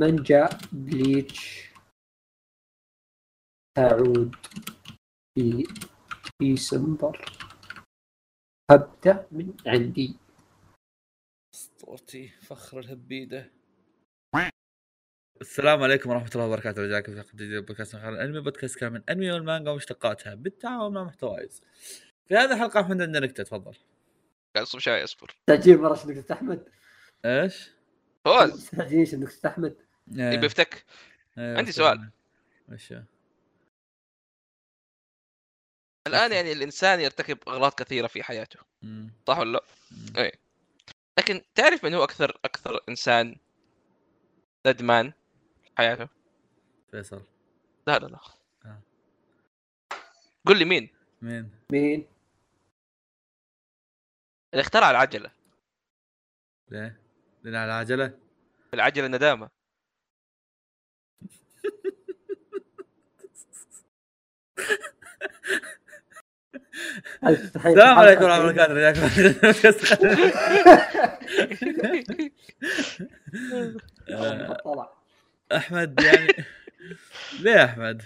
من جاء بليتش. تعود في ديسمبر أبدأ من عندي. أسطورتي فخر الهبيده السلام عليكم ورحمة الله وبركاته. رجاكم في حلقة جديدة من بودكاست خير الانمي بودكاست كامل الانمي والمانجا ومشتقاتها بالتعاون مع محتوايز. في هذه الحلقة احمد عندنا نكتة تفضل. قاعد اصب شاي أصبر. تأجيل مرة نكتة أحمد. إيش؟ فواز تأجيل نكتة أحمد إيه. يبي يفتك إيه، عندي سؤال. إيش؟ الآن يعني الإنسان يرتكب اغلاط كثيرة في حياته مم. صح ولا لا؟ إيه لكن تعرف من هو أكثر أكثر إنسان ندمان في حياته؟ فيصل لا لا لا آه. قل لي مين؟ مين؟ مين؟ اللي اخترع العجلة ليه؟ لين على العجلة؟ العجله ندامه السلام عليكم ورحمة الله وبركاته أحمد يعني ليه يا أحمد؟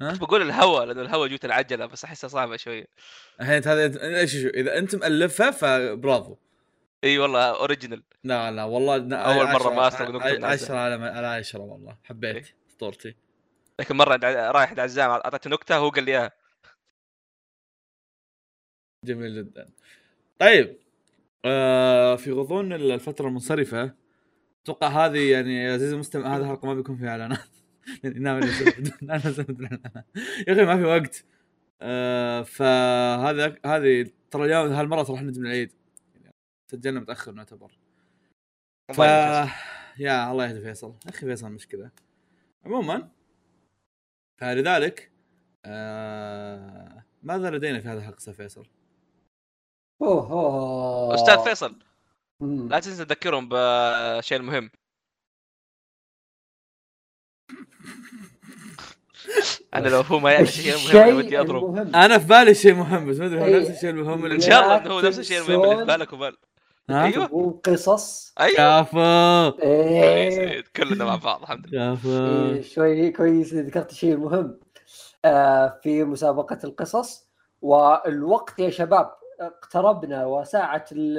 ها؟ بقول الهوا لأنه الهوا جوت العجلة بس أحسها صعبة شوية الحين هذا إيش إذا أنت مؤلفها فبرافو إي والله original لا لا والله مرة عشرة- ما من عشرة على على عشرة والله. حبيت. اسطورتي لكن مرة رايح عند عزام أعطيته نكتة هو قال لي إياها. جميل جدا. طيب آه في غضون الفترة المنصرفة أتوقع هذه يعني يا عزيزي المستمع هذه الحلقة ما بيكون فيها إعلانات. نعم يا أخي ما في وقت. آه فهذا هذه ترى اليوم هالمرة ترى إحنا من العيد. سجلنا متاخر نعتبر ف. يا الله يهدي فيصل أخي فيصل مشكلة عموما فلذلك آه... ماذا لدينا في هذه الحلقة أستاذ فيصل؟ اوه اوه أستاذ فيصل مم. لا تنسى تذكرهم بالشيء المهم أنا لو هو ما يعرف المهم أنا ودي أضرب. أنا في بالي شيء مهم بس ما أدري هو إيه. نفس الشيء المهم إن شاء الله هو نفس الشيء المهم اللي في بالك وبال ها؟ أيوه. تبغون قصص أيوه كفو إيه كلنا مع بعض الحمد لله كفو إيه، شوي كويس ذكرت شيء مهم آه في مسابقة القصص والوقت يا شباب اقتربنا وساعة ال-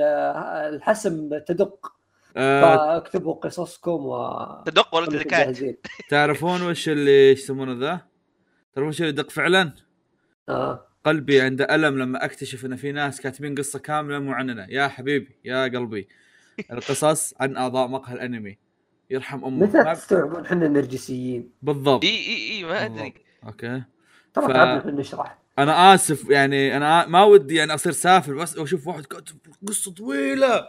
الحسم تدق آه فاكتبوا قصصكم و تدق ولا تدكات. تعرفون وش اللي يسمونه ذا؟ تعرفون وش اللي يدق فعلا؟ آه. قلبي عنده ألم لما أكتشف إن في ناس كاتبين قصة كاملة مو عننا يا حبيبي يا قلبي. القصص عن أعضاء مقهى الأنمي. يرحم أمك متى ما- تستوعبون إحنا نرجسيين؟ بالضبط. إي إي إي ما أدري. okay. ترى ف- تعبنا نشرح أنا آسف يعني أنا ما ودي يعني أصير سافل بس أشوف واحد كاتب قصة طويلة.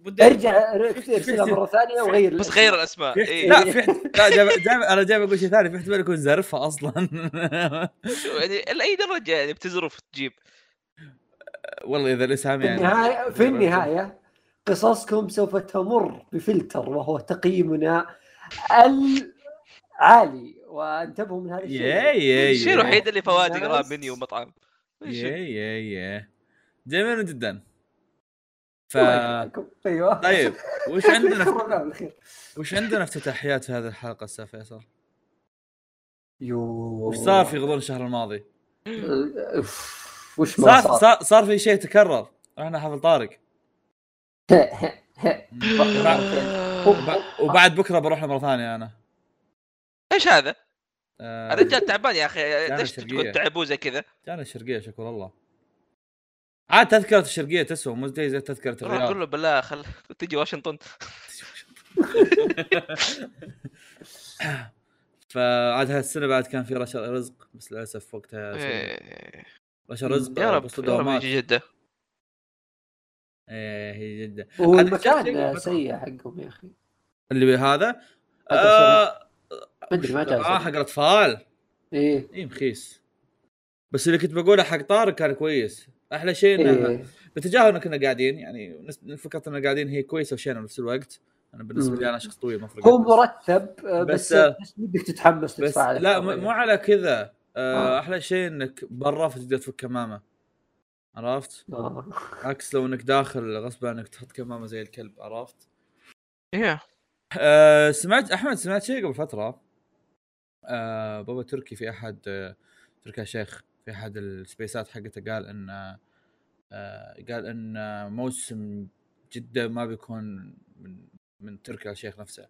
بدي ارجع ارسلها مرة ثانية وغير. بس. غير الأسماء. في اي لا في لا أنا جايب أقول شيء ثاني في احتمال يكون زرفة أصلا. شو يعني لأي درجة يعني بتزرف تجيب؟ والله إذا الاسم في يعني. النهاية في النهاية قصصكم سوف تمر بفلتر وهو تقييمنا العالي. وانتبهوا من هذا الشيء. الشيء. الوحيد اللي فوائد يقراها الناس- مني ومطعم؟ يا يا يا جميل جدا. ف. أيوه طيب وش عندنا بالخير وش عندنا افتتاحيات في هذه الحلقة أستاذ فيصل؟ يو وش صار في غضون الشهر الماضي؟ وش ما صار صار صار, صار في شيء تكرر رحنا حفل طارق وب- وبعد بكرة بروح له مرة ثانية أنا إيش هذا؟ آه، الرجال تعبان يا أخي ليش. تقول تعبوه زي كذا؟ جانا الشرقيه شكر الله عاد تذكرة الشرقية تسوى مو زي زي تذكرة روح قول الرياض له بالله خل تجي واشنطن. فعاد هالسنة بعد كان في رشا رزق بس للأسف وقتها إيه. رشا رزق يا رب يا رب. يجي جدة. إيه هي جدا والمكان سيء حقهم يا أخي. اللي هذا هذا آه ما أدري ما آه حق الأطفال. إيه. اي مخيس. بس اللي كنت بقوله حق طارق كان كويس. أحلى شيء إنه إيه بتجاهل ان كنا قاعدين يعني نس- فكرة ان قاعدين هي كويسة وشينة بنفس الوقت أنا بالنسبة. لي أنا شخص طويل ما هو مرتب آه، بس- بس ودك تتحمس بس لا مو على كذا آه آه. أحلى شيء إنك برا فتقدر تفك كمامة عرفت؟ آه. عكس لو إنك داخل غصب عنك تحط كمامة زي الكلب عرفت؟ يا آه سمعت أحمد سمعت شيء قبل فترة آه بابا تركي في أحد آه تركي يا شيخ في احد السبيسات حقته قال إن آه قال إن موسم جدة ما بيكون من من تركي يا شيخ نفسه.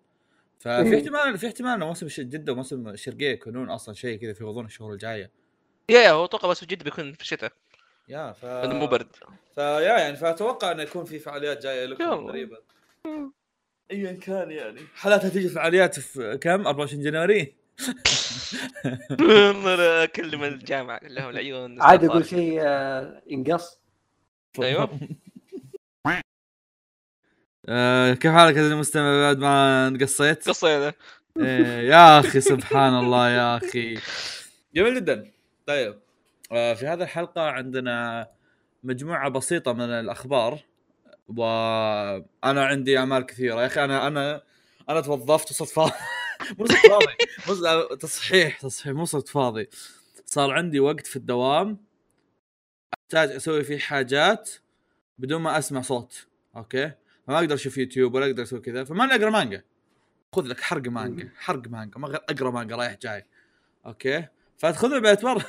ففي إيه. احتمال في احتمال إنه موسم جدة وموسم الشرقيه يكونون أصلا شيء كذا في غضون الشهور الجاية. يا يا هو أتوقع بس في جدة بيكون في الشتاء. يا ف مو برد. فيا يعني فأتوقع إنه يكون في فعاليات جاية لكم. قريبا ايا كان يعني. حالاتها تيجي فعاليات في كم؟ 24 جنوري والله لا اكلم الجامعة لهم العيون عادي أقول شيء آه، ينقص أيوه. آه كيف حالك يا المستمع بعد ما انقصيت؟ قصه هذا إيه يا أخي سبحان الله يا أخي. جميل جدا. طيب. آه في هذه الحلقة عندنا مجموعة بسيطة من الأخبار وأنا عندي أعمال كثيرة. يا أخي أنا أنا أنا توظفت وصرت فاضي. مو صرت فاضي مو صرت- تصحيح تصحيح مو صرت فاضي. صار عندي وقت في الدوام. أحتاج أسوي فيه حاجات بدون ما أسمع صوت okay؟ فما أقدر أشوف يوتيوب ولا أقدر أسوي كذا فما أقرأ مانجا. خذ لك حرق مانجا حرق مانجا. ما أقرأ مانجا رايح جاي okay؟ فتخذوا باعتبار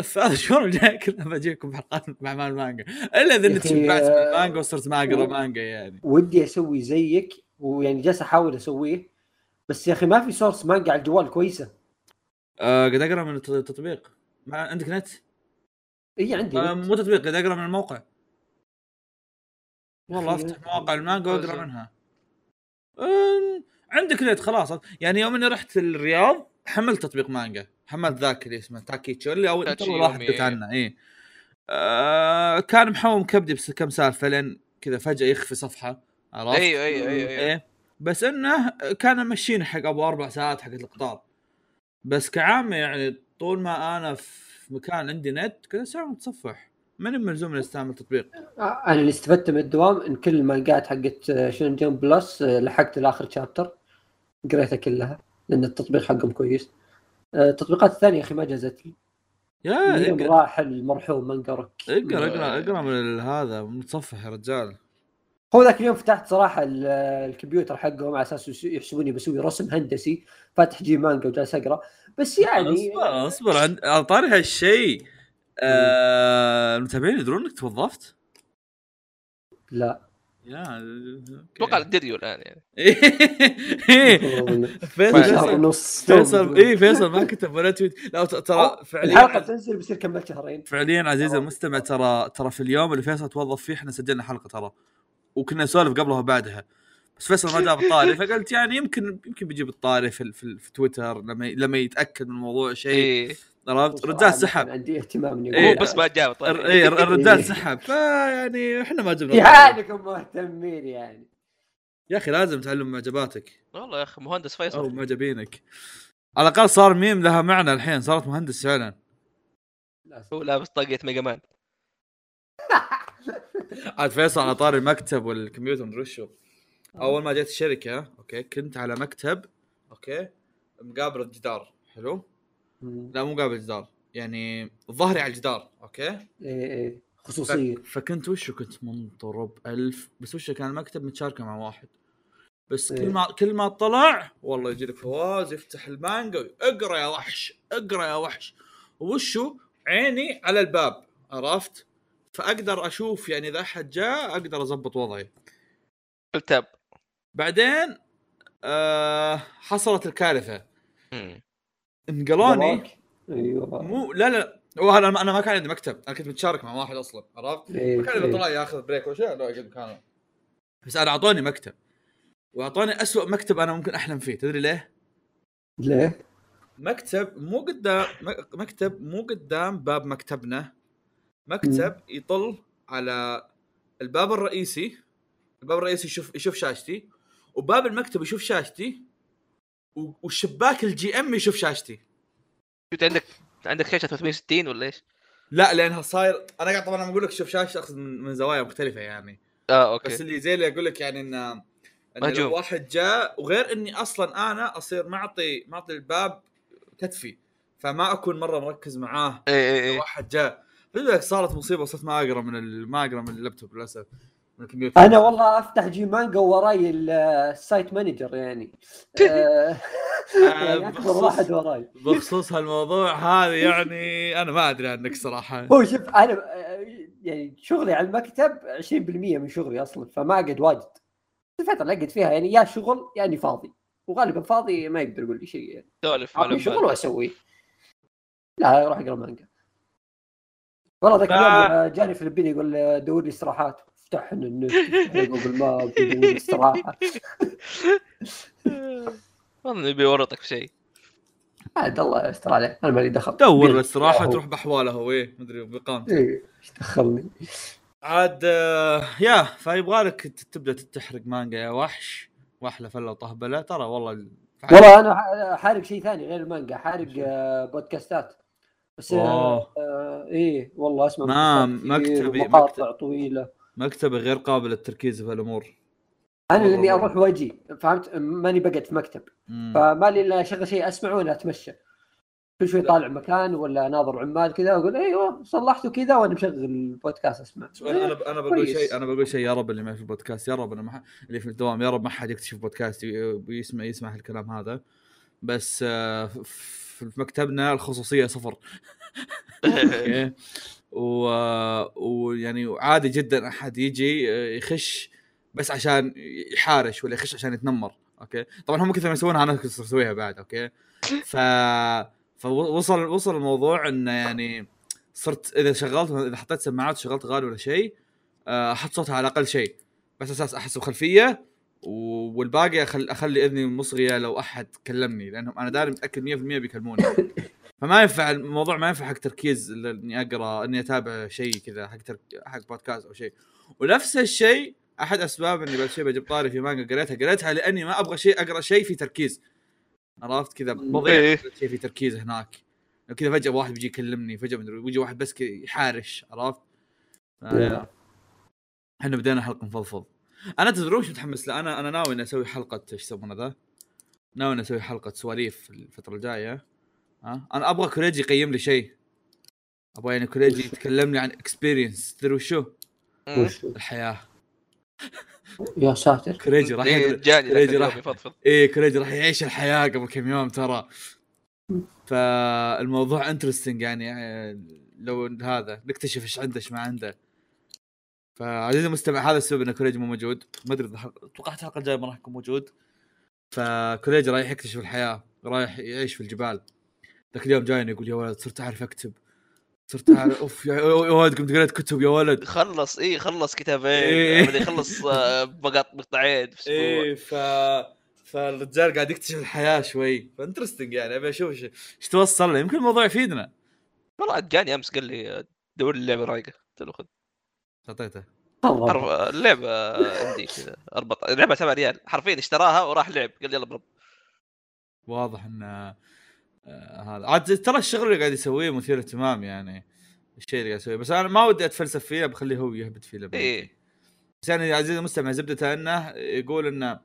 الثلاث شهور الجايه كلها بجيكم بحلقات مع مال مانجا. إلا إذا انت شبعت من آه، المانجا وصرت ما أقرأ مانجا يعني. ودي أسوي زيك ويعني جالس أحاول أسويه. بس يا أخي ما في source مانجا على الجوال كويسة آه قد أقرأ من الت- التطبيق ما عندك نت؟ إي عندي آه. مو تطبيق قد أقرأ من الموقع والله أفتح مواقع المانجا وأقرأ. منها آم، عندك نت خلاص يعني يوم إني رحت الرياض حملت تطبيق مانجا حملت ذاك اللي اسمه تاكيتشو اللي اول إيه. عنه إي آه كان محوم كبدي بس كم سالفة لين كذا فجأة يخفي صفحة عرفت؟ أيوه أيوه أيوه أيوه إيه بس إنه كان ماشيين حق أبو أربع ساعات حق القطار. بس كعامة يعني طول ما أنا في مكان عندي نت كذا ساعة متصفح. ماني ملزوم إني أستعمل تطبيق. آه، أنا اللي استفدت من الدوام إن كل المانجات حقت آه، Shonen Jump Plus آه، لحقت لاخر chapter قريتها كلها لأن التطبيق حقهم كويس. التطبيقات الثانية يا أخي ما جازت لي. يا راح المرحوم منقرك اقرأ اقرأ اقرأ من هذا متصفح يا رجال. هو ذاك اليوم فتحت صراحة ال- الكمبيوتر حقهم على أساس يحسبوني بسوي رسم هندسي فاتح جي مانجا وجالس أقرأ. بس يعني اصبر اصبر. عند على طاري هالشيء آه المتابعين يدرون إنك توظفت؟ لا. يا أتوقع الديريو الآن يعني. فيصل فيصل اي فيصل ما كتب ولا tweet. لا ت- ترى الحلقة فعليا بتنزل بيصير كمل شهرين. فعليا عزيزي المستمع ترى ترى في اليوم اللي فيصل توظف فيه إحنا سجلنا حلقة ترى. وكنا نسولف قبلها وبعدها. بس فيصل ما جاب الطاري فقلت يعني يمكن يمكن بيجيب الطاري في, في, في تويتر لما لما يتأكد من الموضوع شيء. إيه. عرفت؟ صراحة رجال كان سحب. عندي اهتمام إني إيه. بس ما جاب طيب. اي الرجال سحب. فيعني إحنا ما جبنا. حالكم مهتمين يعني. يا أخي لازم تعلم معجباتك. والله يا أخي مهندس أو فيصل معجبينك. على الأقل صار ميم لها معنى الحين صارت مهندس فعلا. هو لابس طاقية Mega Man. عاد فيصل على طاري المكتب والكمبيوتر مدري وشو. أول ما جيت الشركة okay كنت على مكتب okay مقابل الجدار حلو. لا مو مقابل الجدار يعني ظهري على الجدار okay؟ إيه إيه ف... خصوصية. فكنت وشو؟ كنت منطرب ألف بس وشو؟ كان المكتب متشاركة مع واحد. بس كل إيه. ما كل ما طلع والله يجي لك فواز يفتح المانجا اقرأ يا وحش اقرأ يا وحش. وشو؟ عيني على الباب عرفت؟ فأقدر أشوف يعني إذا أحد جاء أقدر أضبط وضعي التاب بعدين آه حصلت الكارثة. انقلوني. أيوه مو لا لا هو أنا ما كان عندي مكتب أنا كنت متشارك مع واحد أصلا عرفت؟ إيه، كان اذا إيه. طلع ياخذ بريك ولا شيء لا اقعد مكانه بس أنا أعطوني مكتب وأعطوني أسوأ مكتب أنا ممكن أحلم فيه تدري ليه؟ ليه؟ مكتب مو قدام مكتب مو قدام باب مكتبنا مكتب يطل على الباب الرئيسي الباب الرئيسي يشوف يشوف شاشتي وباب المكتب يشوف شاشتي و- والشباك ال GM يشوف شاشتي. انت عندك عندك شاشة 360 ولا إيش؟ لا لأنها صاير أنا قاعد طبعا لما أقول لك شوف شاشة أخذ من, من زوايا مختلفة يعني. آه okay. بس اللي زي اللي أقول لك يعني إن إن. لو واحد جاء وغير إني أصلا أنا أصير معطي معطي الباب كتفي فما أكون مرة مركز معاه. إيه لو إيه. واحد جاء لك صارت مصيبة صرت ما أقرأ من. ما أقرأ من اللابتوب للأسف من كمية أنا والله أفتح جي مانجا وراي ال- ال site manager يعني. آه، يعني أكبر بخصوص- واحد وراي. بخصوص هالموضوع هذا يعني أنا ما أدري عنك صراحة. هو شوف أنا آه، يعني شغلي على المكتب 20% من شغلي أصلا فما أقعد واجد. الفترة اللي أقعد فيها يعني يا شغل يعني فاضي. وغالبا فاضي ما يقدر يقول لي شيء يعني. سولف شغل. وأسويه. لا أروح أقرأ مانجا. والله ذاك اليوم آه، جاني فلبيني يقول آه، دور لي استراحات. افتح النت افتح Google Map دور لي استراحة. والله نبي يورطك في شيء. عاد الله يستر عليه أنا مالي دخل. دور الاستراحه. تروح بحواله هو إيه مدري بقامته. إيه إيش دخلني؟ عاد آه، يا فيبغى لك ت- تبدأ تحرق مانجا يا وحش. وأحلى فلة وطهبلة. ترى والله ال- والله أنا ح- حارق شيء ثاني غير المانجا. حارق آه، بودكاستات. بس. آه آه إيه والله أسمع ما- مكتبي- ومقاطع طويلة مكتبه غير قابل للتركيز في الأمور أنا لاني. أروح وأجي فهمت ماني بقعد في مكتب. فما لي إلا اشغل شيء أسمعه وأنا أتمشى كل شوي طالع مكان ولا ناظر عمال كذا أقول أيوه صلحته كذا وأنا مشغل البودكاست أسمع أنا أنا بقول. شيء أنا بقول شيء يا رب اللي ما في البودكاست يا رب أنا ما ح- اللي في الدوام يا رب ما حد يكتشف بودكاست ويسمع يسمع الكلام هذا بس آه، ف- في مكتبنا الخصوصية صفر. و... ويعني عادي جدا أحد يجي آه، يخش بس عشان يحارش ولا يخش عشان يتنمر. أوكي؟ طبعا هم كثر ما يسوونها أنا كنت أسويها بعد. أوكي؟ ف فوصل وصل الموضوع انه يعني صرت إذا شغلت إذا حطيت سماعات وشغلت غالي ولا شيء آه، أحط صوتها على أقل شيء. بس أساس احس بخلفيه والباقي أخل أخلي إذني مصغيه لو أحد كلمني لأنهم أنا داري متأكد 100% بيكلموني. فما ينفع الموضوع ما ينفع حق تركيز إني أقرأ إني أتابع شيء كذا حق ترك... حق بودكاست أو شيء. ونفس الشيء أحد أسباب إني بعد شيء بجيب طاري في مانجا قريتها قريتها لأني ما أبغى شيء أقرأ شيء في تركيز. عرفت كذا؟ بضيع إيه. شيء في تركيز هناك. كذا فجأة واحد بيجي يكلمني فجأة مدري ويجي واحد بس يحارش عرفت. إحنا بدينا حلقة مفضفض. أنا تدرون شو متحمس له؟ أنا أنا ناوي إني أسوي حلقة إيش يسمونه ذا؟ ناوي إني أسوي حلقة سواليف الفترة الجاية. ها؟ أنا أبغى كوريجي يقيم لي شيء. أبغى يعني كوريجي يتكلم لي عن experience تدري وشو. وش- الحياة. يا ساتر. كوريجي راح إيه، جاني كوريجي راح يفضفض. إيه كوريجي راح يعيش الحياة قبل كم يوم ترى. فالموضوع interesting يعني آه، لو هذا نكتشف إيش عنده إيش ما عنده. فعزيزي المستمع هذا السبب إن كوريجي مو موجود. ما أدري توقعت الحلقة الجايه ما راح يكون موجود. فكوريجي رايح يكتشف الحياة رايح يعيش في الجبال. ذاك اليوم جايني يقول يا ولد صرت أعرف أكتب. صرت اعرف أوف يا ولد قمت قريت كتب يا ولد. خلص اي خلص كتابين. إيه. بعدين يخلص آه، مقاط مقطعين إيه ف فالرجال قاعد يكتشف الحياة شوي. ف interesting يعني. أبي أشوف إيش توصل له. يمكن الموضوع يفيدنا. والله جاني أمس قال لي دور لي لعبه رايقة. قلت له خذ. اعطيته. أرب- اللعبه عندي كذا. اربط اللعبه 7 ريال. حرفيا اشتراها وراح لعب. قال يلا brb واضح إن آه، هذا. عاد ترى الشغل اللي قاعد يسويه مثير اهتمام يعني. الشيء اللي قاعد يسويه. بس أنا ما ودي أتفلسف فيه بخليه هو يهبط فيه لبعيد. إيه. بس يعني عزيزي المستمع زبدته إنه يقول إنه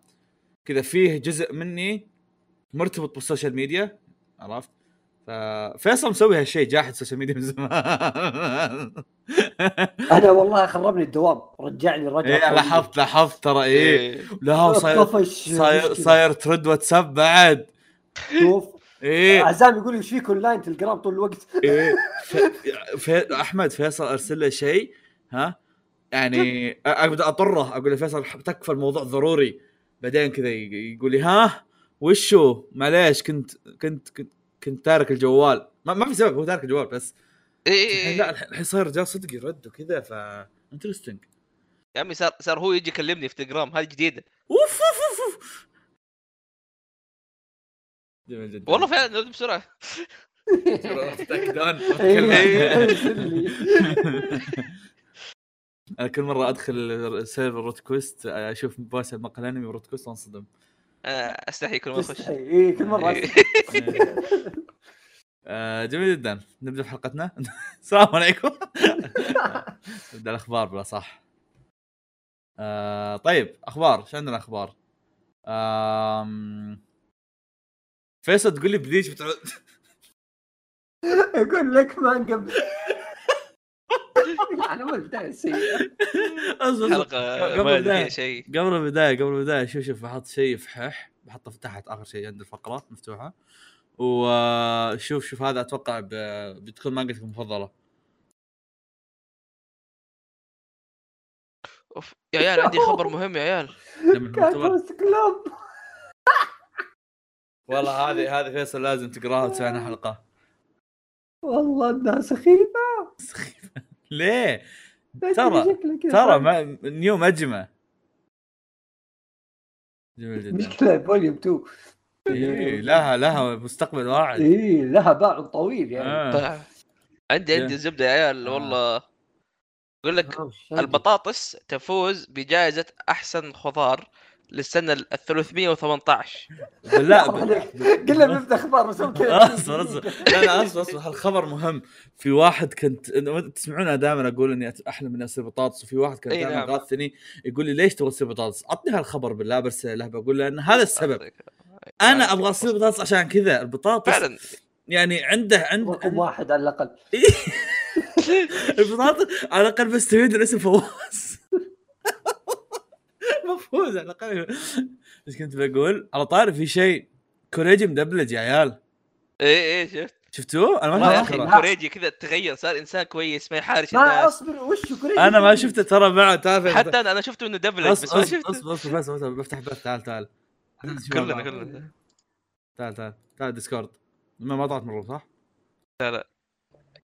كذا فيه جزء مني مرتبط بالسوشيال ميديا عرفت؟ ففيصل مسوي هالشيء جاحد السوشيال ميديا من زمان. أنا والله خربني الدوام رجعني رجع إيه لاحظت لاحظت ترى إيه. إيه. لا هو صاير طفش صاير. صاير ترد واتساب بعد. شوف. إيه. عزام يقول لي إيش فيك أونلاين؟ تلقرام طول الوقت. إيه. ف... في... أحمد فيصل أرسل له شيء ها؟ يعني أ- ابدا أطره أقول له فيصل تكفى الموضوع ضروري. بعدين كذا يقول لي ها؟ وشو؟ معليش كنت كنت كنت, كنت تارك الجوال. ما, ما في سبب هو تارك الجوال بس الحين إيه. لا الحين صاير رجال صدق يرد وكذا ف انترستنج يا عمي صار صار هو يجي يكلمني في تليجرام هذه جديدة. أوف أوف أوف أوف. جميل جدا. والله فعلا رد بسرعة. إيه،. أنا كل مرة أدخل server روت كويست أشوف بواسع مقال انمي روت كويست وأنصدم. أنا أستحي كل ما أخش. إيه كل مرة إيه. آه، جميل جدا. نبدأ في حلقتنا. السلام عليكم. نبدأ الأخبار بلا صح. آه، طيب أخبار. إيش عندنا أخبار؟ آم... فيصل تقول لي بليش بتعود. يقول لك ما قبل. أنا ما البدايه سيئه. حلقة قبل ما البداية. فيها شيء. قبل البداية قبل البداية شوف شوف بحط شيء في حح بحطه في تحت آخر شيء عند الفقرة مفتوحة. وشوف شوف هذا أتوقع بتكون مانجتك المفضلة. أوف يا عيال عندي خبر مهم يا عيال. فوست كلوب. والله هذه هذه فيصل لازم تقراها وتسوي عنها حلقة. والله انها سخيفه ليه؟ ترى- ترى. ما نيو مجمع جميل جدا مشكله فوليوم 2 إيه لها لها مستقبل واعد اي لها باع طويل يعني آه. طيب. عندي عندي. زبدة يا عيال آه. والله يقول لك آه،؟ البطاطس تفوز بجائزة أحسن خضار للسنة ال 318 لا. قلنا بنفتح أخبار بس كذا اصبر اصبر. لا لا اصبر اصبر. هالخبر مهم. في واحد كنت تسمعون دائما أقول إني أحلم إني أصير بطاطس. وفي واحد كان دائما نعم. غاثني يقول لي ليش تبغى تصير بطاطس؟ عطني هالخبر بالله برسل له بقول له إن هذا السبب. أنا أبغى أصير بطاطس عشان كذا. البطاطس فعلا. يعني عنده عنده رقم واحد على الأقل. البطاطس على الأقل بستفيد من اسم فواز. مفوز على الأقل. إيش كنت بقول؟ على طاري في شيء كوريجي مدبلج يا عيال. اي اي شفت. شفتوه؟ أنا ما يا شفت أخي ترى. لا. كوريجي كذا تغير صار إنسان كويس ما يحارش ما أصبر وش كوريجي؟ أنا ما شفته ترى بعد تعرف حتى أنا أنا شفته إنه دبلج بس ما أصبر شفته. أصبر أصبر بس بس بفتح بث تعال تعال. كلنا كلنا. تعال تعال تعال ديسكورد. ما ما طلعت مره صح؟ لا لا.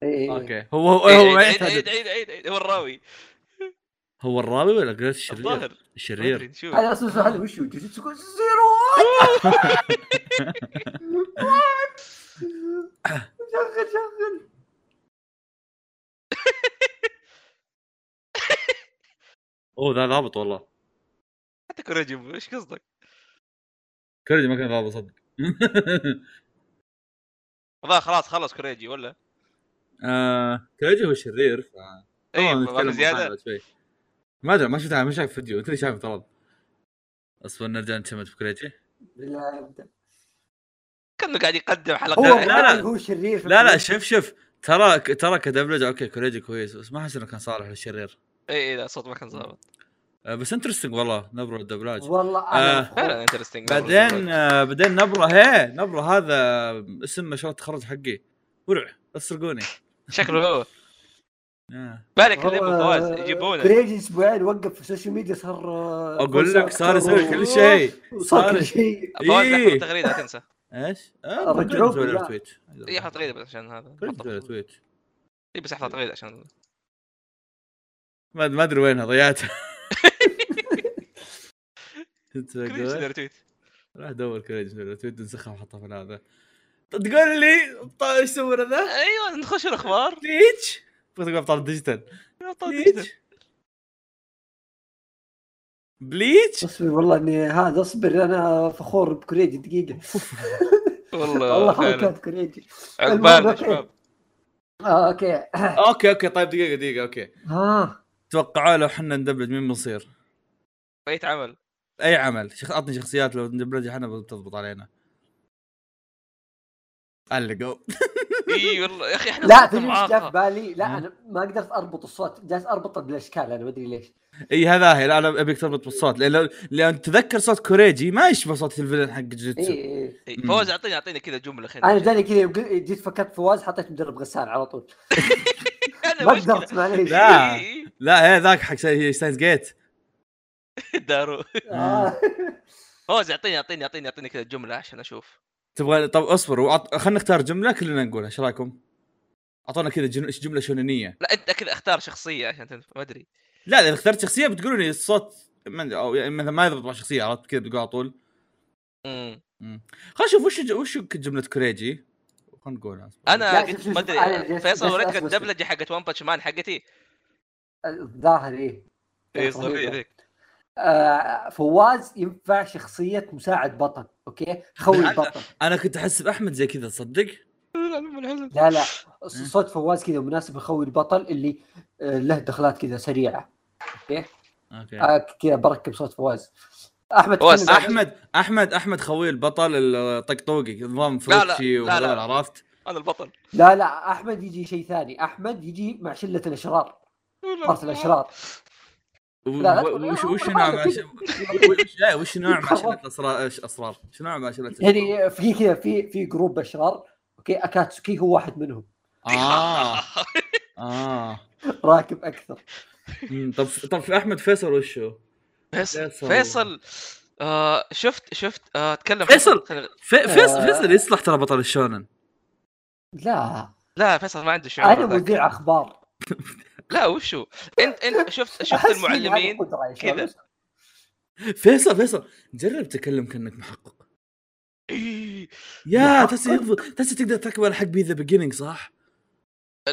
إيه. أوكي. هو هو هو عيد عيد عيد عيد هو الراوي. هو الراوي ولا قريت الشرير؟ الظاهر. الشرير. هذا أصلا سؤال وش هو؟ جوجيتسو زيرو. شغل شغل أوه ذا ضابط والله. حتى كوريجي إيش قصدك؟ كوريجي ما كان ضابط صدق. والله خلاص خلص كوريجي ولا؟ آه، كوريجي هو الشرير ف اي زيادة. شوي. ما ادري ما شفتها ما شايف فيديو انت اللي شايف طلب أصبر نرجع نشمت في كوريجي بالله يبدا كأنه قاعد يقدم هو حلقات لا، لا. هو شرير لا لا. شوف شوف. ترى ترى كدبلج أوكي كوريجي كويس بس ما أحس إنه كان صالح للشرير. اي اي لا صوت ما كان ظابط. آه، بس interesting والله نبرة الدبلاج والله آه. أنا فعلا interesting بعدين آه، بعدين نبرة هي نبرة هذا اسم مشروع التخرج حقي. ورع لا تسرقوني شكله هو. بالك اللي فواز يجيبونه كريجي أسبوعين وقف في السوشيال ميديا صار آه، أقول لك صار يسوي كل شيء. صار كل شيء. فواز إيه. تغريده لا تنسى. إيش؟ رجعوه نسوي له بالله. tweet اي حط تغريدة بس عشان هذا. كوريجي نسوي له tweet اي بس أحط تغريدة عشان ما ما أدري وينها ضيعتها. يسوي تويت راح نسوي له تويت نسخها وحطها في هذا. تقول لي ابطال إيش سوى ذا؟ أيوه نخش الأخبار. ليش؟ تقول ابطال ديجيتال؟ بليتش اصبر والله إني هذا اصبر أنا فخور بكوريجي دقيقة. والله والله. حركات كوريجي. عقبالنا المهم، شباب آه okay. okay okay طيب دقيقة دقيقة okay. ها. توقعوا لو إحنا ندبلج مين بنصير؟ بقيت عمل؟ أي عمل. شخ... اعطني شخصيات لو ندبلج إحنا بتضبط علينا. علقوا إي والله يا أخي إحنا لا تدري إيش جاء في. بالي لا. أنا ما قدرت أربط الصوت جالس اربطه بالاشكال أنا ما أدري ليش إي هذا هي لا أنا أبيك تربط بالصوت لأن لو- لأن تذكر صوت كوريجي ما يشبه صوت ال villain حق اي جوجيتسو إي إي، مم. فواز اعطيني أعطيني كذا جملة خلينا أنا جاني كذا جيت فكرت فواز حطيت مدرب غسان على طول أنا ما. قدرت معليش لا. لا هي ذاك حق Steins Gate دارو آه. فواز اعطيني اعطيني اعطيني أعطيني كذا جملة عشان أشوف تبغى طب اصبر وعط... خلينا نختار جملة كلنا نقولها إيش رأيكم؟ أعطونا كذا جن... جملة شونانيه لا أنت كذا اختار شخصية عشان تنف... ما أدري. لا إذا اخترت شخصية بتقولوا لي الصوت ما- أو يعني مثلا ما يضبط مع شخصية عرفت كذا بتقول على طول. مم. خلينا نشوف وش وش جملة كوريجي؟ خلينا نقولها أنا قلت ما أدري فيصل وريتك الدبلجه حقت One Punch Man حقتي. الظاهر إيه. اي رهيبة. صدق ذيك آه فواز ينفع شخصية مساعد بطل. okay؟ خوي. البطل. أنا كنت أحس بأحمد زي كذا تصدق؟ لا لا صوت فواز كذا مناسب يخوي البطل اللي آه، له دخلات كذا سريعة. okay؟ okay. آه كذا بركب صوت فواز أحمد فواز، أحمد أحمد أحمد خوي البطل الطقطوقي نظام لا، لا، فروتشي لا، لا. وهذول عرفت؟ أنا البطل. لا لا أحمد يجي شيء ثاني. أحمد يجي مع شلة الأشرار. مرت الاشرار لا، لا، وش لا، وش لا، نوع لا، وش لا، وش نوع ما أسرار أسرار شنو نوع ما يعني في كذا في في group اشرار okay أكاتسوكي هو واحد منهم آه آه راكب أكثر طب طب في أحمد فيصل وشو؟ فيصل فيصل. فيصل آه شفت شفت آه تكلم فيصل. فيصل. فيصل يصلح ترى بطل الشونن لا لا فيصل ما عنده شعور أنا. مذيع أخبار لا وشو انت انت شفت شفت المعلمين. كذا. فيصل فيصل جرب تكلم كأنك محقق إيه. يا؟ تحس يضبط- تحس تقدر تركب على حق B The Beginning صح؟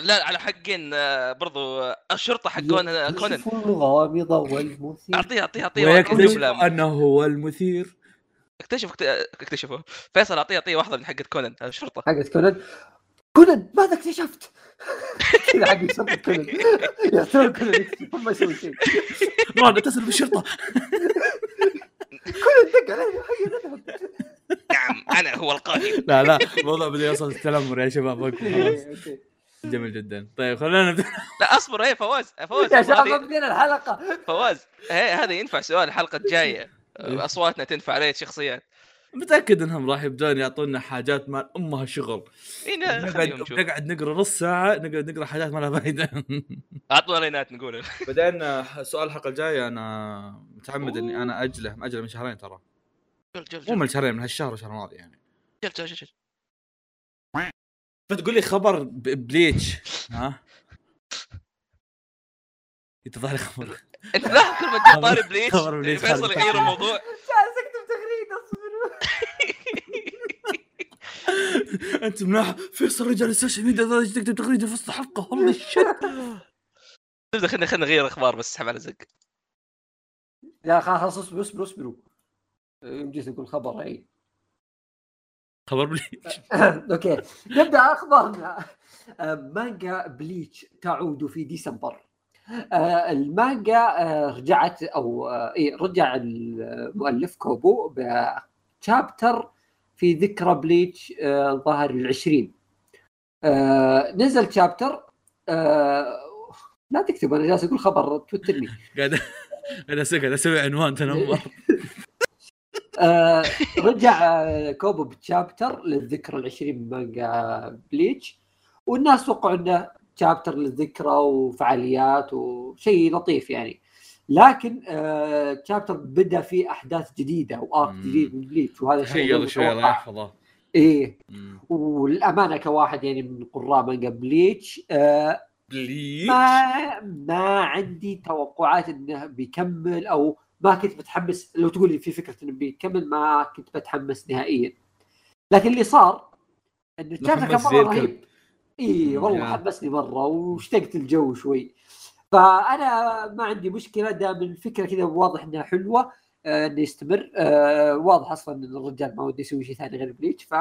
لا على حقين آه، برضو آه، الشرطة حقون آه، كونان يكتشف الغامض والمثير اعطيه اعطيه اعطيه واحد ويكتشف أنه هو المثير اكتشف اكت- اكتشفه فيصل اعطيه اعطيه واحدة من حقت كونان الشرطة حقت كونان كونان ماذا اكتشفت؟ كذا حق شرطة كونان. يعتبر كونان يكتشف ما يسوي شيء؟ ران اتصل بالشرطة. كونان دق علي هيا نذهب. نعم أنا هو القاتل لا لا الموضوع بدا يوصل التنمر يا شباب وقفوا خلاص. okay. جميل جدا. طيب خلينا نبدأ. لا أصبر إيه فواز فواز يا شباب بدينا الحلقة. فواز هذا ينفع سؤال الحلقة الجاية. إيه. أصواتنا تنفع عليه شخصيات متأكد إنهم راح يبدون يعطونا حاجات ما لها شغل. نقعد نقرأ نص ساعة نقعد نقرأ حاجات ما لها فايدة. اعطونا رينات نقول. بعدين آه، سؤال الحلقة الجاية أنا متعمد إني أنا أجله ماجله من شهرين ترى. مو من شهرين من هالشهر والشهر الماضي يعني. جل جل جل. فتقول لي خبر بليتش ها؟ يتظاهر لي خبر. انت لا كل ما تجيب طاري بليتش خبر بليتش فيصل. يغير الموضوع جالس اكتب تغريدة اصبروا انت مناح فيصل رجال ال social media تكتب تغريده في وسط الحلقة holy shit نبدا خلينا خلينا نغير أخبار بس اسحب على زق. لا خلاص اصبروا أصبروا. اصبروا يمدي تقول خبر أي. خبر بليتش. okay. نبدأ أخبارنا. آه، مانجا بليتش تعود في ديسمبر. آه، المانجا آه، رجعت أو إيه رجع المؤلف كوبو ب chapter في ذكرى بليتش آه، الظاهر العشرين آه، نزل chapter آه، لا تكتب أنا جالس أقول خبر توترني قاعد قاعد أسوي عنوان تنمر. آه، رجع كوبو ب chapter للذكرى العشرين من مانجا بليتش. والناس توقعوا إنه chapter للذكرى وفعاليات وشيء لطيف يعني. لكن آه، بدا فيه أحداث جديدة و arc. جديد من بليتش وهذا شيء شيء غير شوي الله. يحفظه إيه. والأمانة كواحد يعني من قراء مانجا بليتش آه، بليتش ما ما عندي توقعات إنه بيكمل أو ما كنت متحمس لو تقول لي في فكرة إنه بيكمل ما كنت متحمس نهائيا لكن اللي صار إنه كان مرة. رهيب اي والله. حمسني مرة واشتقت الجو شوي فأنا ما عندي مشكلة دام الفكرة كذا واضح إنها حلوة آه، إنه يستمر. آه، واضح أصلا إن الرجال ما وده يسوي شيء ثاني غير بليتش ف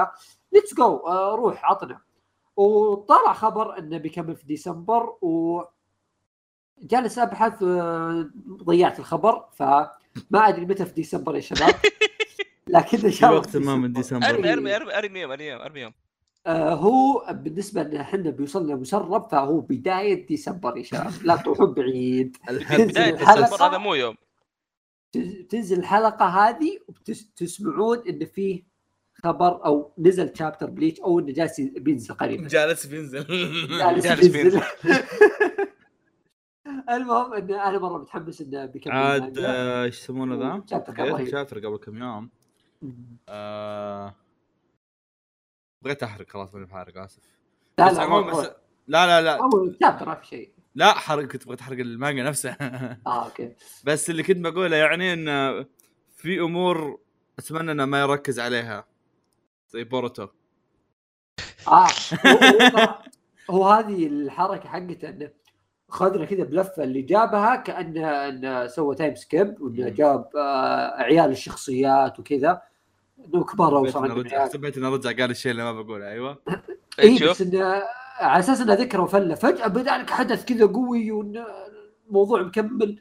let's go روح عطنا. وطلع خبر إنه بيكمل في ديسمبر و جالس أبحث آه، ضيعت الخبر فما أدري متى في ديسمبر يا شباب. لكن إن شاء الله وقت ما من ديسمبر. أرمي أرمي أرمي أرمي يوم أرمي يوم أرمي يوم. آه هو بالنسبة لنا إحنا بيوصلنا مسرب فهو بداية ديسمبر يا شباب. لا تروحون بعيد. بداية ديسمبر هذا مو يوم. تنزل الحلقة هذه وتسمعون إن فيه خبر أو نزل chapter بليتش أو إنه جالس بينزل قريبا. جالس بينزل. جالس بينزل. المهم إن أنا مرة متحمس انه بيكمل عاد. آه، إيش يسمونه ذا؟ chapter قبل. كم يوم. آه، بغيت احرق خلاص ماني بحارق آسف. لا بس لا عموما بس لا لا لا. اول ما في شيء. لا حرق كنت بغيت أحرق المانجا نفسها آه okay. بس اللي كنت بقوله يعني انه في أمور أتمنى إنه ما يركز عليها. زي Boruto. آه هو, هو, هذه الحركة حقته إنه خذنا كذا بلفة اللي جابها كانه إنه سوى time skip وإنه. جاب آه عيال الشخصيات وكذا. انه عندهم رجع عيال حسبيت انه رجع قال الشيء اللي ما بقوله أيوه. اي إيه، بس إنه على أساس إنه ذكرى وفله. فجأة بدأ لك حدث كذا قوي وانه الموضوع مكمل.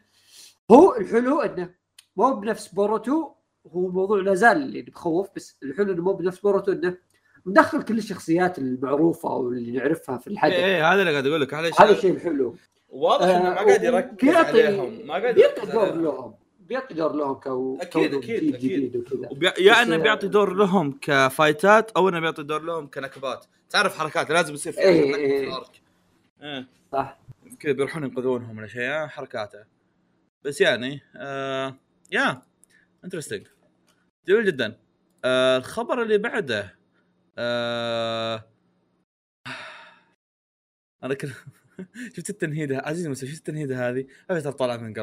هو الحلو إنه مو بنفس Boruto هو موضوع لا زال يعني بخوف بس الحلو إنه مو بنفس Boruto إنه مدخل كل الشخصيات المعروفة واللي نعرفها في الحدث. إيه إيه، هذا اللي قاعد أقول لك هذا هذا الشيء الحلو. واضح إنه ما قاعد آه، يركز عليهم ما قاعد يركز عليهم. لهم. بيعطي دور لهم كو أكيد، جديد أكيد. جديد وكذا. وبي... يا انه بيعطي دور لهم كفايتات أو انه بيعطي دور لهم كنكبات. تعرف حركات لازم يصير في إيه، نكبة إيه. في ال arc إيه. صح. كذا بيروحون ينقذونهم ولا شيء حركاته. بس يعني آه يا interesting جميل جدا. آه الخبر اللي بعده آه أنا كنت شفت التنهيدة عزيزي المستمع شفت التنهيدة هذه؟ ترى طالعه من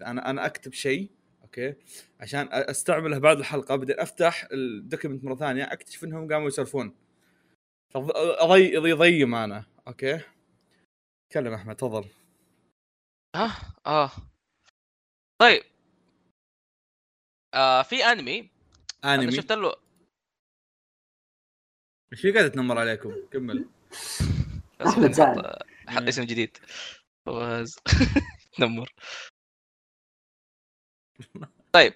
القلب أنا أنا أكتب شيء أوكي؟ عشان أستعمله بعد الحلقة بعدين أفتح ال document مرة ثانية أكتشف إنهم قاموا يسولفون. اضي يضيم أنا أوكي؟ تكلم أحمد تفضل. آه آه. طيب. آه في أنمي. أنمي؟ شفت له إيش في قاعد تنمر عليكم؟ كمل. زعل. حط اسم جديد. فواز. نمر طيب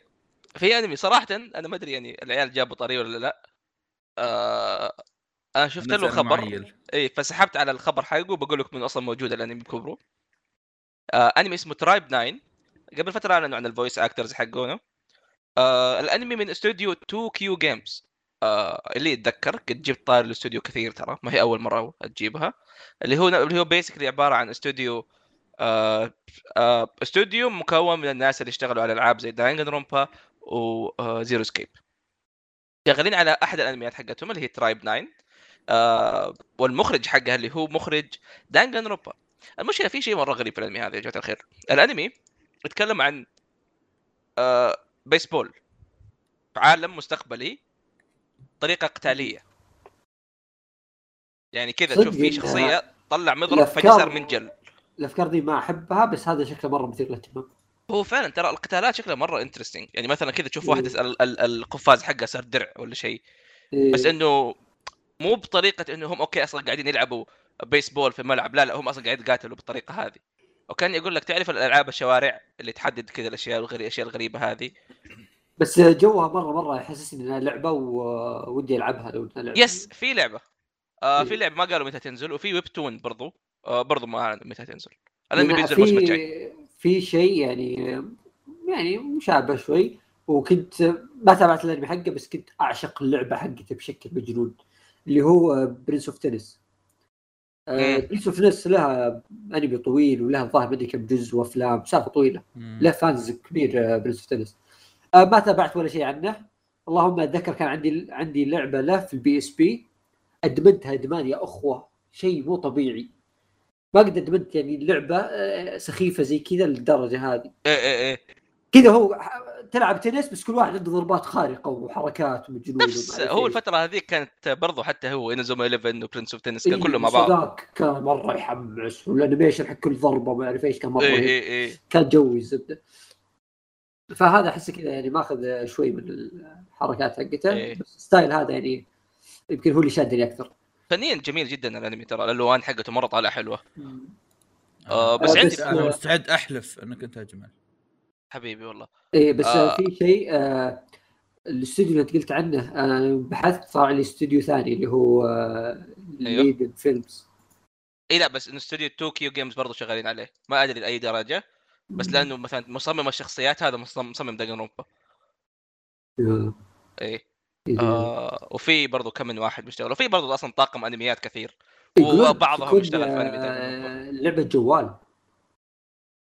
في أنمي صراحة أنا ما أدري يعني العيال جابوا طريق ولا لا. آه أنا شفت له خبر. اي فسحبت على الخبر حقه وبقول لك من أصلا موجود الأنمي بكبره. آه أنمي اسمه Tribe 9 قبل فترة أعلنوا عن ال voice actors حقونه. آه الأنمي من استوديو Too Kyo Games آه اللي يتذكر قد جبت طاري الاستوديو كثير ترى ما هي أول مرة تجيبها اللي هو اللي هو basically عبارة عن استوديو استوديو مكون من الناس اللي اشتغلوا على العاب زي Danganronpa و Zero Escape. شغالين على أحد الأنميات حقتهم اللي هي Tribe 9 آه والمخرج حقها اللي هو مخرج Danganronpa المشكلة في شيء مرة غريب في الأنمي هذا يا جماعة الخير. الأنمي يتكلم عن آه بيسبول في عالم مستقبلي طريقه قتالية. يعني كذا تشوف في شخصية طلع مضرب صار منجل الأفكار دي ما أحبها بس هذا شكله مرة مثير للاهتمام. هو فعلا ترى القتالات شكلها مرة interesting يعني مثلا كذا تشوف. واحد ال- ال- القفاز حقه صار درع ولا شيء. إيه. بس إنه مو بطريقة إنه هم أوكي أصلا قاعدين يلعبوا بيسبول في ملعب لا لا هم أصلا قاعدين يقاتلوا بالطريقة هذه. وكان يقول لك تعرف الألعاب الشوارع اللي تحدد كذا الأشياء الغريبه الأشياء الغريبة هذه؟ بس جوها مرة مرة يحسسني إنها لعبة وودي ألعبها لو إنها لعبة. yes في لعبة. آه في إيه. لعبة ما قالوا متى تنزل وفي webtoon برضو. آه برضو ما أعلنوا متى تنزل الانمي بينزل الموسم الجاي في في شيء يعني يعني مشابه شوي. وكنت ما تابعت الأنمي حقه بس كنت أعشق اللعبة حقته بشكل مجنون اللي هو Prince of Tennis. Prince of Tennis لها أنمي طويل ولها ظاهر مدري كم جزء وأفلام سالفه طويلة. له fans كبير Prince of Tennis ما تابعت ولا شيء عنه. اللهم أتذكر كان عندي عندي لعبة له في ال PSP أدمنتها أدمان يا أخوة. شيء مو طبيعي. ما قد ادمنت يعني اللعبه آه، سخيفة زي كذا للدرجة هذه إيه إيه إيه كذا هو تلعب تنس بس كل واحد عنده ضربات خارقة وحركات ومجنون أعرف هو. الفترة هذيك كانت برضو حتى هو Inazuma 11 و Prince of Tennis كان إيه، كله مع بس بعض كان مرة يحمس وال animation حق كل ضربة ما اعرف إيش كان مرة رهيب. إيه إيه كان جوي الزبده فهذا أحس كذا يعني ماخذ شوي من الحركات حقته إيه. بس ال style هذا يعني يمكن هو اللي شادني أكثر فنيا جميل جدا الأنمي ترى الألوان حقته مرة طالعة حلوة آه، بس آه، عندي بس- أنا مستعد أحلف أنك أنت اجمل حبيبي والله إيه بس آه. آه. في شيء آه الاستوديو اللي أنت قلت عنه أنا بحثت طلع لي استوديو ثاني اللي هو آه أيوه. Liden Films إي لا بس انه استوديو Too Kyo Games برضو شغالين عليه ما أدري لأي درجة بس لأنه مثلا مصمم الشخصيات هذا مصمم مصمم Danganronpa آه. إي إيه. آه وفي برضو كم من واحد بيشتغل وفي برضو أصلا طاقم انميات كثير وبعضهم يشتغل في أنمي آه لعبة جوال.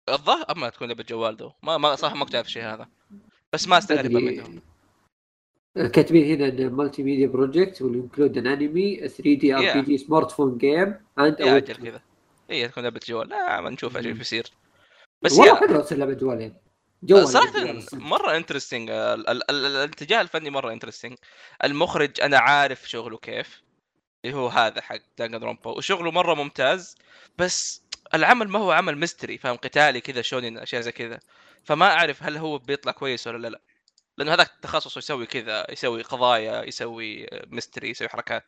الظاهر أما تكون لعبة جوال دو. ما ما صح ما عارف الشيء هذا. بس ما استغرب. منهم. كاتبين هنا multimedia project will include an anime 3D RPG smartphone game and يا أجل كذا. اي تكون لعبة جوال. لا ما نشوف إيش. بيصير. بس والله حلوة تصير لعبة جوال يعني. جوال صراحة. مرة interesting الاتجاه الفني مرة interesting المخرج أنا عارف شغله كيف اللي هو هذا حق Danganronpa وشغله مرة ممتاز بس العمل ما هو عمل mystery فاهم؟ قتالي كذا شونين أشياء زي كذا. فما أعرف هل هو بيطلع كويس ولا لا. لأنه هذاك تخصصه يسوي كذا يسوي قضايا يسوي mystery يسوي حركات.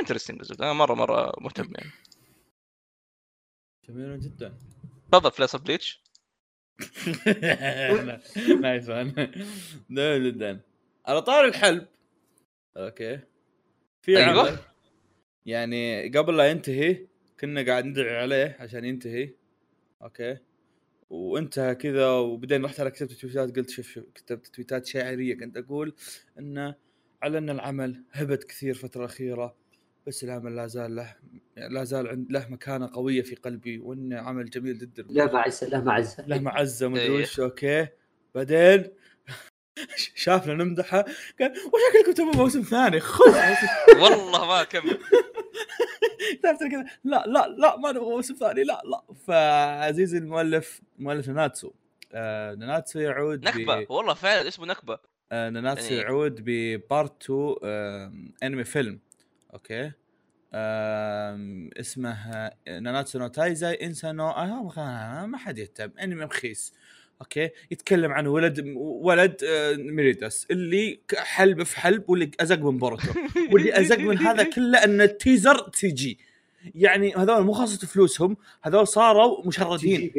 انترستنج أنا مرة مرة مهتم يعني. جميل جدا. تفضل فلاس بليتش نايس مان جميل جدا على طار الحلب. أوكي. في أيوة. يعني قبل لا ينتهي كنا قاعد ندعي عليه عشان ينتهي. أوكي. وانتهى كذا وبعدين رحت على كتبت تويتات قلت شوف شوف كتبت تويتات شاعرية كنت أقول إنه على ان العمل هبط كثير الفترة الاخيره بس العمل لا زال له لا زال عند له مكانة قوية في قلبي وإنه عمل جميل جدا. لا معزة لا معزة. له معزة مدري إيه. وش أوكي. بعدين شافنا نمدحه قال وشكلكم تبغوا موسم ثاني؟ خذ والله ما كمل تعرف كذا لا لا لا ما نبغى موسم ثاني لا لا. فعزيزي المؤلف مؤلف ناناتسو. آه ناناتسو يعود ب- نكبة والله فعلا اسمه نكبة. آه ناناتسو يعني- يعود ببارت 2 آه انمي فيلم أوكي. اسمه ناناتسو نو تايزاي انسانو آه ما حد يهتم أنمي رخيص. أوكي. يتكلم عن ولد ولد آه، ميريداس اللي حلب في حلب واللي أزق من بورتو واللي أزق من هذا كله ان التيزر سي جي. يعني هذول مو خاصة فلوسهم هذول صاروا مشردين.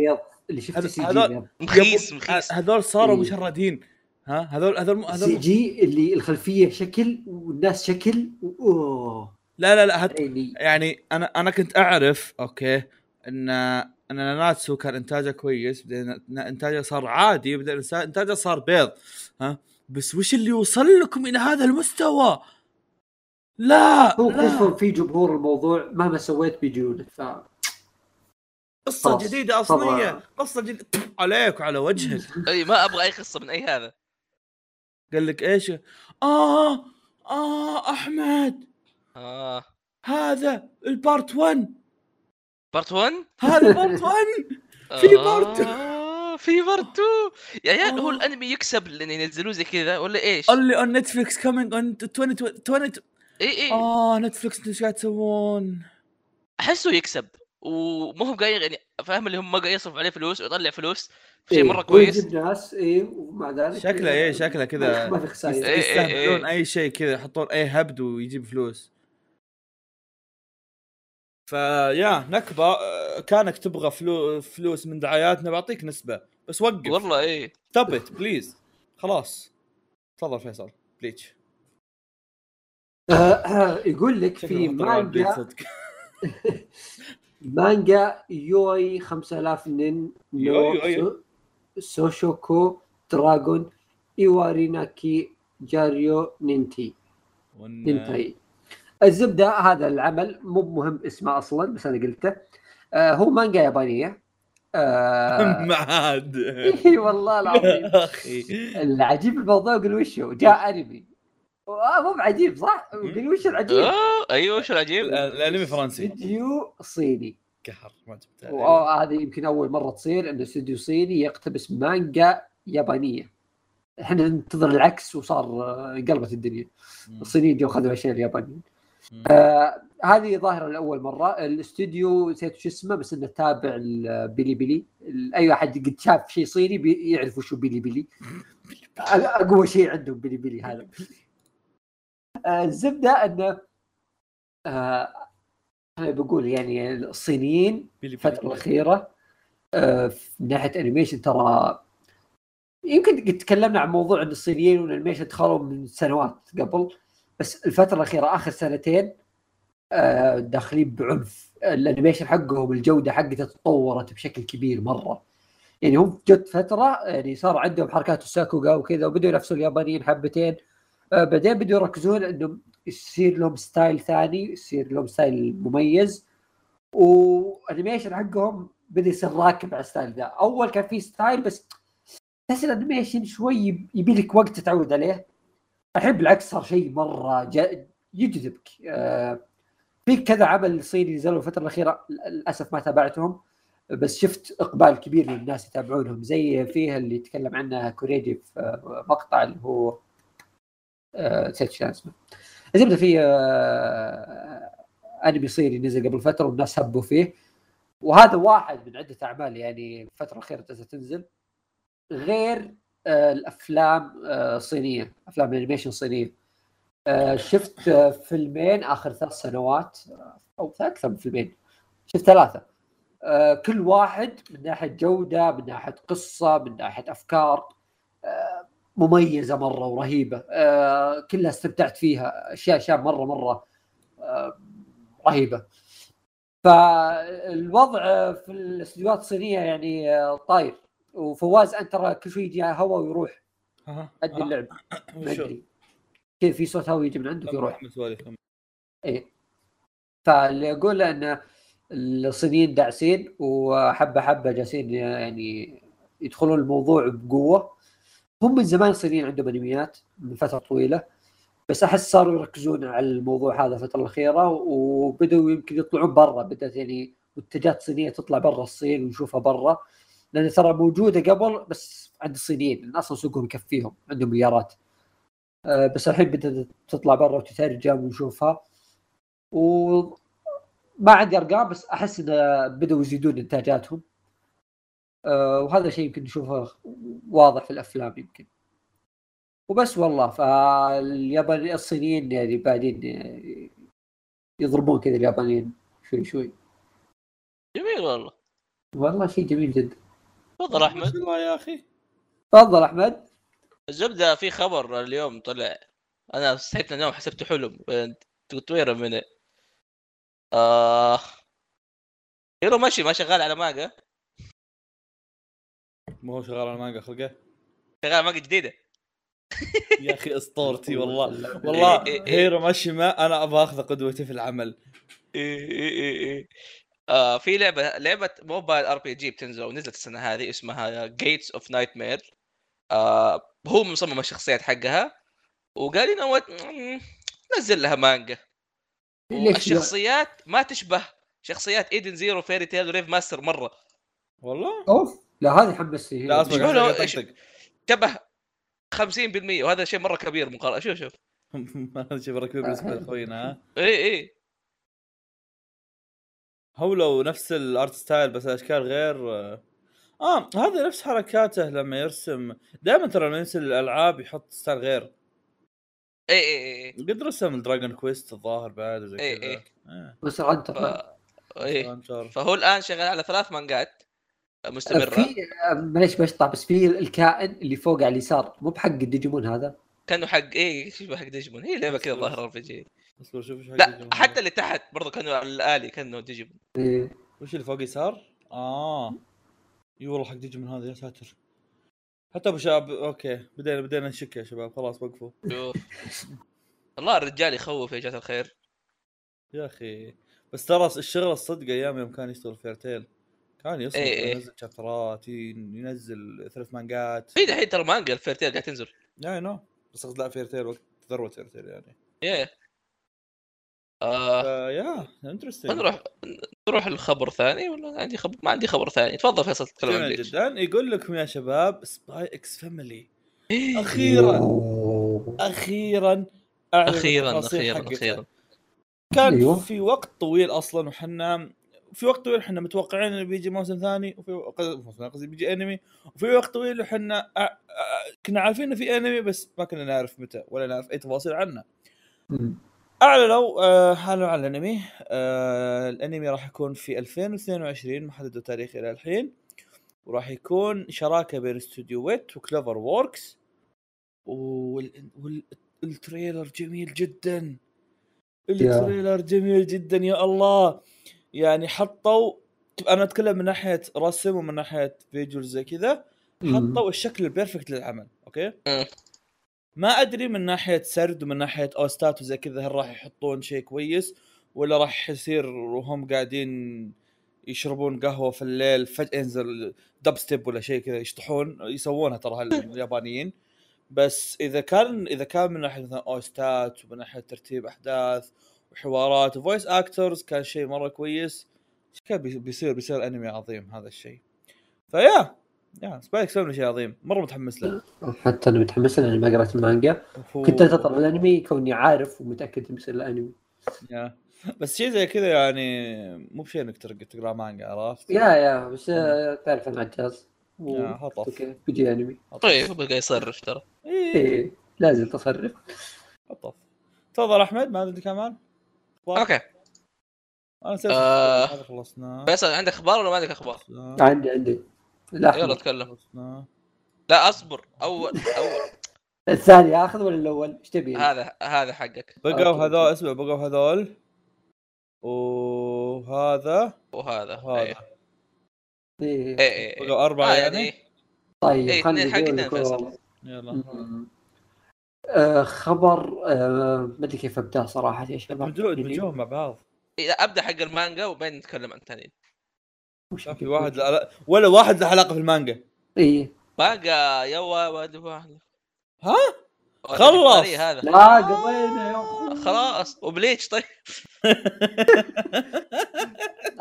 اللي شفت هذا- CG هذا- بيض. مخيس مخيس هذول صاروا. مشردين. ها؟ هذول هذول سي هذول جي اللي الخلفية شكل والناس شكل أوه. لا لا لا هت... يعني أنا أنا كنت أعرف okay ان إن ناناتسو كان إنتاجه كويس بعدين إنتاجه صار عادي بعدين إنتاجه صار بيض ها؟ بس وش اللي وصل لكم إلى هذا المستوى؟ لا هو خصوصا في جمهور الموضوع مهما سويت بيجونك ف قصة خلاص. جديدة أصلية. قصة جديدة. عليك وعلى وجهك. أي ما أبغى أي قصة من أي هذا. قال لك إيش؟ آه آه أحمد. آه. هذا ال part 1 part 1 هذا part 1 في part آه، في part 2 يا عيال هو آه. الأنمي يكسب لأن ينزلوه زي كذا ولا إيش؟ قال لي on نتفلكس coming on 2020 اي اي آه نتفلكس إيش قاعد تسوون؟ أحسه يكسب. وما هو قايل يعني فاهم اللي هم ما قاعد يصرف عليه فلوس ويطلع فلوس شيء إيه، مرة كويس. ويجيب ناس اي ومع ذلك شكله إيه، شكله كذا. ما في خسائر. إيه، إيه، يستهبلون إيه. أي شيء كذا يحطون أي هبد ويجيب فلوس. فيا نكبة كانك تبغى فلو فلوس من دعاياتنا بعطيك نسبة بس وقف. والله ستوب ات بليز خلاص. تفضل فيصل بليتش آه، آه، يقول لك في مانجا مانجا يوي 5000 نين نو سوشوكو دراغون إيواريناكي جاريو نينتي. ون- نينتاي الزبدة هذا العمل مو مهم اسمه أصلا بس أنا قلته. آه هو مانجا يابانية. آه معاد اي والله العظيم. العجيب الموضوع قل وشو؟ جاء أنمي. مو بعجيب صح؟ وش العجيب؟ آه أيوه شو العجيب؟ الأنمي فرنسي. فيديو صيني. قهر ما جبتها وهذه يمكن أول مرة تصير إن استوديو صيني يقتبس مانجا يابانية. إحنا ننتظر العكس وصار آه، انقلبت الدنيا. الصينيين جو خذوا اشياء اليابانيين. آه هذه ظاهرة لأول مرة. الاستوديو نسيت شو اسمه بس إنه تابع البيلي بيلي ال- أي احد قد شاف شيء صيني بي- يعرف وشو بيلي بيلي. أقوى شيء عندهم بيلي بيلي هذا. آه الزبدة انه آه أنا بقول يعني الصينيين. الفترة الأخيرة آه، من ناحية animation ترى يمكن قد تكلمنا عن موضوع أن الصينيين وال animation دخلوا من سنوات قبل بس الفترة الأخيرة آخر سنتين آه، داخلين بعنف. ال animation حقهم الجودة حقته تطورت بشكل كبير مرة. يعني هم جت فترة يعني صار عندهم حركات ال sakuga وكذا وبدوا ينافسوا اليابانيين حبتين. آه، بعدين بدوا يركزون انهم يصير لهم style ثاني يصير لهم style مميز. و animation حقهم بدا يصير راكب على ال style ذا. أول كان في style بس تحس الأنيميشن شوي يبي لك وقت تتعود عليه. الحين بالعكس صار شيء مرة يجذبك. آه، في كذا عمل صيني نزلوا الفترة الأخيرة للأسف ما تابعتهم بس شفت إقبال كبير من الناس يتابعونهم. زي فيها اللي تكلم عنها كوريجي في آه، مقطع اللي هو آه، نسيت شو اسمه الزبده في آه، أنمي صيني نزل قبل فترة والناس هبوا فيه. وهذا واحد من عدة أعمال يعني الفترة الأخيرة تنزل غير آه، الأفلام آه، الصينيه أفلام ال animation الصينيه آه، شفت آه، فيلمين آخر ثلاث سنوات آه، أو أكثر من فيلمين. شفت ثلاثة. آه، كل واحد من ناحية جودة من ناحية قصة من ناحية أفكار. آه، مميزة مرة ورهيبة. آه، كلها استمتعت فيها. اشياء أشياء مره مرة آه، رهيبة. فالوضع في الاستديوهات الصينية يعني طاير. وفواز أنت ترى كل شوي يجي هواء ويروح. أدي اللعب. ما؟ أدري. كيف في صوت هواء يجي من عندك يروح. إيه. فاللي أقول أن الصينيين داعسين وحبه حبة جالسين يعني يدخلون الموضوع بقوة. هم من زمان الصينيين عندهم أنميات من فترة طويلة بس أحس صاروا يركزون على الموضوع هذا الفترة الأخيرة وبدأوا يمكن يطلعون برا بدأت يعني منتجات صينية تطلع برا الصين ونشوفها برا لأن ترى موجودة قبل بس عند الصينيين لأن أصلا سوقهم يكفيهم عندهم مليارات. آه، بس الحين بدأت تطلع برا وتترجم ونشوفها. وما عندي أرقام بس أحس انه بدأوا يزيدون إنتاجاتهم. وهذا شيء يمكن نشوفه واضح في الأفلام يمكن. وبس والله فاليابان الصينيين يعني بعدين يضربون كذا اليابانيين شوي شوي. جميل والله. والله شيء جميل جدا. تفضل ما احمد الله يا أخي؟ تفضل أحمد. الزبدة في خبر اليوم طلع. أنا صحيت من النوم حسبته حلم. قلت وين من؟ آه هيرو ماشيما شغال على مانجا. ما هو شغال على مانجا خلقه؟ شغال على مانجا جديدة. يا أخي أسطورتي والله. والله إيه، إيه، إيه. هيرو ماشيما أنا أبغى أخذ قدوتي في العمل. إيه إيه إيه إيه. آه في لعبة لعبة موبايل RPG بتنزل ونزلت السنة هذه اسمها Gate of Nightmares هو مصمم الشخصيات حقها وقال. مم، نزل لها مانجا؟ الشخصيات ما تشبه شخصيات ايدن زيرو فيري تيل وريف ماستر مرة. والله؟ أوف. لا هذه حمستني لا أصبر. شبه 50% وهذا شيء مرة كبير مقارنة. شوف شوف. هذا شيء مرة كبير بالنسبة لاخوينا ها اي اي هو لو نفس ال art style بس الاشكال غير آه هذا نفس حركاته لما يرسم. دائما ترى لما يرسم الألعاب يحط style غير. اي اي اي قد رسم دراجون كويست الظاهر بعد وزي إيه، كذا. إيه. إيه. بس انت ف... إيه. فهو الآن شغال على ثلاث مانجات. مستمرة. في معليش بشطح بس في الكائن اللي فوق على اليسار مو بحق الديجيمون هذا؟ كأنه حق إيه شبه حق ديجيمون؟ هي لعبة كذا ظاهرة RPG. اصبر شوف إيش لا. حتى اللي تحت برضه كأنه الآلي كأنه ديجيمون. إيه. وش اللي فوق يسار؟ آه. إي والله حق ديجيمون هذا يا ساتر. حتى أبو شباب okay بدينا بدينا نشك يا شباب خلاص وقفوا. شوف. والله الرجال يخوف يا جماعة الخير. يا أخي. بس ترى الشغل الصدق أيام يوم كان يشتغل فيرتيل كان يصرف إيه، إيه. ينزل chapter ات ينزل ثلاث مانجات. في دحين ترى مانجا الفيرتيل قاعد تنزل. you know بس قصد لا فيرتيل وقت ذروه فيرتيل يعني. يا آه. فيا interesting نروح نروح للخبر ثاني ولا؟ عندي خبر ما عندي خبر ثاني. تفضل فيصل تتكلم عن جدا. يقول لكم يا شباب Spy x Family أخيرا. أخيرا أخيرا أخيرا. أخيرا. كان. أيوه. في وقت طويل أصلا وحنا في وقت طويل إحنا متوقعين إنه بيجي موسم ثاني وفي وقت موسم قصدي بيجي انمي وفي وقت طويل أ- كنا عارفين إنه في انمي بس ما كنا نعرف متى ولا نعرف أي تفاصيل عنه. أعلنوا آه، أعلنوا عن الأنمي آه، الأنمي راح يكون في 2022 ما حددوا تاريخ إلى الحين. وراح يكون شراكة بين استوديو Wit و CloverWorks وال... وال... ال trailer جميل جدا. ال trailer جميل جدا يا الله. يعني حطوا أنا أتكلم من ناحية رسم ومن ناحية visual زي كذا. حطوا الشكل ال perfect للعمل okay. ما أدري من ناحية سرد ومن ناحية OST ات وزي كذا هل راح يحطون شيء كويس ولا راح يصير وهم قاعدين يشربون قهوة في الليل فجاه ينزل دب ستيب ولا شيء كذا يشطحون يسوونها ترى اليابانيين بس إذا كان إذا كان من ناحية مثلا OST ات ومن ناحية ترتيب أحداث وحوارات و voice actors كان شيء مرة كويس. كان بي- بيصير؟ بيصير انمي عظيم هذا الشيء. فيا يا سبايك سوي شيء عظيم. مرة متحمس له. حتى أنا متحمس لأني ما قرأت المانجا. هو- كنت انتظر الأنمي كوني عارف ومتأكد إنه بيصير الأنمي. Yeah. بس شيء زي كذا يعني مو بشيء إنك تقرا تقرأ مانجا عرفت؟ yeah yeah بس تعرف أنا عجاز. و- يا هطف. okay بيجي أنمي. طيب هو بقى يصرف ترى. إيه إيه لازم تصرف. هطف تفضل أحمد ما عندك كمان؟ Okay أنا آه. هذا خلصنا فيصل عندك أخبار ولا ما عندك أخبار؟ عندي عندي لا يلا. تكلم. لا أصبر أول أول الثاني آخذ ولا الأول؟ إيش تبي؟ هذا هذا حقك بقوا. هذول اسمع بقوا هذول وهذا وهذا وهذا. إيه إيه. إيه إيه بقوا أربعة آه يعني يعني طيب إيه، اثنين أقول حقنا فيصل. يلا. آه خبر آه ما أدري كيف أبدأ صراحة يا شباب دمجوهم مع بعض. إيه، أبدأ حق المانجا وبين نتكلم عن الثانيين وش ما في واحد لا لا ولا واحد له علاقة في المانجا. اي باقى يوا ود واحد. ها؟ خلص. هذا. لا قضينا يا خلاص. وبليتش طيب.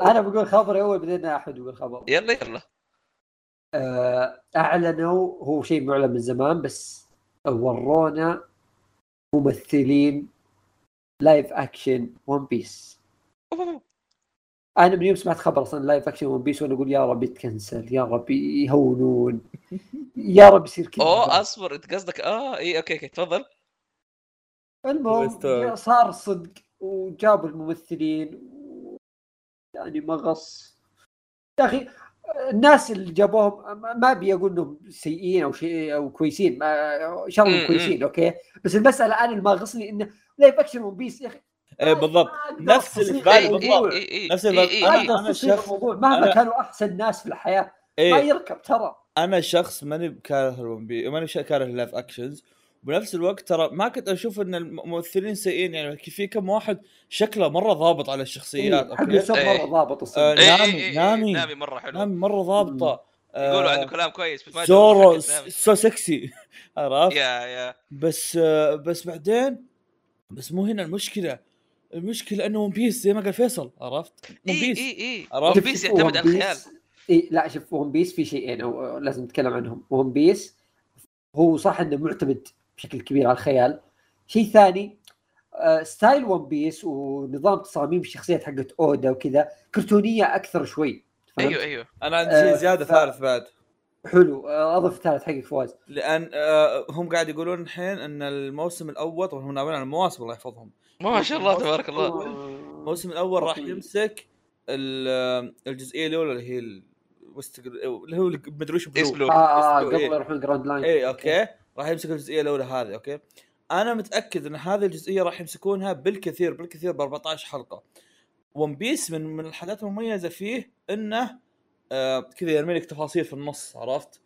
أنا بقول خبري أول بعدين أحد يقول خبر. يلا يلا. آه، أعلنوا هو شيء معلن من زمان بس ورونا ممثلين live action One Piece أنا من يوم سمعت خبر أصلا live action One Piece وأنا أقول يا رب يتكنسل يا رب يهونون. يا رب يصير كذا. أوه أصبر أنت قصدك آه إي okay okay تفضل. المهم ويستوعب. صار صدق وجابوا الممثلين و- يعني مغص. يا أخي الناس اللي جابوهم ما- ما ابي أقول إنهم سيئين أو شيء أو كويسين ما ان شاء الله. كويسين okay؟ بس المسألة أنا اللي ماغصني إنه live action One Piece يا أخي. إيه بالضبط. ما نفس اللي في بالي. بالضبط. اي اي نفس اي الوقت. اي ما أنا- اي أقدر أنا افصل شخص- الموضوع. مهما أنا- كانوا أحسن ناس في الحياة ما إيه. يركب ترى. أنا شخص ماني بكاره ال One P ماني كاره ال live actions بنفس الوقت ترى ما كنت أشوف إن الممثلين سيئين يعني في كم واحد شكله مرة ضابط على الشخصيات حق okay؟ يوسف إيه. مره ضابط آه، الصدق إي- نامي- نامي. نامي مرة حلو. نعم مرة ضابطة. يقولوا آه، عنده كلام كويس بس ما زورو حق نامي. سو سكسي عرفت؟ Yeah yeah. بس آه، بس بعدين بس مو هنا المشكلة. المشكلة إنه One Piece زي ما قال فيصل عرفت؟ One اي Piece اي اي عرفت؟ One Piece يعتمد على الخيال. اي لا شوف One Piece في شيئين لازم نتكلم عنهم. One Piece هو صح إنه معتمد بشكل كبير على الخيال. شيء ثاني آه، style One Piece ونظام تصاميم الشخصيات حقت أودا وكذا كرتونية أكثر شوي. فهمت؟ أيوه أيوه. أنا عندي شيء آه، زيادة ف- ثالث بعد. حلو آه، أضف الثالث حقك فواز. لأن هم قاعد يقولون الحين إن الموسم الأول طبعا هم ناويين على المواسم الله يحفظهم. ما شاء الله تبارك الله. الموسم الأول راح. يمسك ال- الجزئية الأولى اللي هي West- اللي هو مدري وش Blue. Blue. آه آه قبل إيه. يروحون Grand Line اي okay. راح يمسك الجزئية الأولى هذه okay؟ أنا متأكد إن هذه الجزئية راح يمسكونها بالكثير بالكثير ب 14 حلقة. One Piece من من الحاجات المميزة فيه إنه آه كذا يرمي لك تفاصيل في النص عرفت؟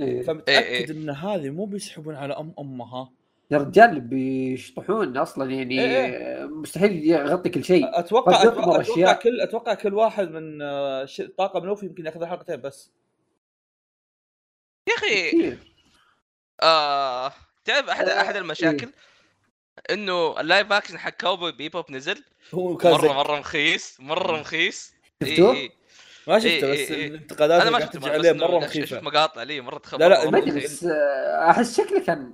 إيه. فمتأكد إن هذه مو بيسحبون على أم أمها. يا رجال بيشطحون أصلا يعني إيه. آه، مستحيل يغطي كل شيء. أتوقع أتوقع, أتوقع أشياء. كل أتوقع كل واحد من آه، طاقم لوفي يمكن ياخذ حلقتين بس. يا أخي كثير. آه تعرف احد آه، أحد المشاكل؟ إنه ال live action حق Cowboy Bebop نزل. هو كان مره مرة رخيص مرة رخيص. شفتوه؟ إي- إي. ما شفته إيه، بس إيه، إيه. الانتقادات أنا ما اللي شفت قاعد تجي عليه مرة مخيفه مقاطع لي مرة تخبر لا، لا، ما أدري. بس آه، أحس شكله كان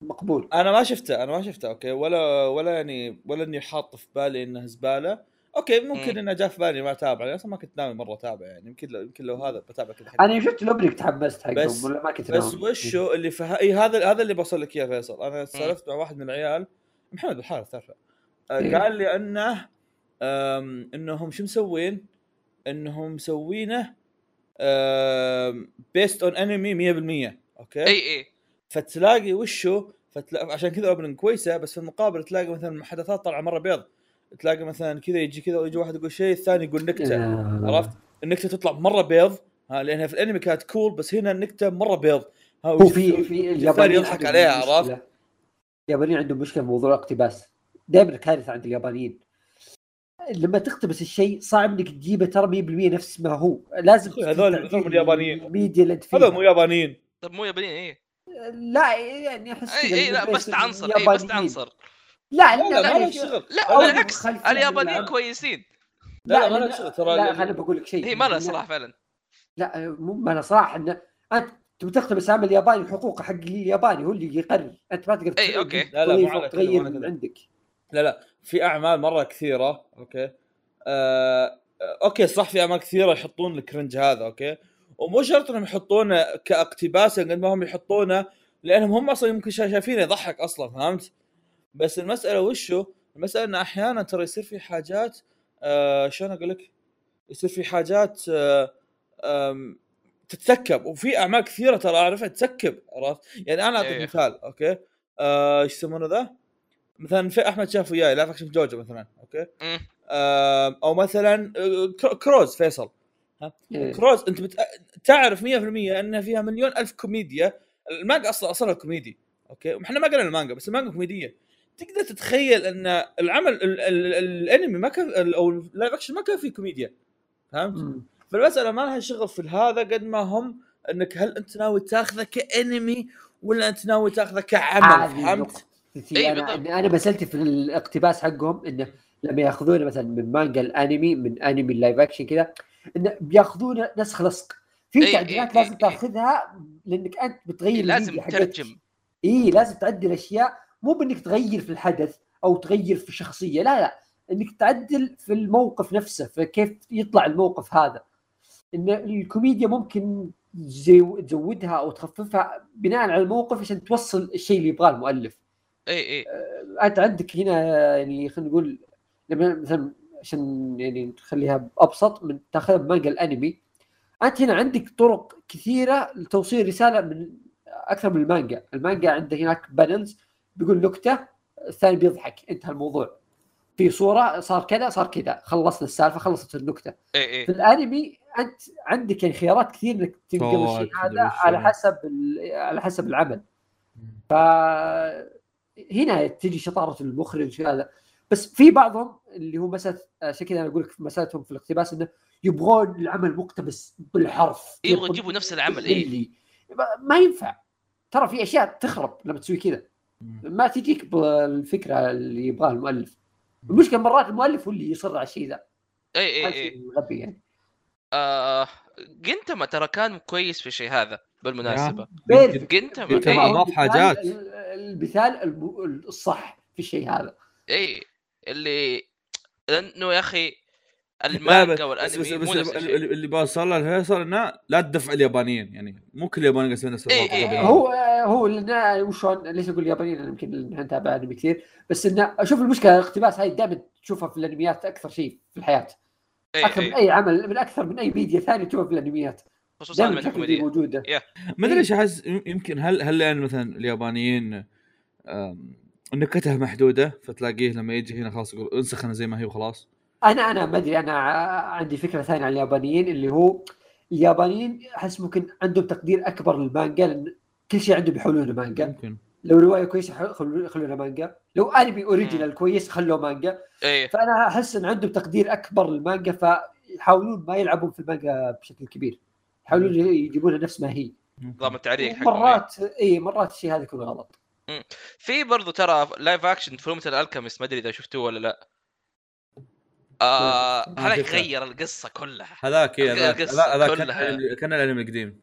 مقبول. أنا ما شفته أنا ما شفته okay. ولا ولا يعني ولا إني حاط في بالي إنه زبالة. Okay ممكن مم. انه جاء في بالي ما أتابع لأن أصلا ما كنت ناوي مرة أتابع يعني يمكن لو يمكن لو هذا بتابع كذا. أنا شفت ال opening تحمست حقهم بس- ولا ما كنت بس. وشو اللي فه... إي هذا هذا اللي بوصل لك إياه فيصل أنا سولفت مع واحد من العيال محمد بالحارث تعرفه آه، إيه. قال لي أنه آم، إنهم شو مسوين؟ إنهم مسوينه based on anime 100% okay إي إي فتلاقي وشو فتلا... عشان كذا opening كويسة بس في المقابل تلاقي مثلا محادثات طالعة مرة بيض تلاقي مثلا كذا يجي كذا ويجي واحد يقول شيء الثاني يقول نكتة. آه. عرفت؟ النكتة تطلع مرة بيض. ها لانها في الأنمي كانت cool بس هنا النكتة مرة بيض. ها هو في في اليابانيين يضحك عليها. عرفت؟ اليابانيين عندهم مشكلة في موضوع الاقتباس. دائما كارثه عند اليابانيين. لما تقتبس الشيء صعب إنك تجيبه ترى 100% نفس ما هو. لازم هذول- هذول اليابانيين. الميديا اللي هذول مو يابانيين طب مو يابانيين اي لا يعني أحس اي اي لا بس تعنصر اي بس. تعنصر. لا لا لا لا لا ما شغل لا بالعكس اليابانيين. كويسين لا لا لا ما لك لا شغل ترى لا خليني بقول لك شيء هي ما لها لا- صراحة فعلا لا مو ما أنا صراحة انه انت تبي تقتبس عمل ياباني حقوقه حق الياباني هو اللي يقرر انت ما تقدر إي، okay. لا، لا، مو على من. عندك لا لا في اعمال مره كثيره okay آه okay صح في اعمال كثيره يحطون ال cringe هذا okay ومو شرط انهم يحطونه كاقتباس قد ما هم يحطونه لانهم هم أصلا يمكن شا- شايفينه يضحك أصلا فهمت؟ بس المسألة وشو؟ المسألة إن أحيانا ترى يصير في حاجات آه شلون أقول لك؟ يصير في حاجات آه آم، تتسكب وفي أعمال كثيرة ترى أعرفها تسكب عرفت؟ يعني أنا أعطيك إيه. مثال أوكي؟ آه، إيش يسمونه ذا؟ مثلا في أحمد شاف وياي لا اكشن جوجو مثلا أوكي. آم، أو مثلا آه، كرو- كروز فيصل إيه. كروز أنت بت... تعرف 100% ان فيها مليون ألف كوميديا المانجا أصلا أصلا كوميدي أوكي إحنا ما قلنا المانجا بس المانجا كوميدية تقدر تتخيل أن العمل ال... ال... الأنمي ما كان أو ال live action ما كان فيه كوميديا فهمت؟ فالمساله ما لها شغل في هذا قد ما هم أنك هل أنت ناوي تاخذه كأنمي ولا أنت ناوي تاخذه كعمل فهمت؟ إيه أنا بالضبط. أنا مسألتي في الاقتباس حقهم إنه لما ياخذونه مثلا من مانجا الأنمي من أنمي ال live action كذا إنه بياخذونه نسخ لصق في إيه، تعديلات إيه، لازم إيه. تأخذها لأنك أنت بتغير لازم. تترجم اي لازم تعدل أشياء مو بإنك تغير في الحدث أو تغير في الشخصيه لا لا إنك تعدل في الموقف نفسه في كيف يطلع الموقف هذا. إن الكوميديا ممكن تزو- تزودها أو تخففها بناء على الموقف عشان توصل الشيء اللي يبغاه المؤلف. إي إي. أنت عندك هنا يعني خلينا نقول لما مثلا عشان يعني نخليها أبسط من تاخذها بمانجا الأنمي. أنت هنا عندك طرق كثيرة لتوصيل رسالة من أكثر من المانجا، المانجا عندك هناك panels بيقول نكتة الثاني بيضحك انتهى الموضوع. في صورة صار كذا صار كذا خلصنا السالفة خلصت النكتة. اي في اي الأنمي أنت عندك يعني خيارات كثير إنك تنقل الشيء هذا على. حسب ال- على حسب العمل. ف هنا تجي شطارة المخرج هذا. بس في بعضهم اللي هو مسألة عشان كذا أنا أقول لك مسألتهم في الاقتباس إنه يبغون العمل مقتبس بالحرف. يبغوا يجيبوا نفس العمل، إيه. بالملي. ما ينفع. ترى في أشياء تخرب لما تسوي كذا. ما تجيك بالفكرة اللي يبغاها المؤلف. المشكلة مرات المؤلف هو اللي يصر على الشيء ذا. إي إي إي. شيء غبي يعني. آه جنتما ترى كان كويس في الشيء هذا بالمناسبة. جنتما جنتما المثال- حاجات. المثال الم- الصح في الشيء هذا. إي اللي لأنه يا أخي المانجا بس بس, والأنمي بس مو نفس اللي, بوصل له الفيصل إنه لا تدفع اليابانيين يعني مو كل اليابانيين قاعدين نفس. إيه، إيه. هو هو لنا وشون ليش أقول اليابانيين يمكن نتابع انمي كثير بس إنه أشوف المشكلة الاقتباس هاي دائما تشوفها في الأنميات أكثر شيء في الحياة. اي أكثر من اي أي عمل من أكثر من أي ميديا ثانية تشوفها في الأنميات. خصوصا من الكوميديا موجوده ما أدري إيش أحس يمكن هل هل لأن مثلا اليابانيين نكتها محدودة فتلاقيه لما يجي هنا خلاص يقول انسخ أنا زي ما هي وخلاص؟ أنا أنا ما أدري أنا عندي فكرة ثانية عن اليابانيين اللي هو اليابانيين أحس ممكن عندهم تقدير أكبر للمانجا لأن كل شيء عندهم يحولونه مانجا يمكن لو رواية كويسة يح- خلو- يخلونها مانجا لو أنمي original كويس خلوه مانجا. اي فأنا أحس إن عندهم تقدير أكبر للمانجا فيحاولون ما يلعبون في المانجا بشكل كبير. يحاولون يجيبونها نفس ما هي. نظام التعريق إيه. مرات اي مرات الشيء هذا يكون غلط. في برضو ترى live action فيلم ال Alchemist ما أدري إذا شفتوه ولا لا. آه هذاك. غير القصة كلها. هذاك إيه، هذاك. القصة هذا هذا كان كلها. الأنمي- كان الأنمي القديم.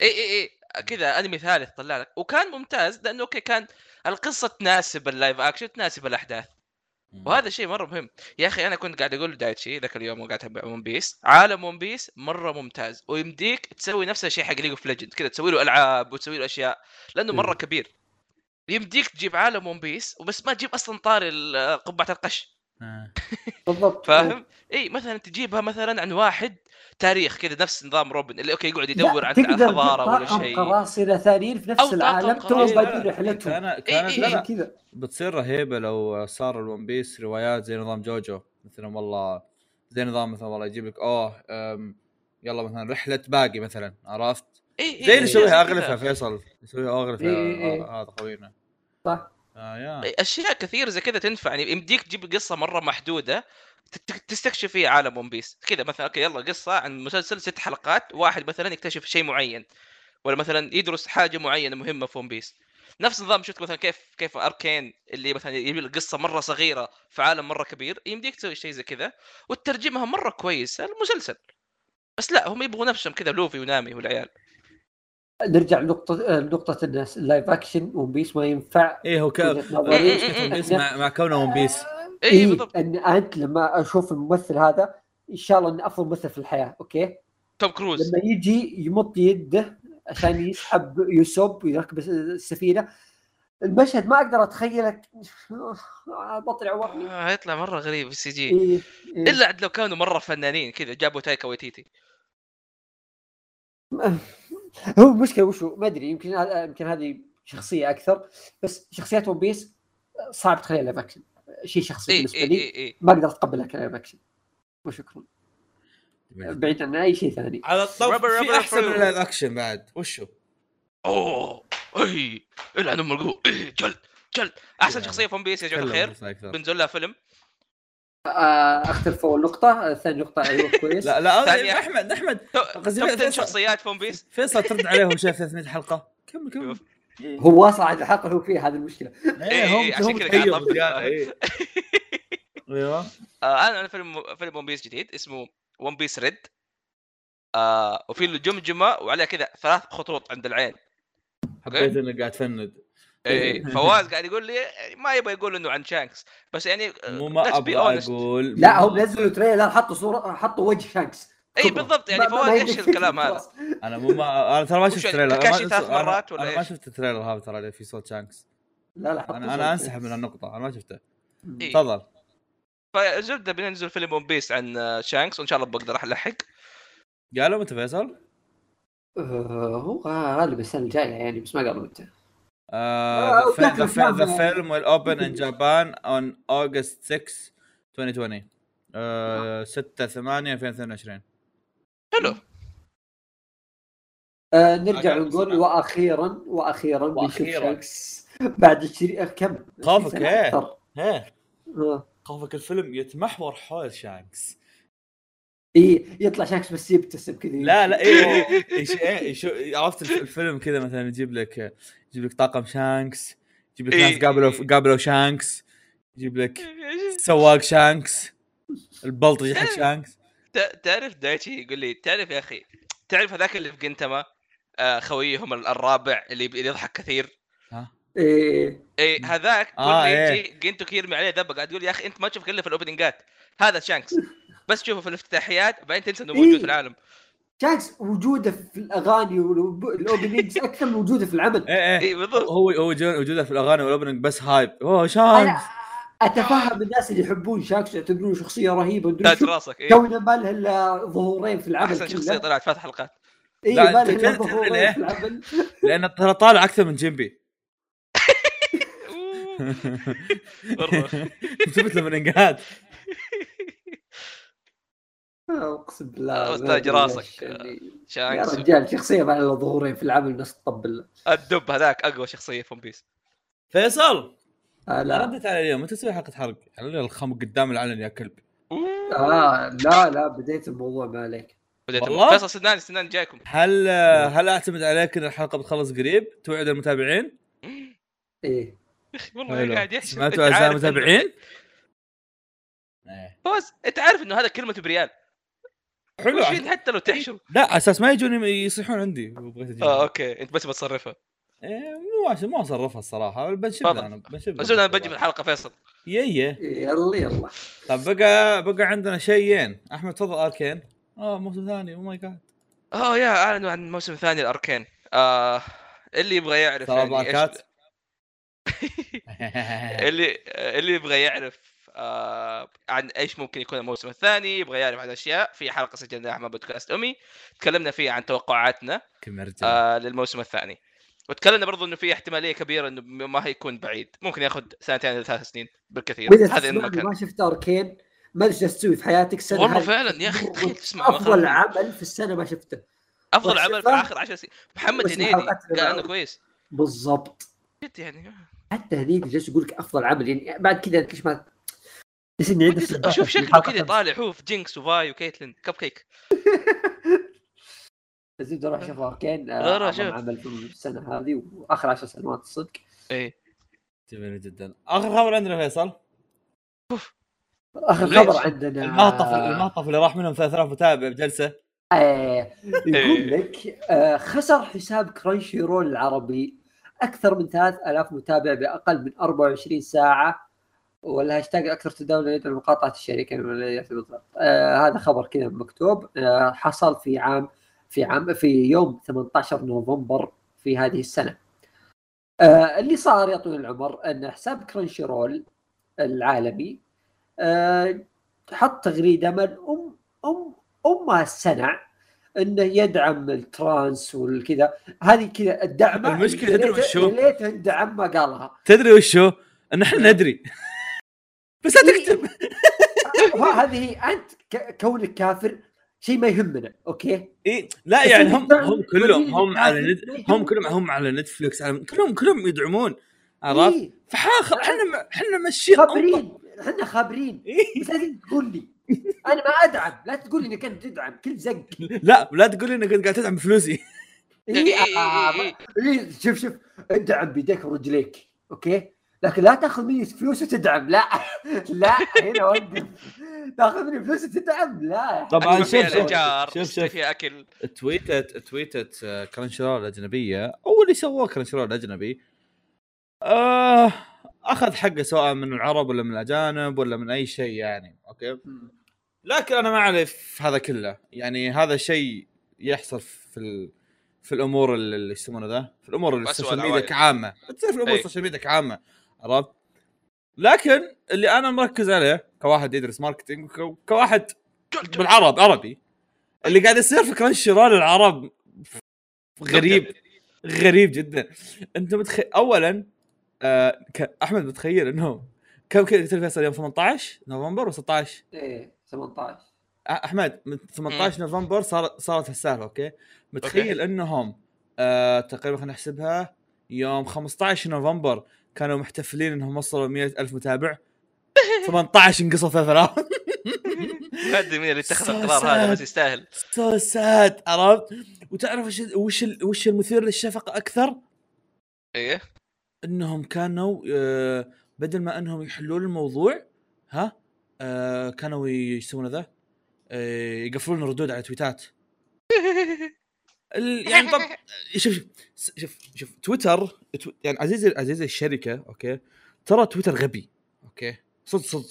اي اي اي كذا أنمي ثالث طلع لك. وكان ممتاز لأنه okay كان القصة تناسب ال live action تناسب الأحداث. وهذا شيء مرة مهم. يا أخي أنا كنت قاعد أقول لدايتشي ذاك اليوم وقاعد أتابع ون بيس عالم ون بيس مرة ممتاز. ويمديك تسوي نفس الشيء حق League of Legends كذا تسوي له ألعاب وتسوي له أشياء لأنه مرة. كبير. يمديك تجيب عالم ون بيس وبس ما تجيب أصلا طاري قبعة القش. آه. بالضبط. فاهم؟ إي مثلا تجيبها مثلا عن واحد تاريخ كذا نفس نظام روبن اللي okay يقعد يدور عن تقدر حضاره ولا شيء قراصنه ثانيين في نفس العالم تو. بادين رحلتهم كان كانت إيه، لا لا لا كذا بتصير رهيبة لو صار الون بيس روايات زي نظام جوجو مثلا والله زي نظام مثلا والله يجيب لك أوه يلا مثلا رحلة باقي مثلا عرفت؟ اي زي اللي إيه، يسويها كذا. أغلفة فيصل يسويها أغلفة إيه، إيه، إيه. هذا خوينا صح آه يا إيه، أشياء كثير زي كذا تنفع يعني يمديك تجيب قصة مرة محدودة تستكشف فيها عالم ون بيس كذا مثلا okay يلا قصة عن مسلسل ست حلقات واحد مثلا يكتشف شيء معين ولا مثلا يدرس حاجة معينة مهمة في ون بيس نفس نظام شفت مثلا كيف كيف Arcane اللي مثلا يجيب لك قصه مرة صغيرة في عالم مرة كبير يمديك تسوي شيء زي كذا وتترجمها مرة كويس المسلسل بس لا هم يبغوا نفسهم كذا لوفي ونامي والعيال. نرجع لنقطة نقطة الناس ال live action ون بيس ما ينفع إيه هو مشكلة ون بيس مع, مع كونه ون بيس اي إيه بالضبط. ان أنت لما أشوف الممثل هذا إن شاء الله انه أفضل ممثل في الحياة okay؟ توم كروز. لما يجي يمط يده عشان يسحب يوسوب ويركب السفينة المشهد ما أقدر أتخيلك. بطل عورني آه يطلع مرة غريب ال CGI إيه. إلا عاد لو كانوا مرة فنانين كذا جابوا تايكا ويتيتي. هو المشكلة وشو؟ ما أدري يمكن هذا- يمكن هذه شخصية أكثر بس شخصيات ون بيس صعب تخليها live action شيء شخصي إي بالنسبة لي إي إي. ما أقدر أتقبلها ك live action وشكرا. بعيد عن أي شيء ثاني. على Rubber, في أحسن من fruit. ال live action بعد. وشو؟ أوه إي العن ام القوه إيه، جلد جلد. أحسن يعني. شخصية في ون بيس يا جماعة الخير. بنزل لها فيلم. آه، اختلف اول نقطه ثاني نقطة أيوه كويس. لا لا. أحمد أحمد. قصدي top 10 فيصل. شخصيات في ون بيس فيصل ترد عليه وهو شايف 300 حلقة. كمل كمل. إيه. هو صعد الحلقة هو فيه هذه المشكلة. إيه، إيه، هم عشان هم كذا قاعد إيه. أيوه. آه أنا أنا فيلم فيلم ون بيس جديد اسمه ون بيس ريد آه وفي له جمجمه وعليها كذا ثلاث خطوط عند العين. حبيت إنك قاعد تفند. اي فواز قاعد يقول لي ما يبغى يقول إنه عن شانكس بس يعني مو ما أبغى. أقول. لا هم نزلوا trailer حطوا صورة حطوا وجه شانكس اي. بالضبط يعني فواز إيش الكلام هذا. أنا مو ما أنا ترى ما شفت trailer كاكاشي أنا- ثلاث مرات ولا أنا ما؟ شفت ال trailer هذا ترى اللي في صوت شانكس لا لا أنا أنا أنسحب. من النقطة أنا ما شفته. إيه. تفضل فالزبده بننزل فيلم ون بيس عن آه، شانكس وإن شاء الله بقدر الحق قالوا متى فيصل؟ آه، هو غالبا السنة الجاية يعني بس ما قالوا متى أفلام- film will open in Japan on August 6 2020 uh, 6 8 2022 حلو آه نرجع ونقول. وأخيرا وأخيرا بنشوف. شانكس بعد 20 كم؟ خوفك 20 سنة إيه. إيه آه. خوفك الفيلم يتمحور حول شانكس إي يطلع شانكس بس يبتسم كذا لا لا إيه إيه، إيه شو عرفت الف- الفيلم كذا مثلا يجيب لك يجيب لك طاقم شانكس يجيب لك إيه. ناس قابلوا قابلوا شانكس يجيب لك سواق شانكس البلطجي حق شانكس تعرف دايتشي يقول لي تعرف يا أخي تعرف هذاك اللي في جنتما آه خويهم الرابع اللي اللي يضحك كثير؟ ها؟ إيه. اي هذاك كل آه، ما إيه. يجي جنتو يرمي عليه ذبة قاعد يقول يا أخي أنت ما تشوف إلا في الأوبننجات. هذا شانكس. بس تشوفه في الافتتاحيات بعدين تنسى إنه موجود إيه. في العالم. شانكس وجوده في الأغاني وال openings أكثر من وجوده في العمل. إيه إيه. اي بالضبط. هو هو جو- وجوده في الأغاني وال opening بس hype أوه شانكس! أتفهم الناس اللي يحبون شانكس يعتبرونه شخصية رهيبة تاج شو. راسك اي كونه ما له إلا ظهورين في العمل أحسن شخصية. طلعت ثلاث حلقات اي لا، ما له إلا ظهورين؟ في العمل لأن ترى طالع أكثر من جيمبي. ثبت له من انقاد أقسم بالله آه، أدري راسك. يعني. يا رجال شخصية ما لها ظهورين في العمل الناس تطبل الدب هذاك أقوى شخصية في ون بيس فيصل آه لا ردت علي اليوم متى تسوي حلقة حرق؟ على الخم قدام العلن يا كلب؟ آه لا لا بديت الموضوع ما عليك. بديت والله؟ فيصل سنان سنان جايكم. هل هل أعتمد عليك إن الحلقة بتخلص قريب؟ توعد المتابعين؟ إيه. والله. قاعد يحسب سمعتوا أنت أعزائي عارف إنه- المتابعين؟ فوز أنت عارف إنه هذا كلمته بريال. حلو. حتى لو تحشر لا على أساس ما يجون يصيحون عندي. وبغيت آه أوكي. أنت بس بتصرفها. إيه، مو عشان ما اصرفها الصراحة. بنشب تفضل. أنا بنشب زود أنا بجي في الحلقة فيصل. يي يلا يلا. طب بقى بقى عندنا شيئين. أحمد تفضل أركين. آه موسم ثاني. أو ماي جاد آه يا أعلنوا عن موسم ثاني الأركين. آه اللي يبغى يعرف ترى يعني اللي اللي يبغى يعرف آه عن إيش ممكن يكون الموسم الثاني يبغى يعرف عن أشياء. في حلقة سجلناها مع بودكاست أمي. تكلمنا فيها عن توقعاتنا آه للموسم الثاني. وتكلمنا برضو إنه في احتمالية كبيرة إنه ما هيكون بعيد. ممكن ياخذ سنتين ثلاث سنين بالكثير. هذا ما كان ما شفت أركين ما ادري إيش تسوي في حياتك السنة والله. فعلا يا أخي تخيل تسمع أفضل. عمل في السنة ما شفته. أفضل عمل في. آخر 10 سنين. محمد هنيدي قال إنه. كويس. بالضبط. جد يعني. حتى هنيدي جالس يقول لك أفضل عمل. يعني بعد كذا ليش ما أشوف شكله كذا طالع هو في جينكس وفاي وكيتلين. كب كيك زيد أروح أشوف أركين لا، اعظم شوف. عمل في السنة هذه وآخر عشر سنوات الصدق. إيه جميل جدا. آخر خبر عندنا فيصل. آخر؟ خبر عندنا. المهطف المهطف اللي راح منهم 3000 متابع بجلسة. آه يقول. لك آه خسر حساب كرانشي رول العربي أكثر من 3000 متابع بأقل من 24 ساعة والهاشتاج أكثر تداولا يدعو مقاطعه الشركة بالضبط. آه هذا خبر كذا مكتوب. آه حصل في عام في عام في يوم 18 نوفمبر في هذه السنة. آه اللي صار يا طويل العمر أن حساب كرانشي رول العالمي آه حط تغريدة من ام ام ام السنع أنه يدعم ال trans والكذا هذه كذا الدعم المشكلة تدري وشو؟ ليت الدعم ما قالها تدري وشو؟ أن إحنا ندري بس لا تكتب هذه أنت كونك كافر شيء ما يهمنا أوكي؟ إيه لا يعني هم هم كلهم هم على هم. كلهم هم على نتفلكس على كلهم كلهم يدعمون عرفت؟ إيه، فحاخر إحنا إحنا ماشيين خابرين إحنا خابرين. إيه. بس لازم تقول لي. أنا ما أدعم. لا تقول لي إنك أنت تدعم كل زق. لا لا تقول لي إنك قاعد تدعم بفلوسي. إيه آه، إيه، إيه. إيه، شوف شوف. ادعم بيديك ورجليك okay؟ لكن لا تاخذ مني فلوس وتدعم. لا. لا هنا وقف. تاخذ مني فلوس وتدعم. لا. طبعا شوف شوف شوف فيها أكل. tweet tweet آه، Crunchyroll الاجنبيه أو اللي سووه Crunchyroll الاجنبي آه أخذ حقه سواء من العرب ولا من الأجانب ولا من أي شيء يعني okay؟ لكن أنا ما أعرف هذا كله. يعني هذا شيء يحصل في ال... في الأمور اللي اللي يسمونه ذا في الأمور وأسوأ ال social media. كعامة. تصير في الأمور. ال social media كعامة. عرفت؟ لكن اللي أنا مركز عليه كواحد يدرس marketing كواحد بالعرب عربي اللي قاعد يصير في Crunchyroll العرب غريب غريب جدا. أنت متخيل اولا آه. أحمد متخيل إنه كم كذا قلت لي فيصل يوم 18 نوفمبر و 16 إيه 18 أحمد من 18 نوفمبر صار صارت السالفة okay؟ متخيل إنهم آه تقريبا خلينا نحسبها يوم 15 نوفمبر كانوا محتفلين إنهم وصلوا 100 ألف متابع. 18 انقصوا 3000 ما أدري مين اللي اتخذ القرار هذا بس. يستاهل. so sad عرفت؟ وتعرف وش وش وش المثير للشفقة أكثر؟ إيه. إنهم كانوا آه، بدل ما إنهم يحلون الموضوع ها آه، كانوا ي- إيش يسمونه ذا آه، يقفلون الردود على تويتات. يعني طب شوف شوف شوف شوف تويتر تو- يعني عزيزي عزيزي الشركة okay ترى تويتر غبي okay صدق صدق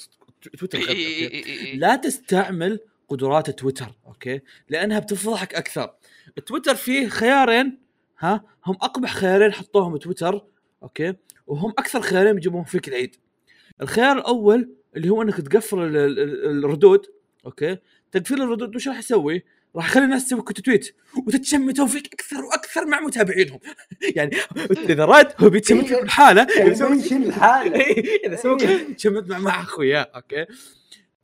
تويتر غبي okay؟ لا تستعمل قدرات تويتر okay لأنها بتفضحك أكثر تويتر فيه خيارين ها هم أقبح خيارين حطوهم تويتر okay وهم أكثر خيارين بيجيبوهم فيك العيد الخيار الأول اللي هو إنك تقفل ال- ال- ال- الردود okay تقفيل الردود وش راح يسوي؟ راح يخلي الناس تسوي quote tweet وتتشمتوا فيك أكثر وأكثر مع متابعينهم. يعني إذا راد هو بيتشمت فيك بالحالة. إذا سوى- mention الحاله إيه، إذا سوى تشمت مع مع اخوياه okay.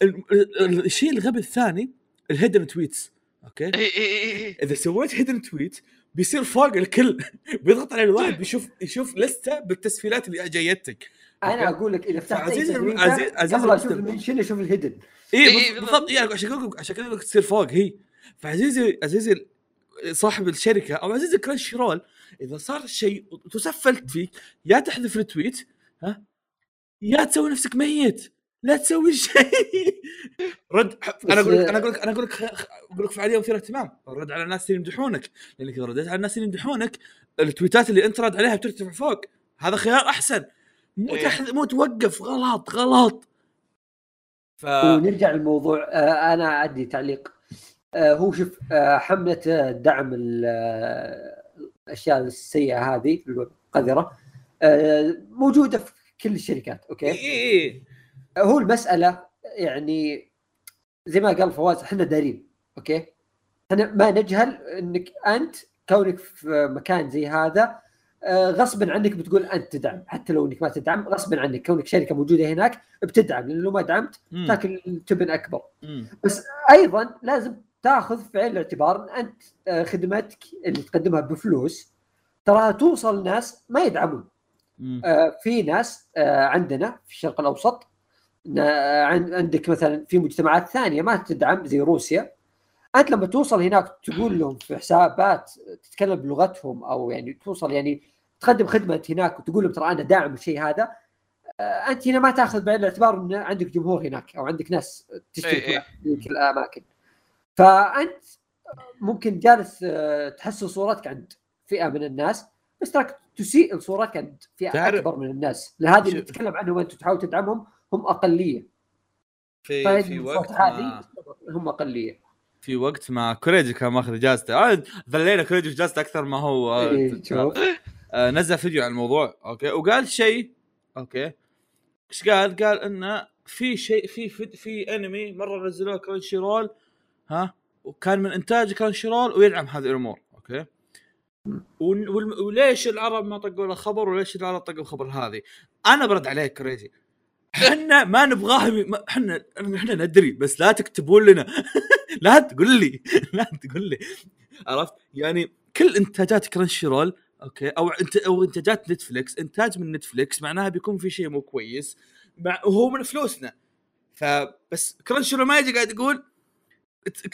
ال- ال- الشيء الغبي الثاني ال hidden tweets okay. إيه، إيه، إيه، إيه. إذا سويت hidden tweet بيصير فوق الكل. بيضغط عليه الواحد بيشوف يشوف لستة بالتسفيلات اللي جايتك أنا أقول لك إذا فتحت تغريده عزيز- عزيزي قبل أشوف. ال mention أشوف ال hidden اي إيه، بالضبط يعني عشان كذا عشان كذا تصير فوق هي. فعزيزي عزيزي صاحب الشركة أو عزيزي Crunchyroll إذا صار شيء وتسفلت فيك يا تحذف ال tweet ها؟ يا تسوي نفسك ميت لا تسوي شيء. رد أنا أقول لك أنا أقول لك أنا أقول لك أقول لك فعاليه مثيره اهتمام. رد على الناس اللي يمدحونك لأنك إذا رديت على الناس اللي يمدحونك التويتات اللي أنت رد عليها بترتفع فوق. هذا خيار أحسن. مو إيه. تحذ... مو توقف غلط غلط. ف ونرجع للموضوع. آه أنا عندي تعليق. آه هو شوف آه حمله آه، دعم آه، الأشياء السيئة هذه القذرة آه موجودة في كل الشركات أوكي إي هو المسألة يعني زي ما قال فواز إحنا دارين okay إحنا ما نجهل إنك أنت كونك في مكان زي هذا آه، غصبا عنك بتقول أنت تدعم حتى لو إنك ما تدعم غصبا عنك كونك شركة موجودة هناك بتدعم لأن لو ما دعمت. تاكل تبن أكبر مم. أيضا لازم تاخذ في عين الاعتبار إن أنت آه، خدمتك اللي تقدمها بفلوس تراها توصل ناس ما يدعمون. آه، في ناس آه، عندنا في الشرق الأوسط عندك مثلا في مجتمعات ثانية ما تدعم زي روسيا أنت لما توصل هناك تقول لهم في حسابات تتكلم بلغتهم أو يعني توصل يعني تقدم خدمة هناك وتقول لهم ترى أنا داعم الشيء هذا أنت هنا ما تاخذ بعين الاعتبار إن عندك جمهور هناك أو عندك ناس تشترك إيه، إيه. في الأماكن فأنت ممكن جالس آه، تحسن صورتك عند فئة من الناس بس تراك تسيء صورتك عند فئة تعرف- أكبر من الناس. لهذه اللي. تتكلم عنهم وأنت تحاول تدعمهم هم أقلية. في فهذه في وقت هذه ما هم أقلية. في وقت ما كوريجي كان ماخذ إجازته. آه ذلينا كوريجي في إجازته أكثر ما هو. آه، إيه، آه نزل فيديو عن الموضوع. okay. وقال شيء. okay. إيش قال؟ قال إنه في شيء في في, في انمي مرة نزلوه Crunchyroll. ها؟ وكان من انتاج Crunchyroll ويدعم هذه الأمور okay؟ وليش العرب ما طقوا له خبر وليش العرب طقوا خبر هذه؟ أنا برد عليك كوريجي إحنا ما ما- إحنا إحنا ندري بس لا تكتبون لنا. لا تقول لي. لا تقول لي. عرفت؟ يعني كل إنتاجات Crunchyroll okay؟ أو انت أو إنتاجات نتفلكس إنتاج من نتفلكس معناها بيكون في شيء مو كويس مع وهو من فلوسنا. فبس Crunchyroll ما يجي قاعد يقول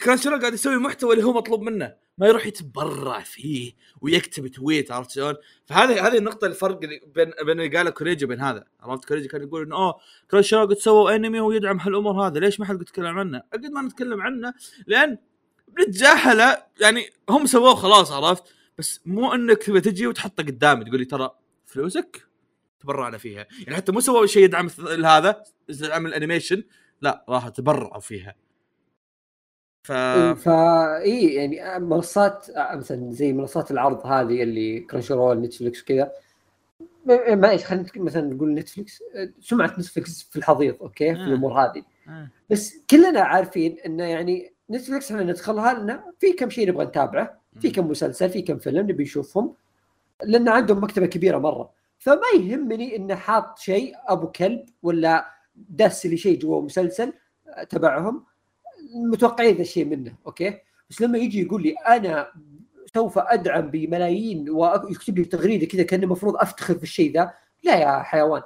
Crunchyroll قاعد يسوي محتوى اللي هو مطلوب منه. ما يروح يتبرع فيه ويكتب tweet عرفت شلون؟ فهذه هذه النقطة الفرق بين بين اللي قاله كوريجي وبين هذا. عرفت؟ كوريجي كان يقول إنه أوه Crunchyroll قد سووا أنمي ويدعم هالأمور هذا ليش ما حد قد يتكلم عنه؟ أكيد ما نتكلم عنه لأن بنتجاهله يعني هم سووه خلاص عرفت؟ بس مو إنك تبي تجي وتحطه قدامي تقول لي ترى فلوسك تبرعنا فيها. يعني حتى مو سووا شيء يدعم هذا يدعم ال animation لا راح تبرعوا فيها. ف فا اي يعني منصات مثلا زي منصات العرض هذه اللي Crunchyroll نتفلكس وكذا. ما- معليش خلينا مثلا نقول نتفلكس سمعة نتفلكس في الحضيض okay في آه. الأمور هذه. آه. بس كلنا عارفين إنه يعني نتفلكس إحنا ندخلها لنا في كم شيء نبغى نتابعه. في كم مسلسل في كم فيلم نبي نشوفهم لأن عندهم مكتبة كبيرة مرة. فما يهمني إنه حاط شيء أبو كلب ولا دس لي شيء جوا مسلسل تبعهم. متوقعين ذا الشيء منه okay؟ بس لما يجي يقول لي أنا سوف أدعم بملايين ويكتب لي تغريدة كذا كان المفروض أفتخر في الشيء ذا لا يا حيوان.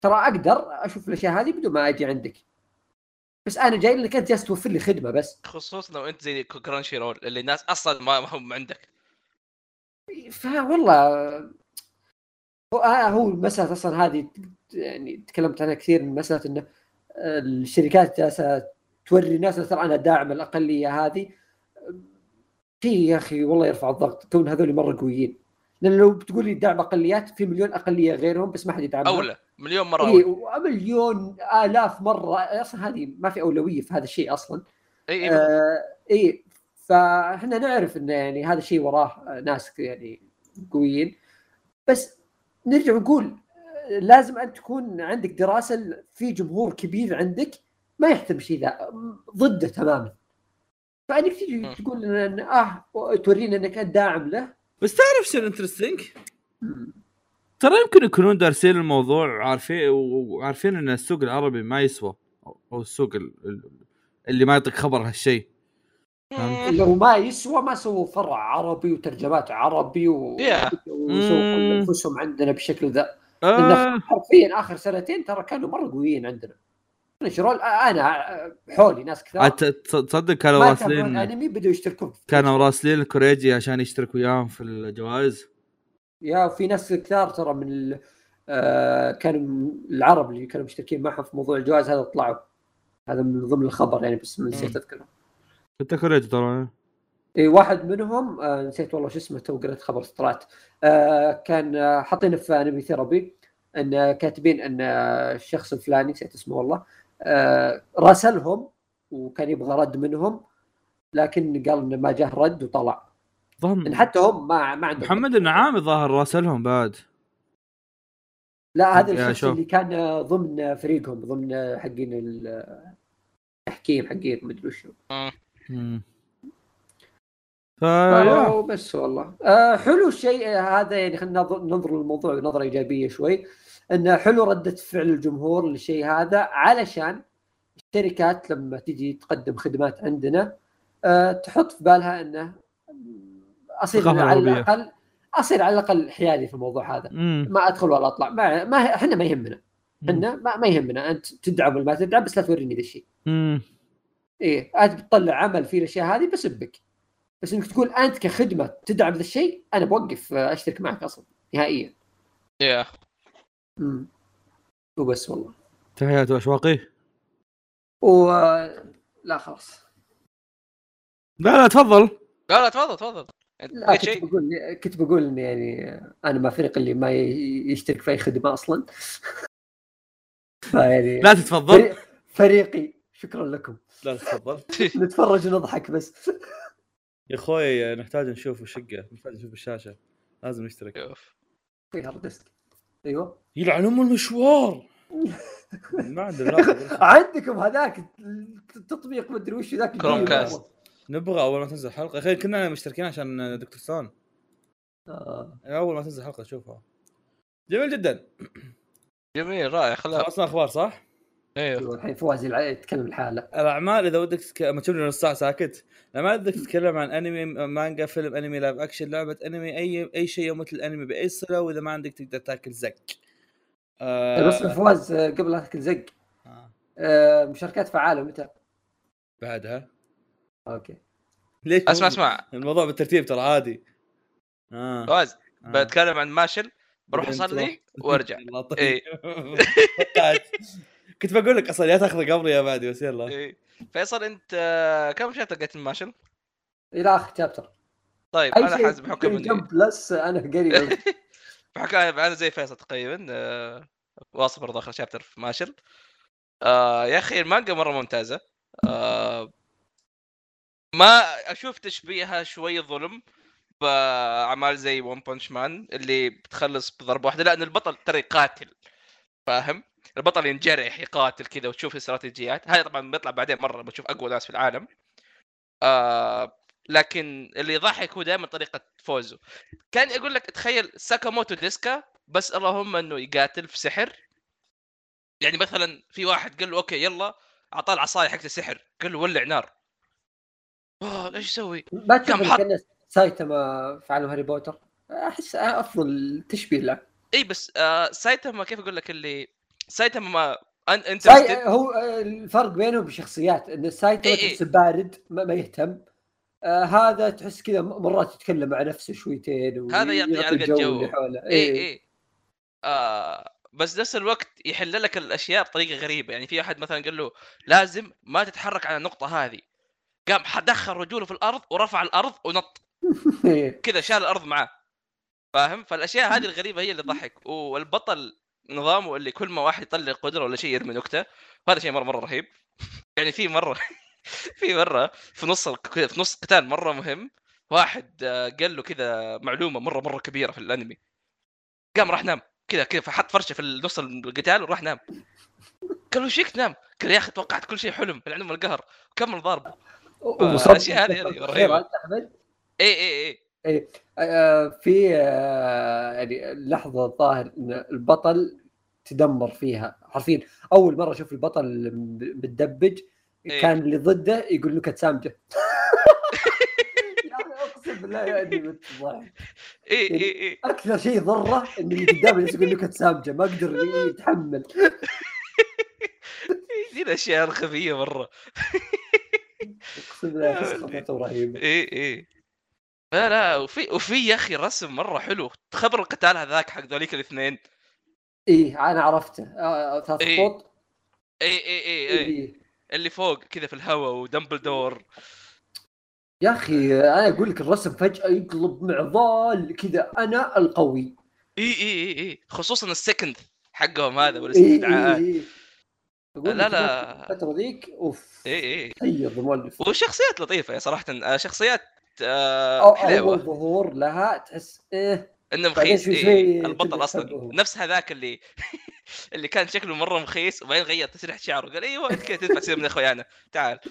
ترى أقدر أشوف الأشياء هذه بدون ما أجي عندك. بس أنا جاي لأنك أنت جالس توفر لي خدمة بس. خصوصا لو أنت زي Crunchyroll اللي الناس أصلا ما هم عندك. فوالله هو آه هو مسألة أصلا هذه يعني تكلمت عنها كثير من مسألة إنه الشركات جالسة توري الناس ترى أنا داعم الأقلية هذه. شيء يا أخي والله يرفع الضغط كون هذول مرة قويين. لأن لو بتقول لي دعم أقليات في مليون أقلية غيرهم بس ما حد يدعمها. أولى مليون مرة اي أولى. مليون آلاف مرة. أصلا هذه ما في أولوية في هذا الشيء أصلا. اي اي آه اي فإحنا نعرف إنه يعني هذا الشيء وراه ناس يعني قويين. بس نرجع نقول آه، لازم أن تكون عندك دراسة في جمهور كبير عندك. ما يهتم الشيء ذا ضده تماما فانك تجي. تقول ان آه تورينا إنك أنت داعم له بس تعرف شو ال interesting؟ ترى يمكن يكونون دارسين الموضوع عارفين وعارفين إن السوق العربي ما يسوى أو- أو السوق ال- ال- اللي ما يعطيك خبر هالشيء؟ لو ما يسوى ما سووا فرع عربي وترجمات عربي و... Yeah. ويسوقوا مم. أنفسهم عندنا بالشكل ذا آه حرفيا آخر سنتين ترى كانوا مرة قويين عندنا شرول أنا حولي ناس كثار. تصدق كانوا راسلين انمي بدوا يشتركون كانوا راسلين الكوريجي عشان يشترك وياهم في الجوائز؟ يا في ناس كثار ترى من ال... آه كانوا العرب اللي كانوا مشتركين معهم في موضوع الجوائز هذا طلعوا. هذا من ضمن الخبر يعني بس نسيت أذكره. أنت كوريجي ترى إي واحد منهم آه نسيت والله شو اسمه تو قريت خبر طلعت آه كان آه حاطينه في Anime Therapy إن آه، كاتبين إن آه الشخص الفلاني نسيت اسمه والله آه راسلهم وكان يبغى رد منهم لكن قال إنه ما جاه رد وطلع. ظن حتى هم ما ما عندهم محمد النعامي ظاهر راسلهم بعد. لا هذا الشخص. اللي كان آه، ضمن فريقهم ضمن آه، حقين ال- التحكيم حقين مدري وشو آه بس والله. آه حلو الشيء آه، هذا يعني خلينا ننظر- ننظر للموضوع بنظرة إيجابية شوي. انه حلو ردة فعل الجمهور للشيء هذا علشان الشركات لما تجي تقدم خدمات عندنا آه تحط في بالها إنه أصير على. الأقل أصير على الأقل حيادي في الموضوع هذا. مم. ما أدخل ولا أطلع ما ما إحنا ما يهمنا. إحنا ما, ما يهمنا. أنت تدعم ولا ما تدعم بس لا توريني ذا الشيء. إيه أنت بتطلع عمل فيه الأشياء هذه بسبك بس إنك تقول أنت كخدمة تدعم ذا الشيء أنا بوقف آه، أشترك معك أصلا نهائيا. يا امم وبس والله. تحياتي أشواقي؟ و لا خلاص. لا لا تفضل. لا لا تفضل تفضل. لا كنت شيء؟ بقول كنت بقول إني يعني أنا مع فريق اللي ما يشترك في أي خدمة أصلا. فيعني لا تتفضل. فريق فريقي. شكرا لكم. لا تتفضل. نتفرج ونضحك بس. يا أخوي نحتاج نشوف الشقه نحتاج نشوف الشاشة. لازم نشترك. في hard disk. أيوه يلعن ام المشوار ما عندنا لا عندكم هذاك التطبيق مدري وش ذاك Chromecast. نبغى أول ما تنزل حلقة يا أخي كنا مشتركين عشان Dr. Stone آه. أول ما تنزل حلقة اشوفها جميل جدا جميل رائع خلاص خلصنا أخبار صح؟ أيوه الحين فواز يتكلم الحالة الأعمال إذا ودك تك... ما تشوفني نص ساعه ساكت الاعمال اذا بدك تتكلم عن أنمي مانجا فيلم أنمي live action لعبة أنمي اي أي شيء يمثل الانمي بأي صله وإذا ما عندك تقدر تاكل زك آه... بس فواز آه، قبل لا تاكل زق آه. آه، مشاركات فعالة متى؟ بعدها okay ليش اسمع اسمع الموضوع بالترتيب ترى عادي آه, فواز آه. بتكلم عن ماشل بروح أصلي. وأرجع. توقعت. كنت بقول لك أصلا يا تاخذه قبلي يا بعدي بس يلا إيه. فيصل أنت آه، كم شهر لقيت الماشل؟ إلى آخر chapter طيب أنا حاسب بحكم اني بلس أنا قريب بحكم أنا زي فيصل تقريبا آه، واصل برضه آخر chapter في ماشل آه يا أخي المانجا مرة ممتازة آه ما أشوف تشبيهها شوي ظلم بأعمال زي One Punch Man اللي بتخلص بضربة واحدة لأن البطل ترى يقاتل فاهم؟ البطل ينجرح يقاتل كذا وتشوف استراتيجيات. هذا طبعا بيطلع بعدين مرة بتشوف أقوى ناس في العالم. آه لكن اللي يضحك هو دائما طريقة فواز كان يقول لك تخيل Sakamoto desu ga بس اللهم إنه يقاتل في سحر. يعني مثلا في واحد قال له okay يلا أعطاه العصاية حقت السحر. قال له ولع نار. اوه ليش يسوي؟ ما كم حط- سايتاما في عالم هاري بوتر؟ أحس أفضل تشبيه له. إي بس آه سايتاما كيف أقول لك اللي سايتاما ما ان أنت ساي... هو آه، الفرق بينهم بشخصيات إن سايتاما إيه إيه. تحس بارد ما, ما يهتم. آه هذا تحس كذا مرات يتكلم مع نفسه شويتين هذا يعطي علقة الجو جو. اللي حوله. اي اي آه بس نفس الوقت يحل لك الأشياء بطريقة غريبة. يعني في واحد مثلا قال له لازم ما تتحرك على النقطة هذه. قام دخل رجوله في الأرض ورفع الأرض ونط. إيه. كذا شال الأرض معاه. فاهم؟ فالأشياء هذه الغريبة هي اللي تضحك والبطل نظامه اللي كل ما واحد يطلع قدرة ولا شيء يرمي نكتة وهذا شيء مرة مرة رهيب. يعني في مرة في مرة في نص في نص قتال مرة مهم واحد آه، قال له كذا معلومة مرة مرة كبيرة في الأنمي. قام راح نام كذا كذا فحط فرشة في نص القتال وراح نام. قال له إيش فيك تنام؟ قال يا أخي توقعت كل شيء حلم العلم والقهر وكمل ضاربه ومصدق الأشياء هذه-. أنت احمد اي اي اي آه، في آه، يعني لحظة الظاهر إن البطل تدمر فيها حرفيا. أول مرة أشوف البطل متدبج إيه. كان اللي ضده يقول نكت سامجه يا أخي أقسم بالله يعني. اي اي اي أكثر شيء ضرة إن اللي قدامه يقول نكت سامجه ما قدر يتحمل. دي الأشياء الخفية مرة. أقسم بالله رهيبة. اي اي لا لا وفي وفي يا أخي رسم مرة حلو. خبر القتال هذاك حق ذوليك الاثنين. إيه أنا عرفته. آه، ثلاث إيه. خطوط. اي اي اي اي إيه. اللي فوق كذا في الهواء ودمبلدور. يا أخي أنا أقول لك الرسم فجأة يقلب معضال كذا. أنا القوي. اي اي اي اي خصوصا ال second حقهم هذا إيه والإستدعاءات. إيه إيه. أقول لا لا. الفترة ذيك أوف. اي اي سيد المؤلف وشخصيات لطيفة صراحة. آه، شخصيات آه اول حلوة. ظهور لها تحس إيه. إنه مخيس. إيه البطل أصلا. نفس هذاك اللي اللي كان شكله مرة مخيس وبعدين غير تسريحه شعره قال إيوه أنت كذا تنفع تصير من اخويانا تعال.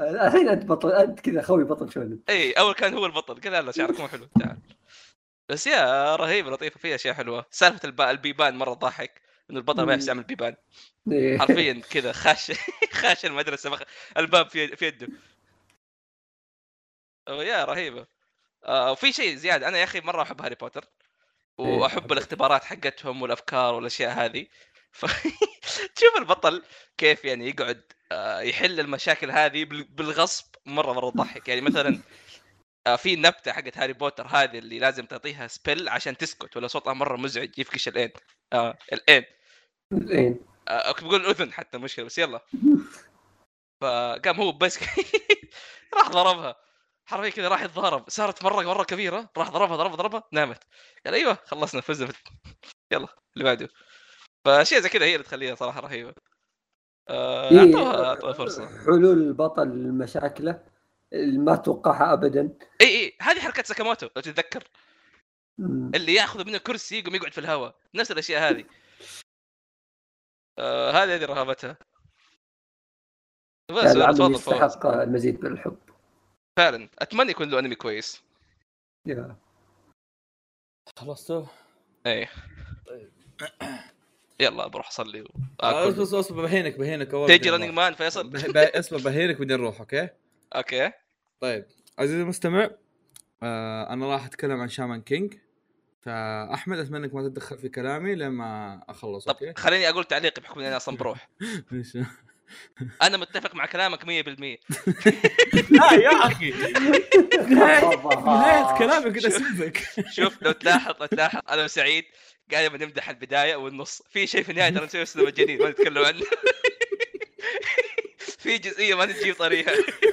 الحين أنت بطل أنت كذا خوي بطل شونن إي أول كان هو البطل. قال لا شعرك مو حلو. تعال. بس يا رهيبة لطيفة فيها أشياء حلوة. سالفة الب- البيبان مرة ضحك إنه البطل ما يعرف يعمل بيبان إيه. حرفيا كذا خاش خاش المدرسة مخ... الباب في في يده. يا رهيبة. آه وفي شيء زيادة أنا يا أخي مرة أحب هاري بوتر. وأحب الاختبارات حقتهم والأفكار والأشياء هذه. ف... تشوف البطل كيف يعني يقعد آه، يحل المشاكل هذه بال- بالغصب مرة مرة تضحك يعني مثلا آه، في نبتة حقت هاري بوتر هذه اللي لازم تعطيها spell عشان تسكت ولا صوتها مرة مزعج يفكش العين. آه العين. زين آه، كنت بقول الأذن حتى مشكلة بس يلا. فقام هو بس راح ضربها. حرفيا كذا راح يتضارب. صارت مره مرة كبيرة. راح ضربها ضربها ضربها نامت. قال أيوه خلصنا فزنا في... يلا اللي بعده. فاشياء زي كذا هي اللي تخليها صراحة رهيبة. آه، إيه. اعطوها أعطوها فرصة. حلول البطل لمشاكله ما توقعها ابدا. إي إي هذه حركه ساكاموتو لو تتذكر. مم. اللي ياخذ منه كرسي يقوم يقعد في الهواء. نفس الأشياء هذه. آه هذه هذه رهابتها بس تفضل يستحق المزيد من الحب. فعلا. أتمنى يكون له أنمي كويس. يا. خلصتوا؟ إيه. يلا بروح أصلي آه، واكل أصبر أصبر بهينك بهينك أول بعدين رننج. مان فيصل؟ أصبر بهينك بعدين نروح أوكي؟ أوكي. طيب. عزيزي المستمع آه أنا راح أتكلم عن شامان كينج فأحمد أتمنى إنك ما تتدخل في كلامي لما أخلص طب okay؟ خليني أقول تعليقي بحكم إني أصلا بروح؟ أنا متفق مع كلامك 100% لا يا أخي. نهايه نهايه كلامي كنت اسبك شوف لو تلاحظ لو تلاحظ أنا وسعيد قاعد نمدح البداية والنص. في شيء في النهايه ترى نسوي اسلوب الجديد ما نتكلم عنه. في جزئية ما نجيب طريقها أتكلم.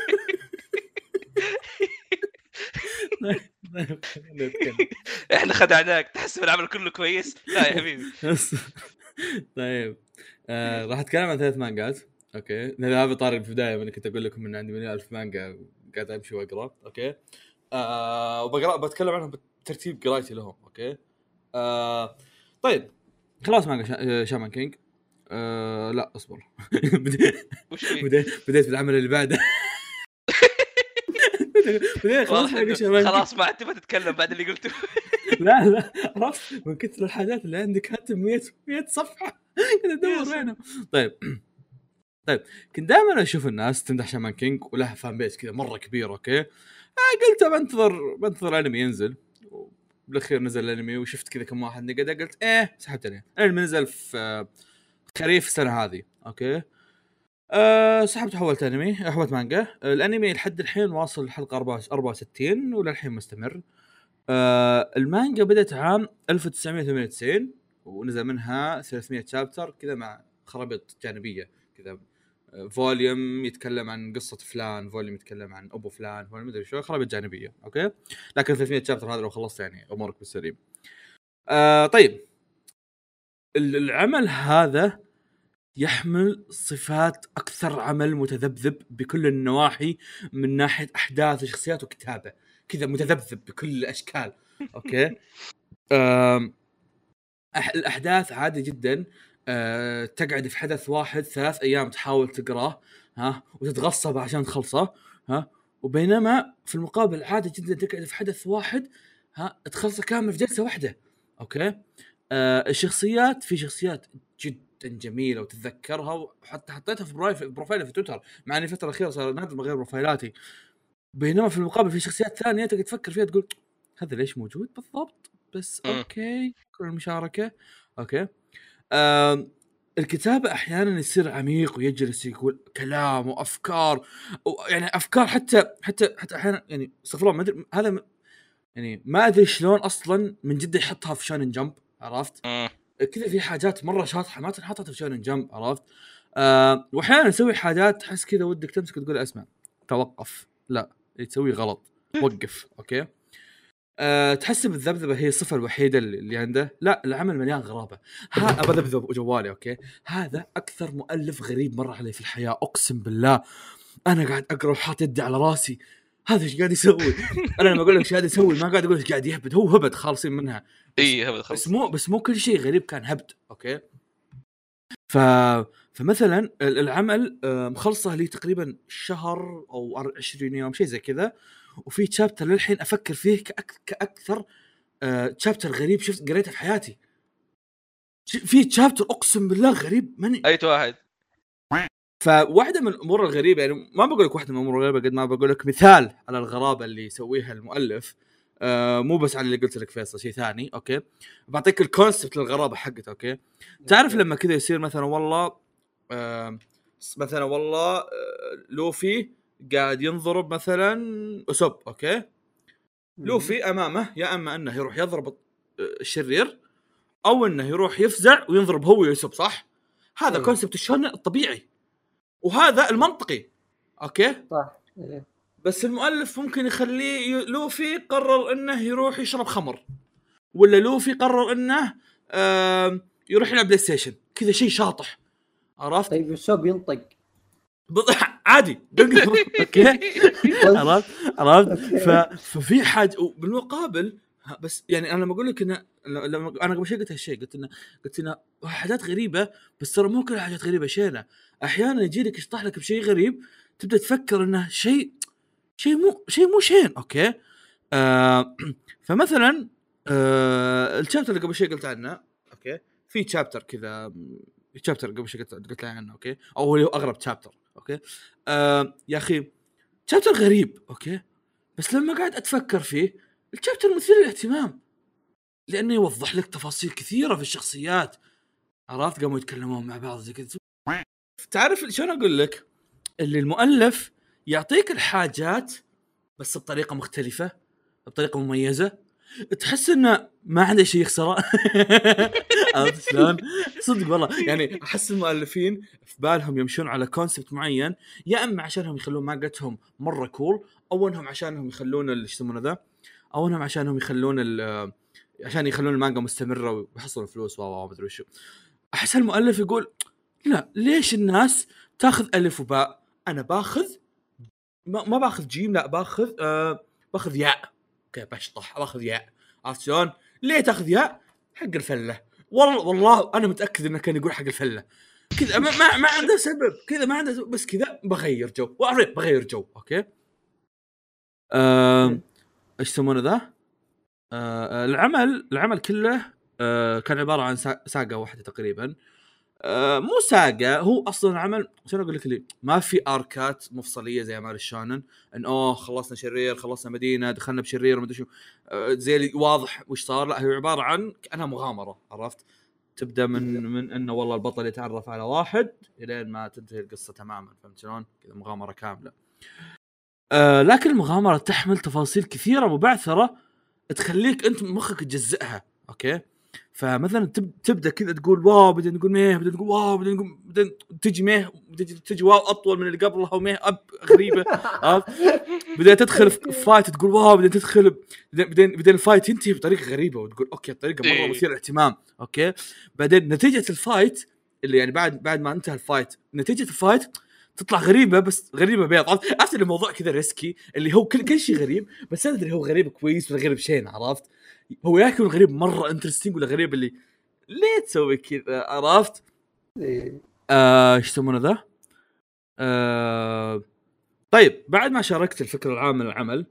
إحنا خدعناك تحسب العمل كله كويس. لا يا حبيبي. طيب. آه راح أتكلم عن ثلاث مانجات. okay. لأن هذا طاري في البداية أنا كنت أقول لكم إن عندي مليون ألف مانجا قاعد أمشي واقرا okay. آه وبقرأ بتكلم عنهم بترتيب قرايتي لهم okay. آه طيب. خلاص مانجا شا... شامان كينج آه لا أصبر. بديت؟ بديت بالعمل اللي بعده. خلاص. خلاص ما عاد تبغى تتكلم بعد اللي قلته. لا لا عرفت؟ من كثر الحاجات اللي عندي كاتب 100 100 صفحة. كذا أدور وينهم. طيب. طيب كنت دائما أشوف الناس تمدح شامان كينج وله fan base كذا مرة كبير okay؟ آه قلت بنتظر بنتظر انمي ينزل. بالاخير نزل الانمي وشفت كذا كم واحد نقد قلت إيه سحبت عليه. الانمي نزل في آه، خريف السنة هذه okay؟ أه سحبت حولت انمي حولت مانجا الانمي لحد الحين واصل الحلقة 64 وللحين مستمر. آه المانجا بدأت عام 1998 ونزل منها 300 chapter كذا مع خرابيط جانبية كذا volume يتكلم عن قصة فلان volume يتكلم عن أبو فلان volume مدري شو خرابيط جانبية okay؟ لكن 300 شابتر هذا لو خلصت يعني أمورك بالسليم. آه طيب. ال- العمل هذا يحمل صفات أكثر عمل متذبذب بكل النواحي من ناحية أحداث وشخصيات وكتابة. كذا متذبذب بكل الأشكال أوكي؟ أح- الأحداث عادي جدا أه تقعد في حدث واحد ثلاث أيام تحاول تقرأه ها وتتغصب عشان تخلصه ها. وبينما في المقابل عادي جدا تقعد في حدث واحد ها تخلصه كامل في جلسة واحدة okay؟ آه الشخصيات في شخصيات جدا جميلة وتتذكرها وحتى حطيتها في profile في profile ي في تويتر مع إني الفترة الأخيرة صار نادر بغير بروفايلاتي. بينما في المقابل في شخصيات ثانية تقعد تفكر فيها تقول هذا ليش موجود بالضبط؟ بس. okay كل المشاركة. okay؟ الكتابة أحيانا يصير عميق ويجلس يقول كلام وأفكار يعني أفكار حتى حتى حتى أحيانا يعني استغفر الله ما أدري هذا يعني ما أدري شلون أصلا من جد يحطها في Shonen Jump عرفت؟ كذا في حاجات مرة شاطحة ما تنحطت في Shonen Jump عرفت؟ آه واحيانا يسوي حاجات تحس كذا ودك تمسك وتقول أسمع توقف لا اللي تسويه غلط وقف okay؟ أه تحس بالذبذبة هي الصفة الوحيدة اللي عنده؟ لا العمل مليان غرابة. ها ابى أذبذب جوالي okay؟ هذا أكثر مؤلف غريب مر علي في الحياة أقسم بالله. أنا قاعد أقرأ وحاط يدي على راسي. هذا إيش قاعد يسوي؟ أنا لما أقول لك إيش قاعد يسوي ما قاعد أقول إيش قاعد يهبد. هو هبد خالصين منها. اي هبل بس خلاص مو بس مو كل شيء غريب كان هبد okay؟ ف فمثلا ال- العمل آه، مخلصة لي تقريبا شهر أو أر- 20 يوم شيء زي كذا. وفي chapter للحين أفكر فيه كأك... كأكثر آه، chapter غريب شفت قريته في حياتي. في chapter أقسم بالله غريب ماني أي واحد. فواحدة من الأمور الغريبة يعني ما بقول لك واحدة من الأمور الغريبة قد ما بقول لك مثال على الغرابة اللي يسويها المؤلف. آه مو بس على اللي قلت لك فيصل شيء ثاني okay؟ بعطيك ال concept للغرابة حقته okay؟ تعرف لما كذا يصير مثلا والله آه مثلا والله آه لوفي قاعد ينضرب مثلا أوسوب okay لوفي أمامه يا أما أنه يروح يضرب آه، الشرير أو أنه يروح يفزع وينضرب هو وأوسوب صح؟ هذا. concept الشونن الطبيعي وهذا المنطقي okay صح إيه. بس المؤلف ممكن يخليه لوفي قرر أنه يروح يشرب خمر ولا لوفي قرر أنه آم، يروح يلعب بلاي ستيشن كذا شيء شاطح عرفت؟ طيب أوسوب ينطق عادي. okay. عرفت؟ عرفت. ففي حاجة وبالمقابل بس يعني أنا لما أقول لك انه لما أنا قبل شوي قلت هالشيء قلت انه قلت انه حاجات غريبة بس ترى مو كل حاجات غريبة شينه أحيانا يجي لك يشطح لك بشيء غريب تبدأ تفكر إنه شيء شيء مو شيء مو شين okay؟ آه فمثلا آه ال chapter اللي قبل شوي قلت عنه okay؟ في chapter كذا chapter قبل شوي قلت لك عنه okay؟ أو هو أغرب chapter okay؟ آه يا أخي chapter غريب okay؟ بس لما قاعد أتفكر فيه ال chapter مثير للاهتمام. لأنه يوضح لك تفاصيل كثيرة في الشخصيات. عرفت؟ قاموا يتكلمون مع بعض زي كذا. تعرف شلون أقول لك؟ اللي المؤلف يعطيك الحاجات بس بطريقة مختلفة بطريقة مميزة تحس إنه ما عنده شيء يخسره؟ عرفت شلون؟ صدق والله. يعني أحس المؤلفين في بالهم يمشون على concept معين يا إما عشانهم يخلون مانجتهم مرة cool أو إنهم عشانهم يخلون ال- إيش يسمونه ذا؟ أو إنهم عشانهم يخلون عشان يخلون المانجا مستمرة ويحصلون فلوس و مدري وشو أحس المؤلف يقول لا ليش الناس تاخذ ألف وباء؟ أنا باخذ ما, ما باخذ جيم لا باخذ آه باخذ ياء. okay بشطح باخذ ياء. عرفت شلون؟ ليه تأخذ ياء؟ حق الفلة. والله والله أنا متأكد إنه كان يقول حق الفلة. كذا ما, ما, ما عنده سبب. كذا ما عنده بس كذا بغير جو. واعرف بغير جو. okay؟ آم، إيش يسمونه ذا؟ آه، العمل العمل كله آه، كان عبارة عن سا- ساقة واحدة تقريبا. آه، مو ساقة هو أصلا عمل شنو أقول لك لي ما في أركات مفصلية زي أعمال الشونن إن أوه خلصنا شرير خلصنا مدينة دخلنا بشرير مدري شو آه، زي اللي واضح وش صار لا هي عبارة عن كأنها مغامرة عرفت تبدأ من من إنه والله البطل يتعرف على واحد إلين ما تنتهي القصة تماما فهمت شلون؟ كذا مغامرة كاملة. آه لكن المغامرة تحمل تفاصيل كثيرة مبعثرة تخليك أنت مخك تجزئها okay؟ فمثلا تب تبدأ كذا تقول wow بعدين نقول meh بعدين نقول wow بعدين نقول بعدين تجي meh بعدين تجي wow أطول من اللي قبلها و meh أب غريبة عرفت؟ بعدين تدخل في fight تقول wow بعدين تدخل بعدين بعدين ال fight ينتهي بطريقة غريبة وتقول okay الطريقة مرة إيه. مثيرة للاهتمام okay بعدين نتيجة ال fight اللي يعني بعد بعد ما انتهى ال fight نتيجة ال fight تطلع غريبة بس غريبة بيض عرفت الموضوع كذا risky اللي هو كل كل شيء غريب بس أدري هو غريب كويس ولا غريب شين عرفت هو يا يكون غريب مرة interesting ولا غريب اللي ليه تسوي كذا؟ عرفت. آه، إيش يسمونه ذا؟ آه طيب بعد ما شاركت الفكرة العامة للعمل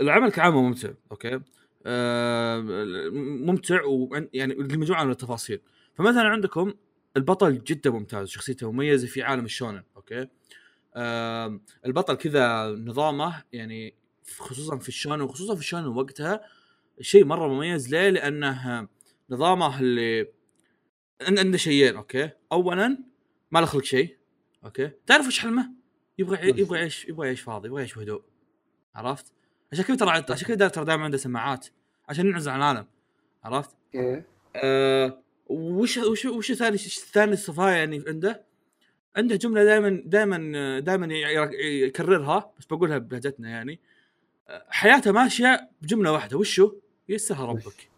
العمل كعامة ممتع okay؟ آه ممتع ويعني مجموعه من التفاصيل. فمثلا عندكم البطل جدا ممتاز شخصيته مميزة في عالم الشونن okay؟ آه البطل كذا نظامه يعني خصوصا في الشونن وخصوصا في الشونن وقتها شيء مرة مميز ليه؟ لأنه نظامه اللي عن- عنده شيئين okay اولا ما له خلق شيء okay تعرف وش حلمه؟ يبغى يبغى يعيش يبغى يعيش فاضي يبغى يعيش بهدوء عرفت؟ عشان كذا ترى عشان كذا ترى دائما عنده سماعات عشان ينعزل عن العالم عرفت؟ okay آه وش وش وش ثاني ثاني يعني عنده؟ عنده جملة دائما دائما دائما يكررها بس بقولها بلهجتنا يعني آه، حياته ماشية بجملة واحدة وشو؟ يسرها ربك.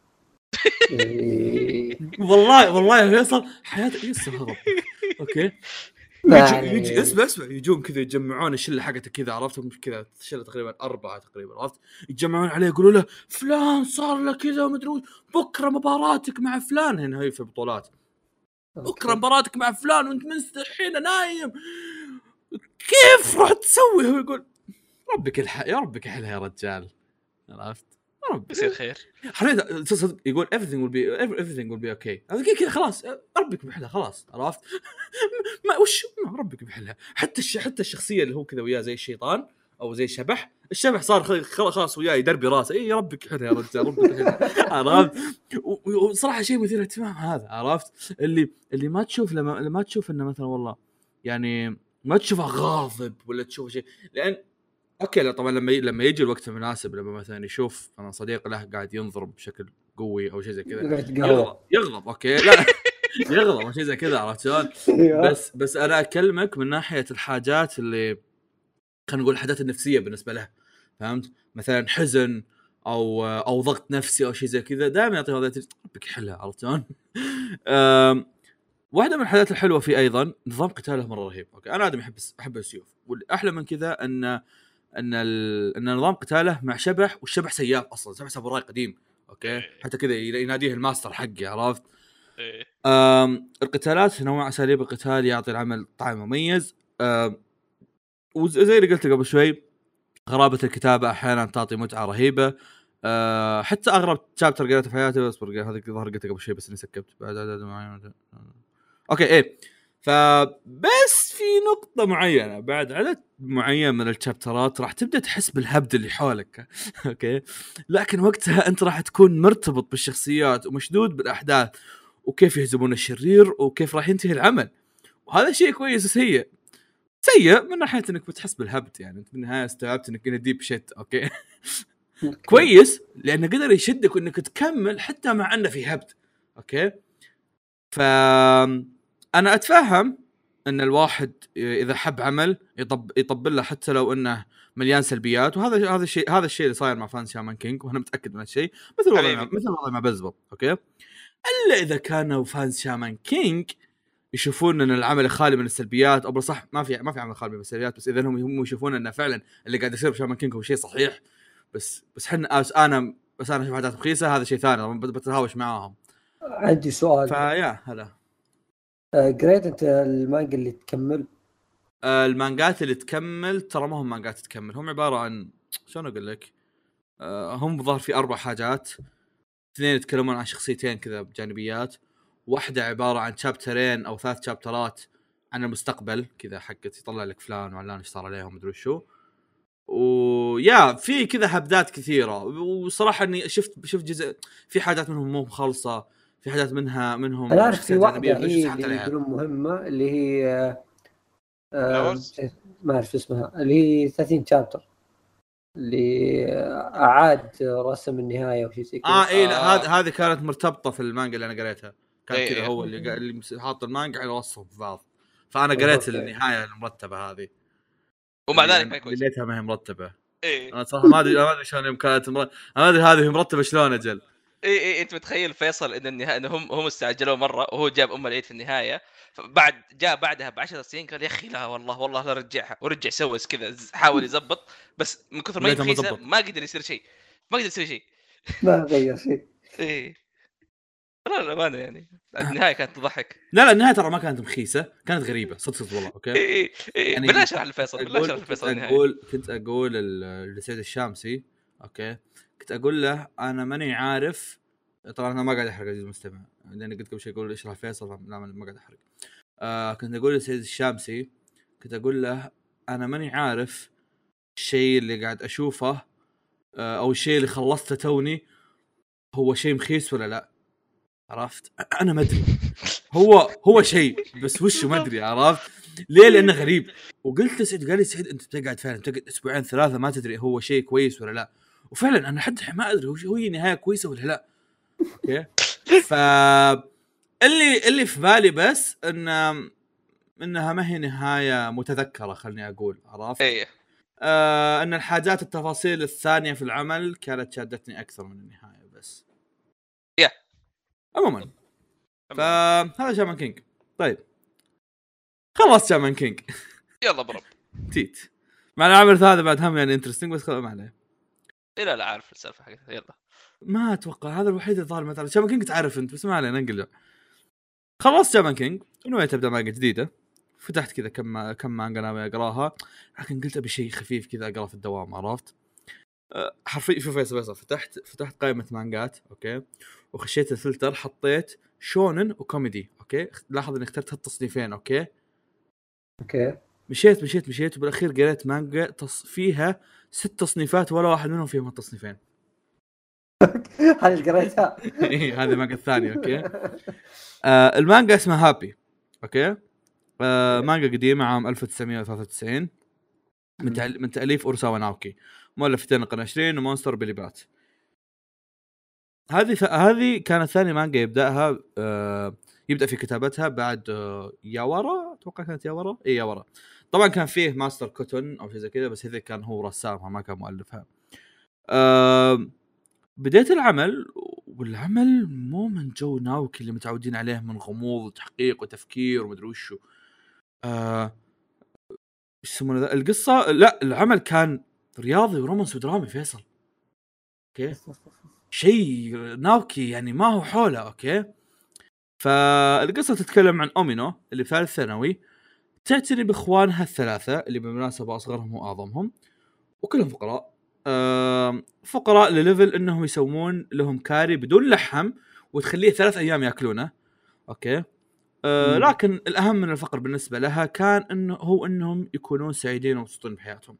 إيه. والله والله يا فيصل حياته يسرها ربك. أوكي؟ يعني- يجي, يجي اسمع اسمع يجون كذا يجمعون الشلة حقته كذا عرفتهم كذا شله تقريبا أربعة تقريبا عرفت؟ يتجمعون عليه يقولوا له فلان صار له كذا ومدري بكرة مباراتك مع فلان. هنا هي في البطولات بكرة مباراتك مع فلان وانت مستحيل نايم. كيف رحت تسوي؟ هو يقول ربك الح... يا ربك يحلها يا رجال. عرفت؟ يصير خير. حرفيا صدق يقول everything will be everything will be okay. كذا كذا خلاص ربك بيحلها خلاص عرفت؟ ما وش ما ربك بيحلها. حتى الش... حتى الشخصية اللي هو كذا وياه زي الشيطان أو زي الشبح الشبح صار خل- خل- خلاص وياه يدربي راسه. اي ربك يحلها يا رجال ربك يحلها عرفت؟ وصراحة شيء مثير اهتمام هذا عرفت؟ اللي اللي ما تشوف لما ما تشوف إنه مثلا والله يعني ما تشوفه غاضب ولا تشوفه شيء. لأن okay لا طبعا لما ي... لما يجي الوقت المناسب لما مثلا يشوف مثلا صديق له قاعد ينضرب بشكل قوي أو شيء زي كذا يغضب يغضب okay لا يغضب أو شيء زي كذا عرفت شلون؟ أيوة. بس بس أنا أكلمك من ناحية الحاجات اللي خلينا نقول الحاجات النفسية بالنسبة له فهمت؟ مثلا حزن أو أو ضغط نفسي أو شيء زي كذا دائما يعطي هذا ربك يحلها عرفت شلون؟ واحدة من الحاجات الحلوة فيه أيضا نظام قتاله مرة رهيب okay أنا آدم أحب أحب السيوف والأحلى من كذا أن أن. أن نظام قتاله مع شبح والشبح سياف أصلا شبح ساموراي قديم أوكي حتى كذا يناديه الماستر حقي عرفت؟ إيه. أم القتالات نوع أساليب القتال يعطي العمل طعم مميز وزي اللي قلت قبل شوي غرابه الكتابة أحيانا تعطي متعة رهيبة آه حتى أغرب chapter قريته في حياتي اصبر هذا الظاهر قلته قبل شوي بس إني skipped بعد okay إيه فبس في نقطة معينة بعد عدد معين من ال chapterات راح تبدأ تحس بالهبد اللي حولك. okay؟ لكن وقتها أنت راح تكون مرتبط بالشخصيات ومشدود بالأحداث وكيف يهزمون الشرير وكيف راح ينتهي العمل. وهذا شيء كويس وسيء. سيء من ناحية إنك بتحس بالهبد يعني. أنت بالنهاية استوعبت إنك deep shit okay؟ كويس لأنه قدر يشدك وانك تكمل حتى مع إنه في هبد. okay؟ ف أنا أتفهم إن الواحد إذا حب عمل يطب يطبل له حتى لو إنه مليان سلبيات وهذا هذا الشيء هذا الشيء اللي صاير مع fan شامان كينج وأنا متأكد من هالشيء مثل مع- حبيبي. مثل الوضع مع بزبط okay؟ إلا إذا كانوا fans شامان كينج يشوفون إن العمل خالي من السلبيات أو صح ما في ما في عمل خالي من السلبيات بس إذا هم هم يشوفون إنه فعلا اللي قاعد يصير بشامان كينج هو شيء صحيح بس بس حنا بس أنا بس أنا أشوف حاجات رخيصة هذا شيء ثاني بتهاوش معاهم. عندي سؤال. فيا هلا. آه، قريت أنت المانجا اللي تكمل؟ آه، المانجات اللي تكمل ترى ما هم مانجات تكمل هم عبارة عن شلون أقول لك؟ آه، هم ظهر في أربع حاجات. اثنين يتكلمون عن شخصيتين كذا بجانبيات. واحدة عبارة عن شابترين أو ثلاث شابترات عن المستقبل كذا حقت يطلع لك فلان وعلان إيش صار عليهم مدري شو ويا في كذا هبدات كثيرة. وصراحة إني شفت شفت جزء في حاجات منهم مو خالصه في حاجات منها منهم أنا أعرف في واحدة هي اللي. يقولون مهمة اللي هي آه، آه،؟ ما أعرف اسمها اللي هي 30 شابتر اللي آه، أعاد رسم النهاية وشي زي كذا آه اي لا آه. هذه هذه كانت مرتبطة في المانجا اللي أنا قريتها كان إيه، كذا إيه. هو اللي اللي حاط المانجا على وصفهم في بعض فأنا أوكي. قريت النهاية المرتبة هذه ومع اللي ذلك ما ليتها ما هي مرتبة إيه أنا صراحة ما أدري ما أدري شلون يوم كانت مر... أنا ما أدري هذه مرتبة شلون أجل اي اي أنت متخيل فيصل إن النهايه إن هم هم استعجلوا مرة وهو جاب أم العيد في النهاية بعد جاء بعدها ب 10 سنين قال يا أخي لا والله والله لا رجعها ورجع سوس كذا حاول يزبط بس من كثر ما هي ما قدر يصير شيء ما قدر يصير شيء. ما غير شيء. إيه. لا لا ما يعني. النهاية كانت تضحك. لا لا النهاية ترى ما كانت مخيسة كانت غريبة صدق صدق والله okay؟ اي اي يعني بالله اشرح لفيصل بالله اشرح لفيصل كنت أقول كنت أقول ال- لسعيد الشامسي okay؟ كنت أقول له أنا ماني عارف. طبعا أنا ما قاعد أحرق عزيزي المستمع. لاني قلت قبل شوي أقول اشرح فيصل؟ لا ما قاعد أحرق. آه كنت أقول لسعيد الشامسي كنت أقول له أنا ماني عارف الشيء اللي قاعد أشوفه آه أو الشيء اللي خلصته توني هو شيء مخيس ولا لا؟ عرفت؟ أنا ما أدري. هو هو شيء بس وشه ما أدري عرفت؟ ليه؟ لأنه غريب. وقلت لسعيد قال لي سعيد أنت بتقعد فعلا بتقعد أسبوعين ثلاثة ما تدري هو شيء كويس ولا لا. وفعلا أنا حتى ما أدري هو هي نهاية كويسة ولا لا. أوكي؟ ف اللي اللي في بالي بس إن إنها ما هي نهاية متذكرة خلني أقول عرفت؟ إيه. آه إن الحاجات التفاصيل الثانية في العمل كانت شادتني أكثر من النهاية بس. يا. عموما. فهذا شامان كينج طيب. خلص شامان كينج يلا برب. تيت. مع العمل هذا بعد هم يعني انترستنج بس خلاص ما عليه. إيه لا لا عارف السالفة حقتها. يلا. ما أتوقع هذا الوحيد اللي ظهر مثلا شامان كينج تعرف أنت بس ما علينا ننقل خلصت شامان كينج ونويت ابدا مانجا جديدة؟ فتحت كذا كم كم مانجا ناوي أقراها لكن قلت أبي شيء خفيف كذا أقرأ في الدوام عرفت؟ أه، حرفيا شوف فيصل فيصل فتحت فتحت قائمة مانجات okay؟ وخشيت الفلتر حطيت شونن و comedy okay؟ لاحظ إني اخترت هالتصنيفين okay؟ okay. مشيت مشيت مشيت وبالأخير قريت مانجا تص... فيها ست تصنيفات ولا واحد منهم فيهم التصنيفين هذه اللي قريتها. إيه، هذه المانجا الثانية okay. آه المانجا اسمها Happy okay. آه مانجا قديمة عام 1993 من. من تأليف أورساوا ناوكي مؤلف فتيان القرن 20 و Monster Billy Bat. هذه ف... هذه كانت ثاني مانجا يبدأها آه يبدأ في كتابتها بعد آه ياورا أتوقع كانت ياورا؟ اي ياورا. طبعا كان فيه Master Keaton أو شيء زي كذا بس هذا كان هو رسامها ما كان مؤلفها. آه بديت العمل والعمل مو من جو ناوكي اللي متعودين عليه من غموض وتحقيق وتفكير ومدري وشو. آه إيش يسمونه القصة لا العمل كان رياضي و romance ودرامي فيصل. okay؟ شيء ناوكي يعني ما هو حوله okay؟ فالقصة تتكلم عن أومينو اللي في ثالث ثانوي. تعتني باخوانها الثلاثه اللي بالمناسبة أصغرهم وأعظمهم وكلهم فقراء. فقراء لل level إنهم يسوون لهم كاري بدون لحم وتخليه ثلاث أيام يأكلونه. okay؟ مم. لكن الأهم من الفقر بالنسبة لها كان إنه هو إنهم يكونون سعيدين ومبسوطين بحياتهم.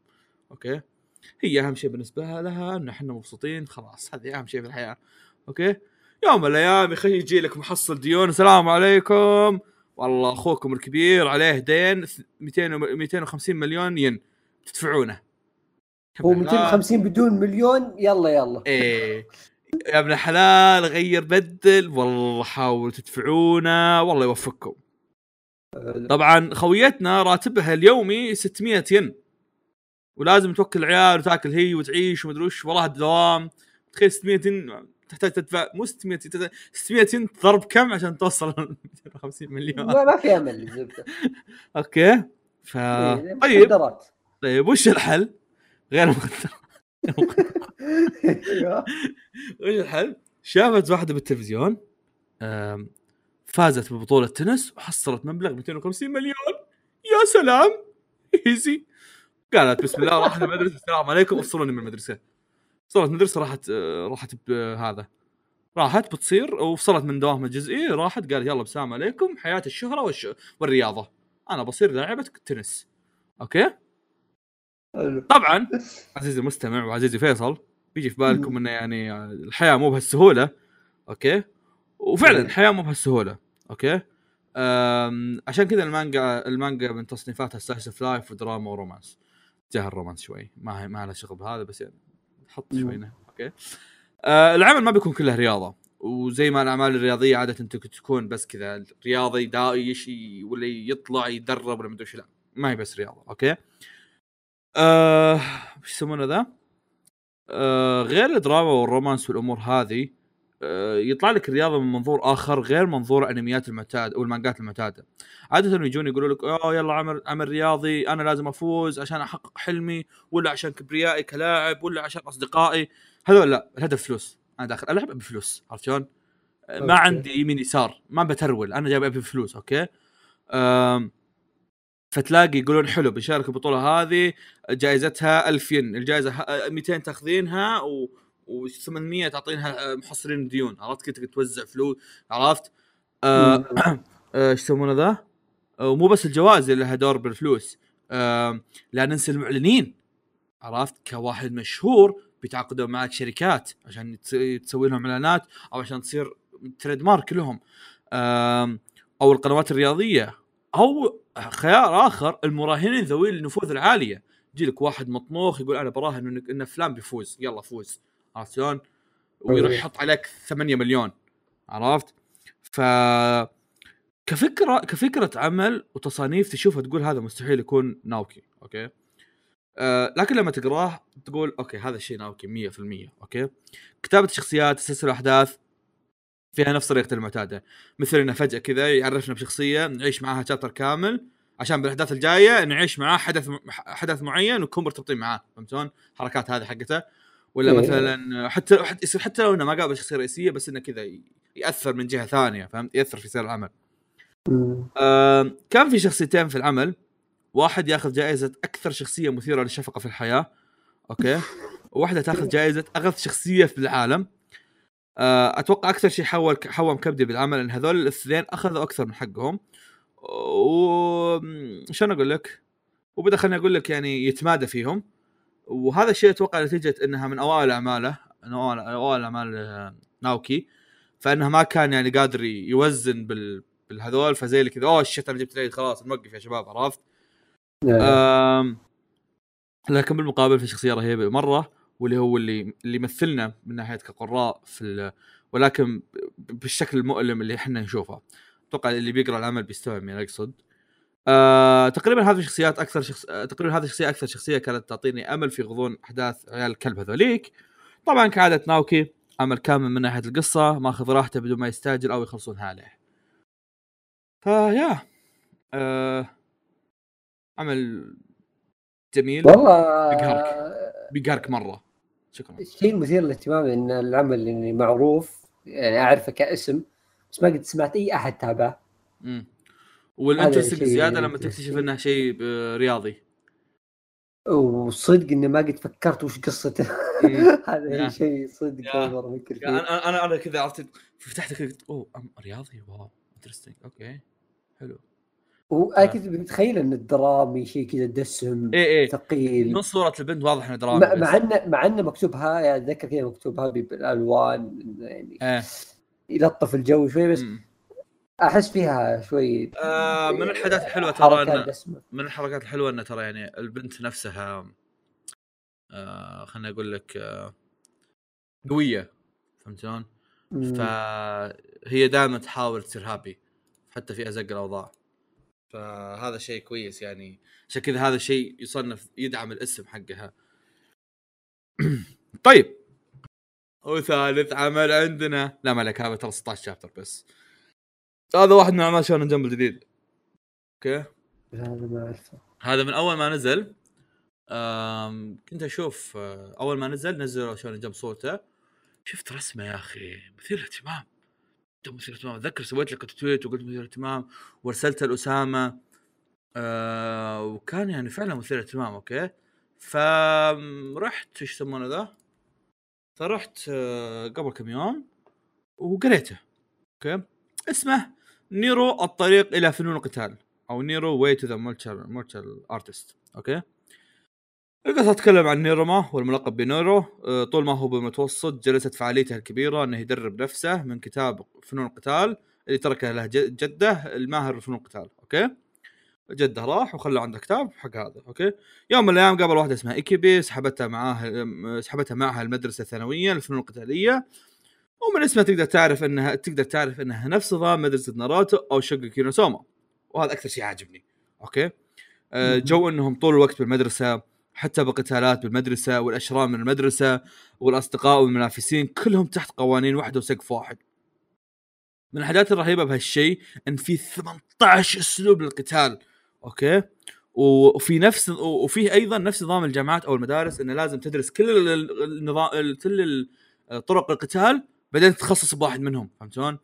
okay؟ هي أهم شيء بالنسبة لها ان إحنا مبسوطين خلاص هذه أهم شيء في الحياة. okay؟ يوم من الأيام يخي يجي لك محصل ديون السلام عليكم. والله اخوكم الكبير عليه دين 200 و- 250 مليون ين. تدفعونه. هو لا. 250 بدون مليون؟ يلا يلا. إيه. يا ابن الحلال غير بدل. والله حاولوا تدفعونا والله يوفقكم. طبعا خويتنا راتبها اليومي 600 ين. ولازم توكل العيال وتاكل هي وتعيش ومدري وش. وراها الدوام. تخيل 600 ين. تحتاج تدفع مو 600 ين 600 ين ضرب كم عشان توصل 250 مليون ما, ما في أمل الزبده okay. ف إيه، طيب. طيب وش الحل؟ غير مخدر أيوه. وش الحل؟ شافت واحدة بالتلفزيون فازت ببطولة تنس وحصلت مبلغ 250 مليون. يا سلام! easy. قالت بسم الله راحت المدرسة السلام عليكم. افصلوني من المدرسة. وصلت مدرسة راحت راحت بهذا راحت بتصير وفصلت من دوامها الجزئي راحت قالت يلا السلام عليكم حياة الشهرة والش... والرياضة. أنا بصير لاعبة تنس. okay. طبعا عزيزي المستمع وعزيزي فيصل بيجي في بالكم إنه يعني الحياة مو بهالسهولة. okay؟ وفعلا. الحياة مو بهالسهولة. okay؟ عشان كذا المانجا المانجا من تصنيفاتها slice of life ودراما و romance. جاه ال romance شوي. ما هي ما لها شغل بهذا بس يعني حط. شوي هنا okay. آه العمل ما بيكون كله رياضة. وزي ما الأعمال الرياضية عادة تكون بس كذا رياضي دا يشي ولا يطلع يدرب ولا مدري وش لا ما هي بس رياضة. okay. آه وش يسمونه ذا؟ آه غير الدراما وال romance والأمور هذه يطلع لك الرياضة من منظور آخر غير منظور الانميات المعتاد أو المانجات المعتادة. عادة يجون يقولوا لك أوه يلا عمل عمل رياضي أنا لازم أفوز عشان أحقق حلمي ولا عشان كبريائي كلاعب ولا عشان أصدقائي هذول لا الهدف فلوس أنا داخل العب بفلوس عرفت شلون؟ آه، ما. عندي يمين يسار ما بترول أنا جايب أبي فلوس okay؟ آم فتلاقي يقولون حلو بنشارك البطولة هذه جائزتها 1000 ين الجائزة ه- 200 تاخذينها و و800 تعطينها محصلين ديون. عرفت كنت توزع فلوس؟ عرفت؟ آه، مم. آه، إيش يسمونه ذا؟ ومو بس الجوائز اللي لها دور بالفلوس. آه، لا ننسى المعلنين. عرفت؟ كواحد مشهور بيتعاقدون معك شركات عشان تس- تسوي لهم إعلانات أو عشان تصير trademark لهم. أو القنوات الرياضية. أو خيار آخر المراهنين ذوي النفوذ العالية. يجي لك واحد مطموخ يقول أنا براهن إن فلان بيفوز. يلا فوز. عرفت شلون؟ ويروح. يحط عليك 8 مليون عرفت؟ ف كفكرة كفكرة عمل وتصانيف تشوفها تقول هذا مستحيل يكون ناوكي okay آه لكن لما تقراه تقول okay هذا الشيء ناوكي 100% okay كتابة الشخصيات تسلسل الاحداث فيها نفس طريقة المعتادة مثل إنه فجأة كذا يعرفنا بشخصية نعيش معاها chapter كامل عشان بالأحداث الجاية نعيش معاه حدث حدث معين ونكون مرتبطين معاه فهمت شلون؟ الحركات هذه حقته ولا إيه. مثلا حتى حتى يصير حتى لو إنه ما قابل شخصية رئيسية بس إنه كذا يأثر من جهة ثانية فهمت؟ يأثر في سير العمل. آم، كان في شخصيتين في العمل. واحد ياخذ جائزة أكثر شخصية مثيرة للشفقة في الحياة. okay؟ وواحدة تاخذ جائزة أغث شخصية في العالم. آه، أتوقع أكثر شيء حول حوم كبدي بالعمل إن هذول الاثنين أخذوا أكثر من حقهم. و شلون أقول لك؟ وبدا خليني أقول لك يعني يتمادى فيهم. وهذا الشيء أتوقع نتيجه إنها من أوائل اعماله من اوائل أوائل أعمال آه، ناوكي فانه ما كان يعني قادر يوزن بال بالهذول فزي اللي كذا أوه شت أنا جبت العيد خلاص نوقف يا شباب عرفت؟ آم، لكن بالمقابل في شخصية رهيبة مرة واللي هو اللي اللي يمثلنا من ناحية كقراء في ولكن بالشكل المؤلم اللي إحنا نشوفه. أتوقع اللي بيقرأ العمل بيستوعب من أقصد. آه تقريبا هذه الشخصيات أكثر شخص آه تقريبا هذه الشخصية أكثر شخصية كانت تعطيني أمل في غضون أحداث عيال الكلب هذوليك. طبعا كعادة ناوكي عمل كامل من ناحية القصة ماخذ راحته بدون ما يستعجل أو يخلصونها عليه فيا آه عمل جميل. والله بيقهرك. بيقهرك مرة. شكرا. الشيء المثير للاهتمام إن العمل اللي معروف يعني أعرفه كاسم بس ما قد سمعت أي أحد تابعه. والانترستنج زيادة لما. تكتشف انه شيء آه، رياضي. وصدق إني ما قد فكرت وش قصته. مم. هذا. شيء صدق يا. اول مره أفكر فيه أنا أنا أنا كذا عرفت فتحت كذا قلت أوه أم رياضي؟ wow interesting okay حلو. واكيد متخيل إن الدرامي شيء كذا دسم إيه إيه. ثقيل. من صورة البنت واضح إنه درامي مع إنه مع إنه مكتوب ها يعني أتذكر كذا مكتوب ها بالألوان يعني إيه يلطف الجو شوي بس. أحس فيها شوي. آه من الحاجات الحلوة ترى من الحركات الحلوة انه ترى يعني البنت نفسها آه خليني أقول لك آه قوية فهمت شلون؟ فهي دائما تحاول تصير هابي حتى في أزق الأوضاع. فهذا شيء كويس يعني. عشان كذا هذا الشيء يصنف يدعم الاسم حقها. طيب. وثالث عمل عندنا. لا ما عليك هذا ترى 16 شابتر بس. هذا واحد من أعمال Shonen Jump الجديد okay. هذا ما أعرفه. هذا من أول ما نزل. آم كنت أشوف آه، أول ما نزل نزلوا Shonen Jump صورته شفت رسمة يا أخي مثير اهتمام جدا مثير اهتمام أتذكر سويت لك tweet وقلت مثير اهتمام وارسلته لأسامة. آه وكان يعني فعلا مثير اهتمام okay. فرحت إيش يسمونه ذا؟ فرحت آه قبل كم يوم وقريته okay. اسمه نيرو الطريق إلى فنون القتال أو Neru way to the martial artist okay؟ القصة تتكلم عن نيروما والملقب بنيرو؟ آه، طول ما هو بالمتوسط جلست فعاليته الكبيرة إنه يدرب نفسه من كتاب فنون القتال اللي تركه له جدة الماهر بفنون القتال. okay؟ جدة راح وخلى عنده كتاب حق هذا. okay؟ يوم من الأيام قابل واحدة اسمها ايكيبي سحبتها معاه سحبتها معها المدرسة الثانوية للفنون القتالية. ومن اسمها تقدر تعرف انها تقدر تعرف إنها نفس نظام مدرسة ناروتو أو شوغوكي نو سوما وهذا أكثر شيء عاجبني. okay؟ آه،. جو إنهم طول الوقت بالمدرسة حتى بالقتالات بالمدرسة والأشرار من المدرسة والأصدقاء والمنافسين كلهم تحت قوانين واحدة وسقف واحد. من الحاجات الرهيبة بهالشيء إن في 18 أسلوب للقتال. okay؟ وفي نفس وفيه أيضا نفس نظام الجامعات أو المدارس انه لازم تدرس كل ال- ال- النظام كل ال- طرق القتال بعدين تتخصص بواحد منهم فهمت شلون؟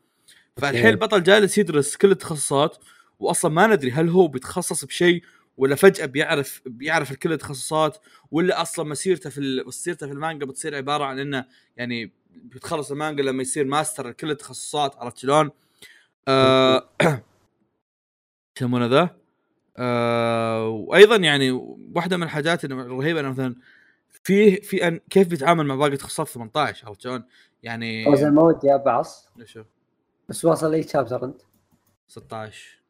فالحين البطل جالس يدرس كل التخصصات واصلا ما ندري هل هو بيتخصص بشيء ولا فجأة بيعرف بيعرف كل التخصصات ولا أصلا مسيرته في مسيرته في المانجا بتصير عبارة عن إنه يعني بيتخلص المانجا لما يصير ماستر لكل التخصصات عرفت شلون؟ آه يسمونه ذا؟ آه وأيضا يعني واحدة من الحاجات الرهيبه إنه مثلا فيه في أن كيف بيتعامل مع باقي التخصصات 18 عرفت شلون؟ يعني فوز ما ودي ابعص شو بس واصل اي chapter أنت. 16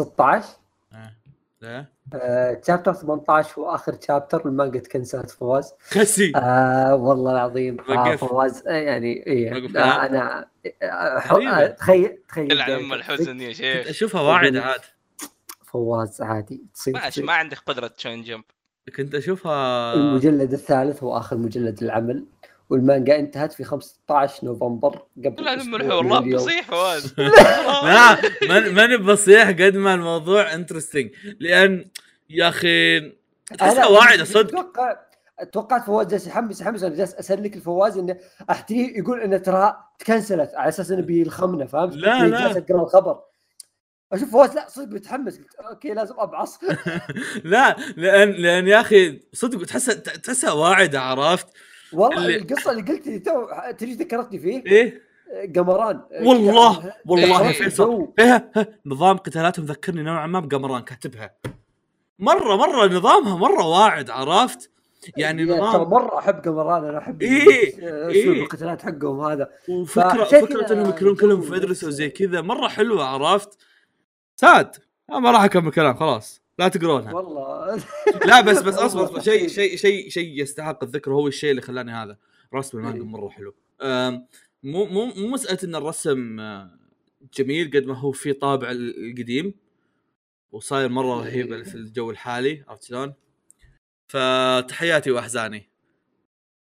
16 آه. لا. آه، chapter 18 هو آخر chapter المانجا تكنسلت فواز. كسي آه والله العظيم. آه. فواز آه يعني إيه. وقف. آه أنا آه. آه، تخيل تخيل ذلك. ام الحزن يا شيخ. أشوفها واعدة عاد. فواز عادي. تصير تصير. ما عندك قدرة Shonen Jump. كنت أشوفها المجلد الثالث هو آخر مجلد العمل والمانجا انتهت في 15 نوفمبر قبل لا من والله. بصيح فواز لا ماني ماني بصيح قد ما الموضوع interesting لأن يا أخي تحسها واعدة صدق أتوقع توقعت فواز جالس يحمس يحمس أنا جالس اسلك الفواز إنه احتيه يقول إنه ترى تكنسلت على أساس إنه بيلخمنا فهمت؟ لا، لا. جالس اقرا الخبر أشوف فواز لا صدق بيتحمس. قلت okay لازم ابعص لا لأن لأن يا أخي صدق تحسها تحسها واعدة عرفت؟ والله اللي- القصة اللي قلت لي تو تجي ذكرتني فيه؟ إيه؟ قمران. والله والله إيه. فيصل. فيها ها، نظام قتالاتهم ذكرني نوعا ما بقمران كاتبها. مرة مرة نظامها مرة واعد عرفت؟ يعني نظام مرة أحب قمران أنا أحب إيه، أسلوب إيه. القتالات حقهم هذا. وفكرة فكرة إنهم يكونون كلهم في مدرسه. وزي كذا مرة حلوة عرفت؟ ساد أنا ما راح أكمل كلام خلاص. لا تقرونها والله. لا بس بس أصبر. شيء شيء شيء شيء يستحق الذكر وهو الشيء اللي خلاني هذا. رسم المانجا إيه. مرة حلو. مو مو مو مسألة إن الرسم آه، جميل قد ما هو في طابع ال- القديم وصاير مرة رهيب في الجو الحالي عرفت شلون؟ فتحياتي وأحزاني.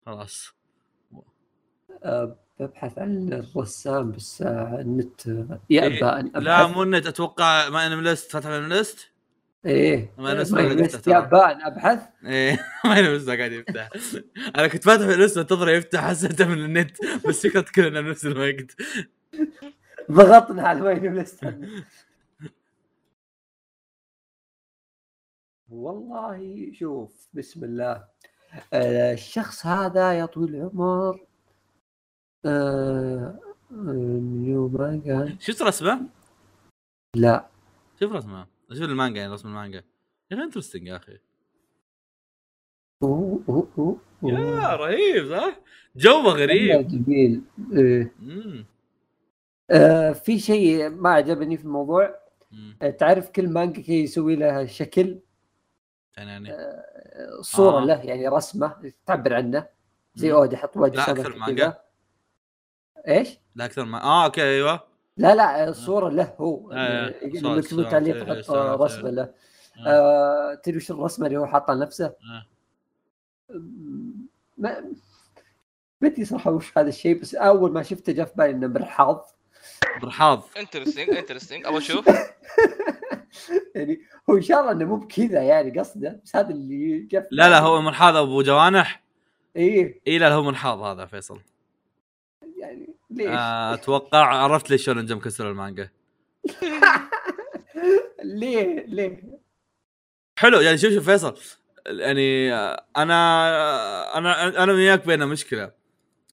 خلاص. أه، ببحث عن الرسام بس النت يأبى أن أبحث. لا مو النت أتوقع ما أنا ليست فتح من ليست إيه ما يمس ترى. يأبى أن أبحث. إيه ما أنا لسه قاعد يفتح. أنا كنت فاتح لسه انتظر يفتح حسيته من النت بس فكرة كلنا نفس الوقت. ضغطنا على ما يمس والله شوف بسم الله. آه، الشخص هذا يا طويل العمر. آه، من يوم ما قال شفت رسمه؟ لا شوف رسمه شوف المانجا يعني رسم المانجا يا أخي انترستنج يا أخي أوه، أوه، أوه،. يا رهيب صح؟ جوه غريب جميل إيه. آه، في شيء ما عجبني في الموضوع. آه، تعرف كل مانجا كي يسوي لها شكل يعني آه، صورة آه. له يعني رسمة تعبر عنه زي. أودا يحط وجه لا، كذا. مانجا؟ إيش؟ لا أكثر ما آه okay أيوه لا لا الصورة له هو صوت، تعليق إيه، يحط صوت، رسمه إيه. له آه. تدري وش الرسمة اللي هو حاطها لنفسه؟ آه. ما ما أدري صراحة وش هذا الشيء بس أول ما شفته جاء في بالي إنه مرحاض مرحاض interesting interesting أبغى أشوف يعني هو إن شاء الله إنه مو بكذا يعني قصده بس هذا اللي جاء في لا لا بالي. هو منحاض أبو جوانح إيه اي لا هو منحاض هذا فيصل يعني ليش؟ آه، أتوقع عرفت ليش Shonen Jump كسر المانجا. ليه؟ ليه؟ حلو يعني شوف شوف فيصل. يعني آه، أنا أنا أنا وياك بيننا مشكلة.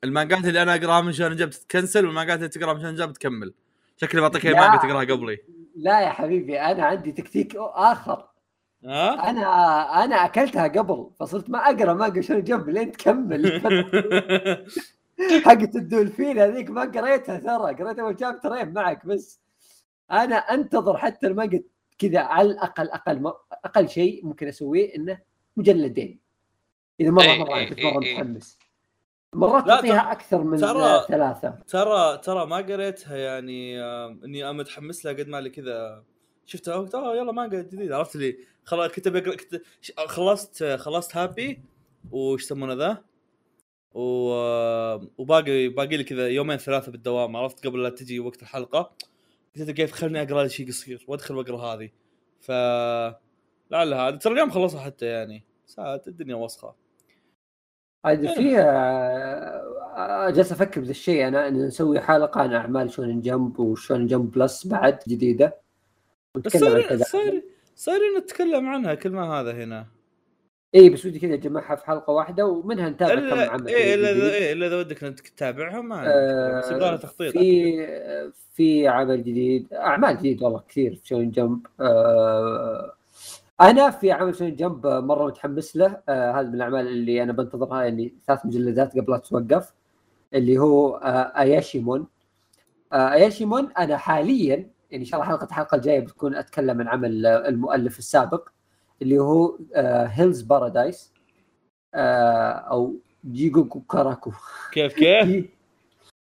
المانجات اللي أنا أقراها من شلون جاب تتكنسل والمانجات اللي تقراها من شلون جاب تكمل. شكلي بعطيك اي. مانجا تقراها قبلي. لا يا حبيبي أنا عندي تكتيك آخر. ها؟ أنا أنا أكلتها قبل فصرت ما أقرأ مانجا شنو جنب لين تكمل. حقت الدولفين هذيك ما قريتها ترى قريت أول شابترين معك بس. أنا أنتظر حتى المانجا كذا على الأقل أقل أقل شيء ممكن أسويه إنه مجلدين. إذا مرة إيه، مرة إيه، كنت إيه، مره إيه. متحمس. مرات تعطيها أكثر من ترى- ثلاثة. ترى ترى ما قريتها يعني إني متحمس لها قد ما لي كذا. شفتها؟ قلت آه يلا مانجا جديد. عرفت لي خلاص كنت بقرا كنت خلصت خلصت هابي وش يسمونه ذا؟ و... وباقي باقي لي كذا يومين ثلاثة بالدوام عرفت؟ قبل لا تجي وقت الحلقة. قلت كيف؟ خلني أقرأ لي شيء قصير وأدخل وأقرأ هذه. ف لعل هذا. ترى اليوم خلصها حتى يعني. ساعات الدنيا وسخة. عاد في آه، جالس أفكر بذا الشيء. أنا ان نسوي حلقة عن أعمال Shonen Jump و Shonen Jump Plus بعد جديدة. بس صاير صاير صايرين نتكلم عنها كل ما هذا هنا. اي بس ودي كذا اجمعها في حلقة واحدة ومنها نتابع كم عمل. إلا. اذا إيه إلا إذا ودك إنك تتابعها ما آه، بس يبغى تخطيط في في عمل جديد أعمال جديد والله كثير في Shonen Jump. آه، أنا في عمل Shonen Jump مرة متحمس له. آه، هذا من الأعمال اللي أنا بنتظرها يعني ثلاث مجلدات قبل لا توقف اللي هو آه، اياشيمون آه، اياشيمون أنا حاليا يعني إن شاء الله حلقة الحلقة الجاية بتكون أتكلم عن عمل المؤلف السابق. اللي هو Hell's Paradise أو جيجوكوراكو كيف كيف؟ جي-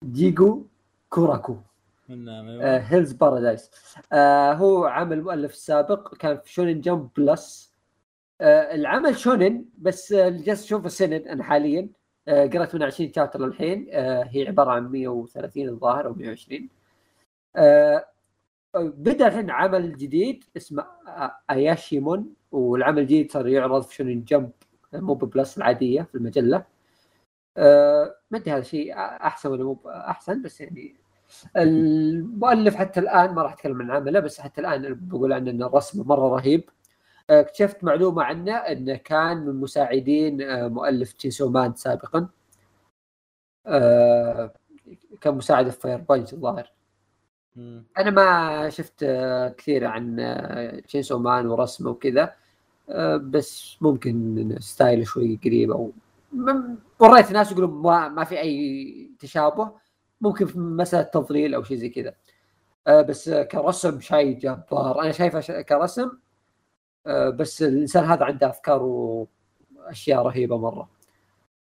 جيجوكوراكو. آه Hell's Paradise آه هو عمل مؤلف سابق كان في Shonen Jump Plus. آه العمل شونن بس آه، اللي جالس اشوفه سند أنا حاليا. آه قرأت من 20 chapter للحين. آه هي عبارة عن 130 الظاهر أو 120 آه بدأ الحين عمل جديد اسمه آه، اياشيمون والعمل الجديد صار يعرض في Shonen Jump مو ب Plus العادية في المجلة. آه ما أدري هذا شيء أحسن ولا مو أحسن بس يعني المؤلف حتى الآن ما راح أتكلم عن عمله بس حتى الآن بقول عنه انه رسمه مرة رهيب. آه، اكتشفت معلومة عنه إنه كان من مساعدين آه، مؤلف Chainsaw Man سابقا. آه، كان مساعد في Fire Punch الظاهر. أنا ما شفت كثير عن Chainsaw Man ورسمه وكذا بس ممكن style ه شوي قريب أو قريت ناس يقولون ما, ما في أي تشابه ممكن في مسألة تضليل أو شيء زي كذا. بس كرسم شيء جبار. أنا شايفه كرسم بس الإنسان هذا عنده أفكار واشياء رهيبة مرة.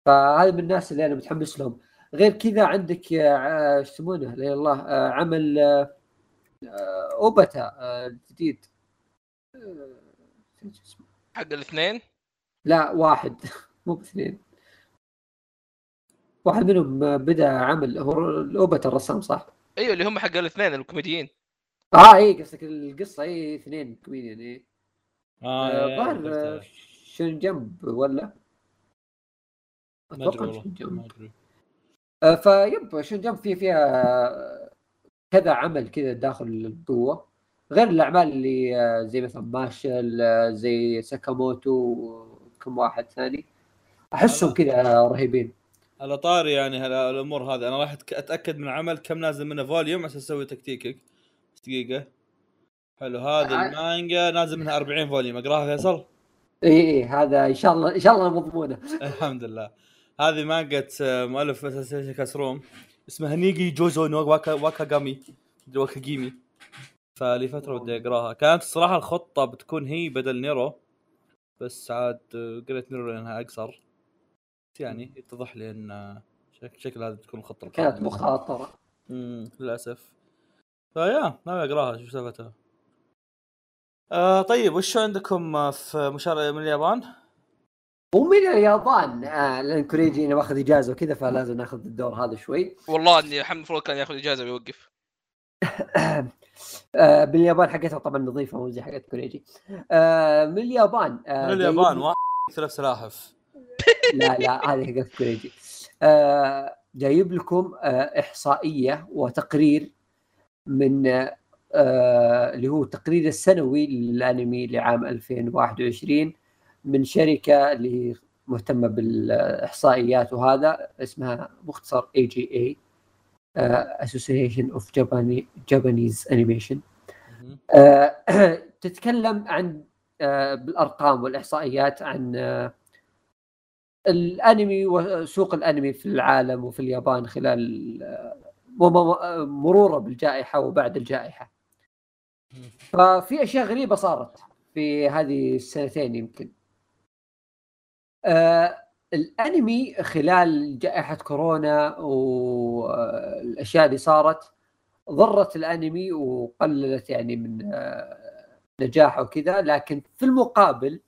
فهذا من الناس اللي أنا متحمس لهم. غير كذا عندك إيش يسمونه؟ لا الله آه، عمل آه، آه، أوباتا الجديد نسيت شو اسمه. حق الاثنين؟ لا واحد. مو باثنين. واحد منهم بدا عمل هو الأوباتا الرسام صح؟ أيوه اللي هم حق الاثنين الكوميديين. آه اي قصدك القصة اي اثنين كوميديان اي آه آه، ظهر Shonen Jump ولا؟ أتوقع Shonen Jump. فيب Shonen Jump فيه فيها كذا عمل كذا داخل القوة غير الأعمال اللي آه، زي مثلا Mashle آه، زي ساكاموتو وكم واحد ثاني. أحسهم كذا رهيبين. على طاري يعني الأمور هذه. أنا راح أتأكد من عمل كم نازل منه volume عشان أسوي تكتيكك. دقيقة. حلو. آه. المانجا نازل منها 40 volume. أقراها فيصل؟ اي اي هذا إن شاء الله إن شاء الله مضمونة. الحمد لله. هذه مانجا آه، مؤلف Assassination Classroom. اسمها نيجي جوزو نو واكا واكاغامي واكاجيمي فلي فترة بدي أقراها. كانت الصراحه الخطة بتكون هي بدل نيرو بس عاد آه، قريت نيرو لأنها أقصر. يعني يتضح لي إن آه، شك- شكل هذه بتكون الخطة كانت. مخاطرة. امم للأسف. فيا ناوي أقراها. شوف سالفتها آه طيب وش عندكم في مشاركة من اليابان؟ ومن اليابان آه لأن كوريجي أنا ماخذ إجازة وكذا فلازم ناخذ الدور هذا شوي. والله إني محمد المفروض كان ياخذ إجازة ويوقف آه باليابان حقتها طبعا نظيفة مو زي حقت كوريجي. آه من اليابان آه من اليابان واحد ثلاث سلاحف. لا لا هذه حقت كوريجي. آه جايب لكم آه إحصائية وتقرير من آه اللي هو التقرير السنوي للأنمي لعام 2021 من شركة اللي هي مهتمة بالإحصائيات وهذا اسمها مختصر AJA Association of Japanese Animations تتكلم عن آه، بالأرقام والإحصائيات عن آه، الأنمي وسوق الأنمي في العالم وفي اليابان خلال آه، مرورة بالجائحة وبعد الجائحة. ففي أشياء غريبة صارت في هذه السنتين يمكن. الأنمي خلال جائحة كورونا والأشياء اللي صارت ضرت الأنمي وقللت يعني من آه، نجاحه وكذا لكن في المقابل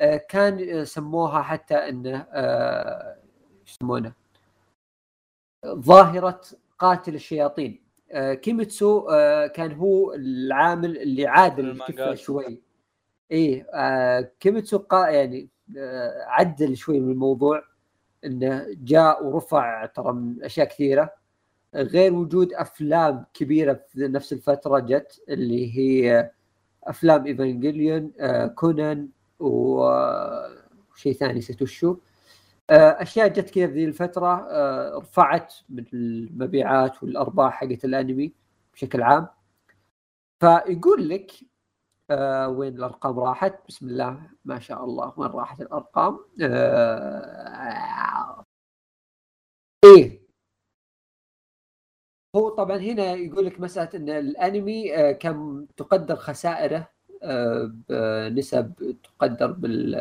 آه، كان سموها حتى إنه آه، يسمونه؟ ظاهرة قاتل الشياطين. كيميتسو كان هو العامل اللي عادل. شوي. إيه كيميتسو قا يعني عدل شوي من الموضوع إنه جاء ورفع ترى من أشياء كثيرة. غير وجود أفلام كبيرة في نفس الفترة جت اللي هي أفلام ايفانجيليون آه، كونان وشيء ثاني نسيت آه، أشياء جت كذا في ذي الفترة آه، رفعت من المبيعات والأرباح حقت الأنمي بشكل عام. فيقول لك آه وين الأرقام راحت؟ بسم الله ما شاء الله وين راحت الأرقام؟ آه إيه. هو طبعا هنا يقول لك مسألة إن الأنمي آه كان تقدر خسائره آه بنسب تقدر بال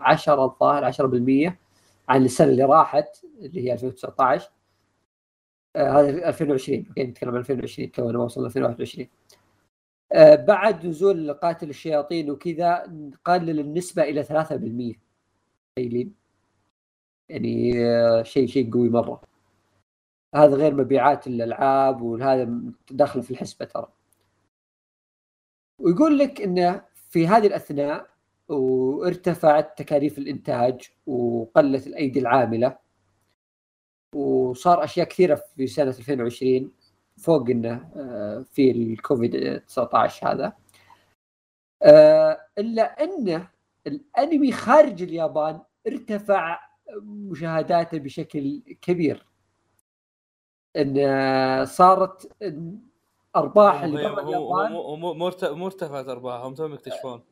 10 الظاهر 10% عن السنة اللي راحت اللي هي 2019 آه هذا 2020 أوكي نتكلم عن 2020 تونا ما وصلنا 2021 آه بعد نزول قاتل الشياطين وكذا قلل النسبة إلى 3% تخيلين يعني آه شيء شيء قوي مرة. هذا غير مبيعات الألعاب وهذا داخل في الحسبة ترى. ويقول لك انه في هذه الأثناء وارتفعت تكاليف الإنتاج وقلت الأيدي العاملة وصار أشياء كثيرة في سنة 2020 فوق إنه آه، في الكوفيد 19 هذا. آه، إلا أنه الأنمي خارج اليابان ارتفع مشاهداته بشكل كبير. إن آه، صارت أرباح اللي برا اليابان مو مو ارت- مو ارتفعت أرباحهم توهم يكتشفون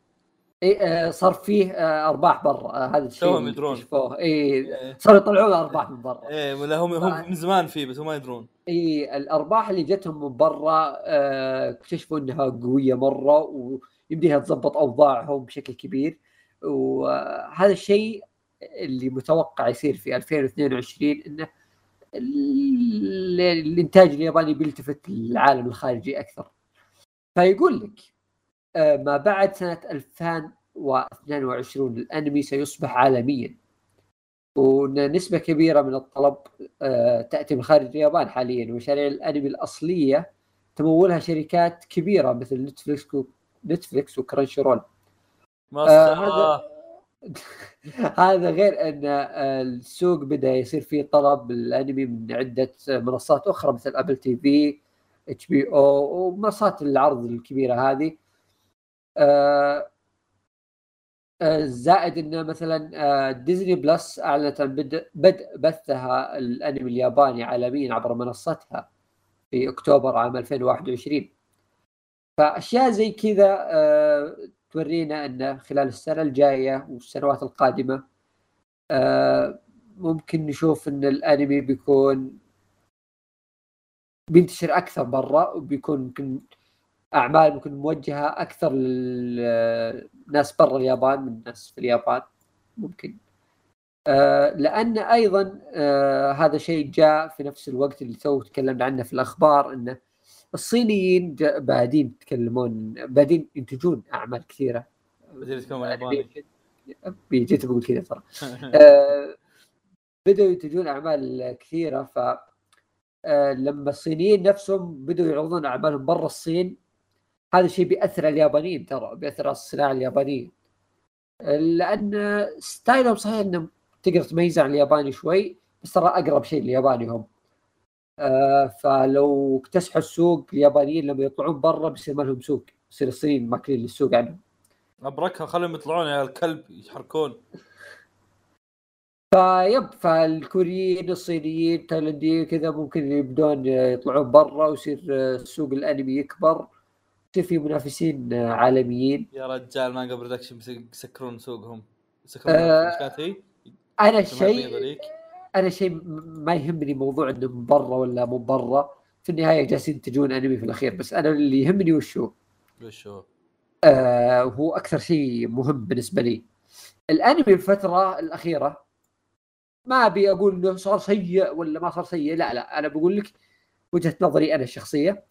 إيه آه، صار فيه أرباح برا هذا الشيء توهم يدرون. إي إيه. صاروا يطلعون ارباح من برا. إيه، ولا هم هم من زمان فيه بس هم ما يدرون. إي الأرباح اللي جتهم من برا آه، اكتشفوا إنها قوية مرة ويمديها تضبط أوضاعهم بشكل كبير. وهذا الشيء اللي متوقع يصير في 2022 إنه ال- الإنتاج الياباني بيلتفت للعالم الخارجي أكثر. فيقول لك آه، ما بعد سنة 2022 الأنمي سيصبح عالميا. وان نسبة كبيرة من الطلب آه، تأتي من خارج اليابان حاليا. ومشاريع الأنمي الأصلية تمولها شركات كبيرة مثل نتفلكس و... نتفلكس و Crunchyroll مسخره هذا- هذا غير أن آه، السوق بدأ يصير فيه طلب. الأنمي من عدة منصات أخرى مثل Apple TV HBO ومنصات العرض الكبيرة هذه. آه، آه، زائد انه مثلا آه، Disney Plus أعلنت عن بدء بثها الأنمي الياباني عالميا عبر منصتها في أكتوبر عام 2021 فأشياء زي كذا آه، تورينا إن خلال السنة الجاية والسنوات القادمة آه، ممكن نشوف إن الأنمي بيكون بينتشر أكثر برا وبيكون ممكن أعمال ممكن موجهة أكثر للناس برا اليابان من الناس في اليابان ممكن. آه، لأن أيضا آه، هذا شيء جاء في نفس الوقت اللي تو تكلمنا عنه في الأخبار إنه الصينيين بادين يتكلمون بادين ينتجون أعمال كثيرة. تكون ياباني. جيت بقول كذا ترى. آه، بدأوا ينتجون أعمال كثيرة ف آه، لما الصينيين نفسهم بدأوا يعرضون أعمالهم برا الصين هذا الشيء بيأثر على اليابانيين ترى بيأثر على الصناعة اليابانية. آه، لأن ستايلهم صحيح إنه تقدر تميزه عن الياباني شوي بس ترى أقرب شيء للياباني هم. آه، فلو اكتسحوا السوق اليابانيين لما يطلعون برا بيصير ما لهم سوق يصير الصين ماكلين للسوق عنهم. أبركها خليهم يطلعون يا الكلب يحركون. فيب فالكوريين الصينيين التايلانديين كذا ممكن يبدون يطلعون برا ويصير سوق الأنمي يكبر. في منافسين عالميين. يا رجال Manga Productions بيس- بيسكرون سوقهم. يسكرون آه، هي؟ أنا الشيء أنا شيء ما يهمني موضوع إنه من برا ولا مو برا. في النهاية جالسين ينتجون أنمي في الأخير بس أنا اللي يهمني وشو وش هو؟ آه هو أكثر شيء مهم بالنسبة لي. الأنمي الفترة الأخيرة ما أبي أقول إنه صار سيء ولا ما صار سيء لا لا. أنا بقول لك وجهة نظري أنا الشخصية.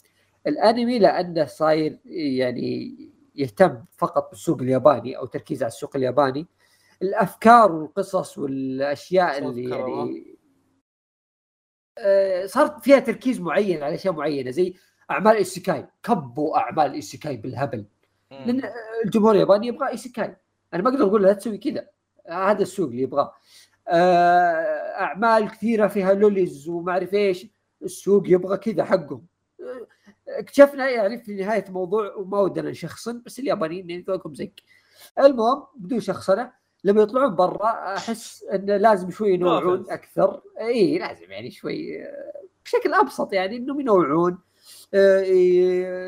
الانمي لأنه صاير يعني يهتم فقط بالسوق الياباني أو تركيز على السوق الياباني. الافكار والقصص والاشياء اللي. يعني آه، صار فيها تركيز معين على أشياء معينة زي أعمال isekai. كبوا أعمال isekai بالهبل. لأن الجمهور الياباني يبغى isekai. أنا ما أقدر أقول لا تسوي كذا. هذا السوق اللي يبغاه. آه، أعمال كثيرة فيها lolis وما أعرف إيش. السوق يبغى كذا حقهم. اكتشفنا يعني في نهاية الموضوع وما ودنا نشخصن بس اليابانيين يعني ذوقهم زق المهم بدون شخصنه لما يطلعون برا أحس انه لازم شوي ينوعون. أكثر إي لازم يعني شوي بشكل أبسط يعني انهم ينوعون آه،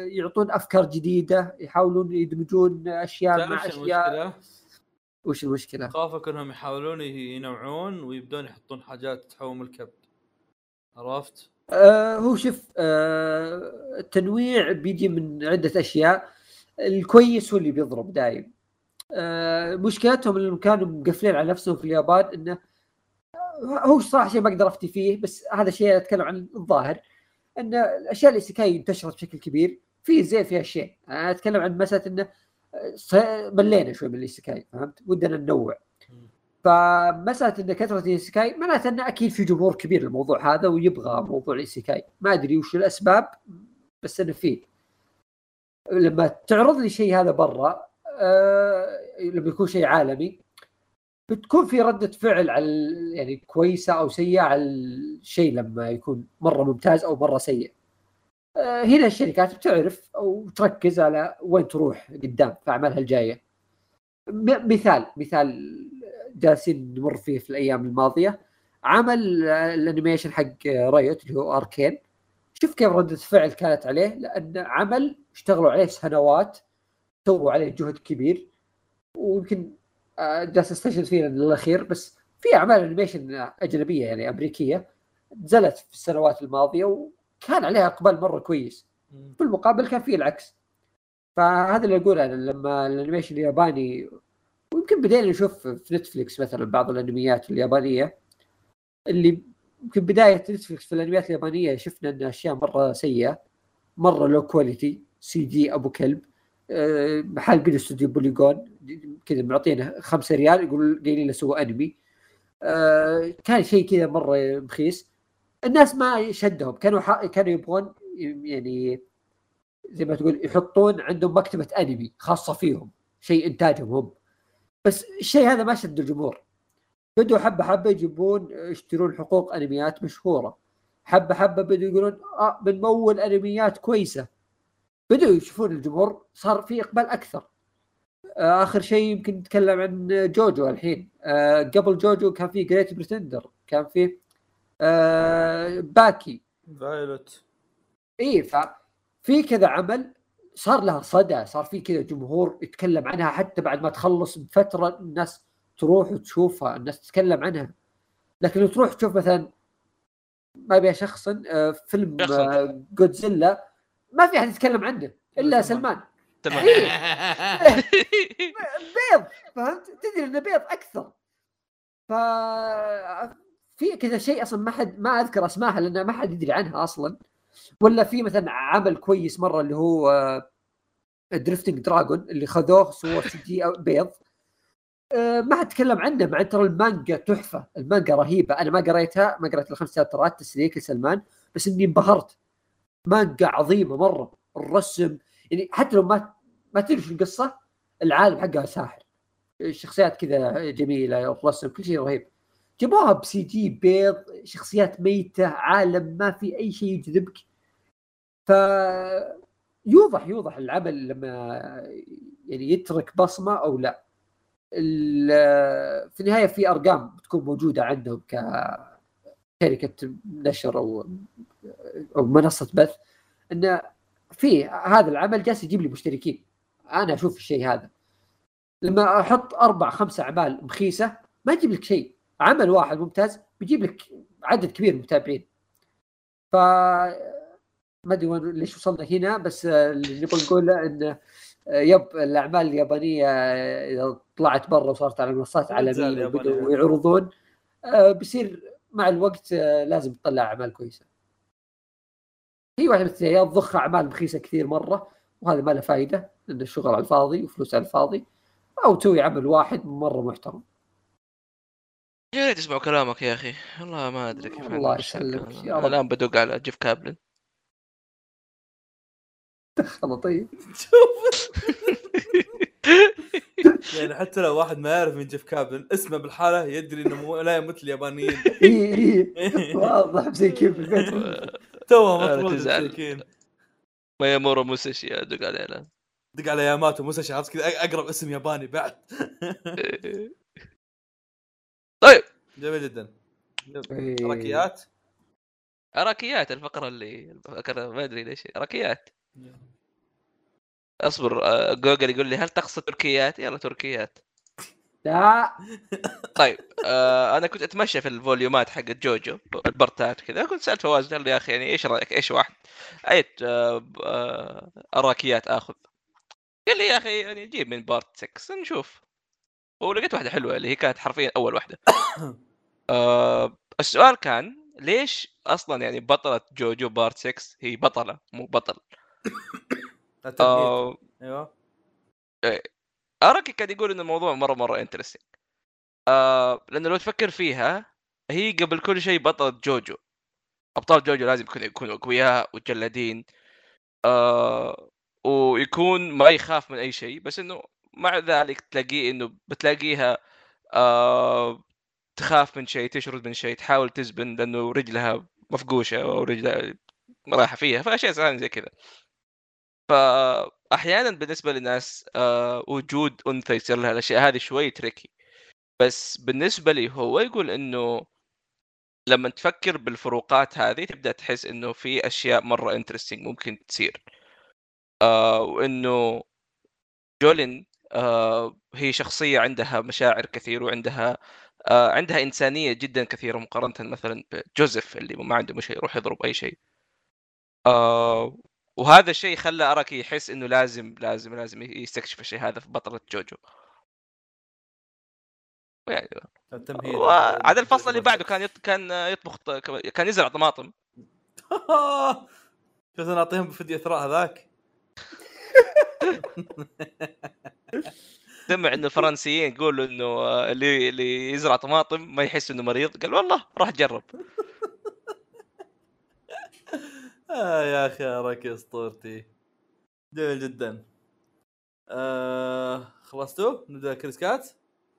يعطون أفكار جديدة يحاولون يدمجون أشياء مع أشياء المشكلة؟ وش المشكلة؟ خافك إنهم يحاولون ينوعون ويبدون يحطون حاجات تحوم الكبد عرفت؟ آه هو شوف آه التنويع بيجي من عدة أشياء. الكويس هو اللي بيضرب دايم. آه مشكلتهم إنهم كانوا مقفلين على نفسهم في اليابان إنه هو صراحة شيء ما أقدر أفتي فيه بس هذا شيء أتكلم عن الظاهر إن الأشياء ال isekai انتشرت بشكل كبير في زين فيها شيء. أنا أتكلم عن مسألة إنه آه، ملينا شوي من ال isekai فهمت؟ ودنا ننوع. فمسألة إن كثرة ال isekai معناته انه أكيد في جمهور كبير للموضوع هذا ويبغى موضوع ال isekai ما أدري وش الأسباب بس إنه فيه لما تعرض لي شيء هذا برا آه لما يكون شيء عالمي بتكون في ردة فعل على يعني كويسة أو سيئة على الشيء لما يكون مرة ممتاز أو مرة سيء. آه، هنا الشركات بتعرف أو تركز على وين تروح قدام في أعمالها الجاية. مثال مثال جالسين نمر فيه في الأيام الماضية. عمل ال animation حق Riot اللي هو Arcane. شوف كيف ردة الفعل كانت عليه لأن عمل اشتغلوا عليه سنوات سووا عليه جهد كبير. ويمكن آه، جالس استشهد فيه للأخير بس في أعمال animation أجنبية يعني أمريكية نزلت في السنوات الماضية وكان عليها إقبال مرة كويس. في المقابل كان في العكس. فهذا اللي أقوله لما ال animation الياباني ويمكن بدينا نشوف في نتفلكس مثلا بعض الأنميات اليابانية اللي يمكن بداية نتفلكس في الأنميات اليابانية شفنا إن أشياء مرة سيئة مرة لو quality CG أبو كلب آه، محل بين استوديو بوليجون كذا معطينا 5 ريال يقول قايلين له سووا أنمي آه، كان شيء كذا مرة مخيس الناس ما شدهم كانوا. كانوا يبغون يعني زي ما تقول يحطون عندهم مكتبة أنمي خاصة فيهم شيء إنتاجهم هم بس الشيء هذا ما شد الجمهور. بدوا حبة حبة يجيبون يشترون حقوق أنميات مشهورة. حبة حبة بدوا يقولون آه بنمول أنميات كويسة. بدوا يشوفون الجمهور صار في إقبال أكثر. آه آخر شيء يمكن نتكلم عن جوجو الحين. آه قبل جوجو كان في Great Pretender كان في آه باكي. فايلوت اي ففي كذا عمل صار لها صدى صار في كذا جمهور يتكلم عنها حتى بعد ما تخلص بفترة الناس تروح وتشوفها الناس تتكلم عنها. لكن لو تروح تشوف مثلا ما أبي شخصا آه، فيلم شخصاً. آه، جودزيلا ما في أحد يتكلم عنه إلا سلمان. تمام. بيض فهمت؟ تدري إنه بيض أكثر. ف في كذا شيء أصلا ما حد ما أذكر اسمائها لأن ما حد يدري عنها أصلا. ولا في مثلا عمل كويس مرة اللي هو Drifting Dragons اللي خذوه صور CG بيض. آه، ما حد تكلم عنه مع ترى المانجا تحفة. المانجا رهيبة. أنا ما قريتها ما قريت الخمس chapter ات تسليك لسلمان بس إني انبهرت. مانجا عظيمة مرة. الرسم يعني حتى لو ما ما تدري القصة العالم حقها ساحر. الشخصيات كذا جميلة الرسم كل شيء رهيب. جابوها بسي جي بيض شخصيات ميتة عالم ما في أي شيء يجذبك. ف يوضح يوضح العمل لما يعني يترك بصمة أو لا. في النهاية في أرقام بتكون موجودة عندهم كشركه نشر أو أو منصة بث انه في هذا العمل جالس يجيب لي مشتركين. أنا أشوف الشيء هذا. لما أحط أربع خمسة أعمال مخيسة ما يجيب لك شيء. عمل واحد ممتاز بيجيب لك عدد كبير من المتابعين ف ما أدري ليش وصلنا هنا بس اللي نبغى نقوله آه، يب الأعمال اليابانية إذا طلعت برا وصارت على منصات عالمية. وبدأوا يعرضون آه، بيصير مع الوقت آه، لازم تطلع أعمال كويسة. هي واحدة من يا تضخ أعمال رخيصة كثير مرة وهذا ما له فائده لأن الشغل على الفاضي وفلوس على الفاضي أو تسوي عمل واحد مرة محترم. يا ريت يسمعوا كلامك يا أخي. والله ما أدري كيف الله. يسلمك. يا رب. الآن بدق على جيف كابلن. الله طيب. يعني حتى لو واحد ما يعرف من جيف كابلن اسمه بالحالة يدري إنه مو لا يمثل اليابانيين. إي إي. واضح. زي كيف في البيت. توه مطرود تزعل. مساكين مايامورو موساشي ادق عليه الآن. دق على ياماتو موسى عرفت كذا؟ أقرب اسم ياباني بعد. طيب. جميل جدا. حركيات أراكيات؟ الفقرة اللي الفقرة ما أدري ليش. أراكيات. أصبر آه، جوجل يقول لي هل تقصد تركيات؟ يلا تركيات. لا. طيب آه أنا كنت أتمشى في ال volume ات حقت جوجو ال part ات كذا. كنت سألت فواز قال لي يا أخي يعني إيش رأيك؟ إيش واحد؟ اي آه ب- آه أراكيات آخذ. قال لي يا أخي يعني جيب من part 6 نشوف. ولقيت واحدة حلوة اللي هي كانت حرفيا أول واحدة. آه السؤال كان ليش أصلا يعني بطلة جوجو part 6 هي بطلة مو بطل. آه أيوه. اراكي كان يقول إن الموضوع مرة مرة interesting آه لأنه لو تفكر فيها هي قبل كل شيء بطلة جوجو. أبطال جوجو لازم يكونوا أقوياء وجلادين آه ويكون ما يخاف من أي شيء بس إنه مع ذلك تلاقيه إنه بتلاقيها آه تخاف من شيء تشرد من شيء تحاول تزبن لأنه رجلها مفقوشة أو رجلها رايحه فيها فأشياء زي كذا. فاحيانا بالنسبة للناس آه وجود أنثى يصير لها الاشياء هذه شوي تريكي بس بالنسبة لي هو يقول إنه لما تفكر بالفروقات هذه تبدأ تحس إنه في أشياء مرة انترستنج ممكن تصير. آه وإنه جولين هي شخصية عندها مشاعر كثير وعندها آه عندها إنسانية جدا كثيرة مقارنة مثلا بجوزيف اللي ما عنده مشكلة يروح يضرب أي شيء. آه وهذا الشيء خلى اراكي يحس إنه لازم لازم لازم يستكشف الشيء هذا في بطلة جوجو. يعني وعاد الفصل اللي بعده كان يط... كان يطبخ كان يزرع طماطم. شوف نعطيهم فدية اثراء هذاك؟ سمع إنه الفرنسيين يقولوا إنه اللي اللي يزرع طماطم ما يحس إنه مريض. قال والله راح جرب آه يا أخي أراكي أسطورتي. جميل جدا. آه خلصتوا؟ نبدأ كيس كات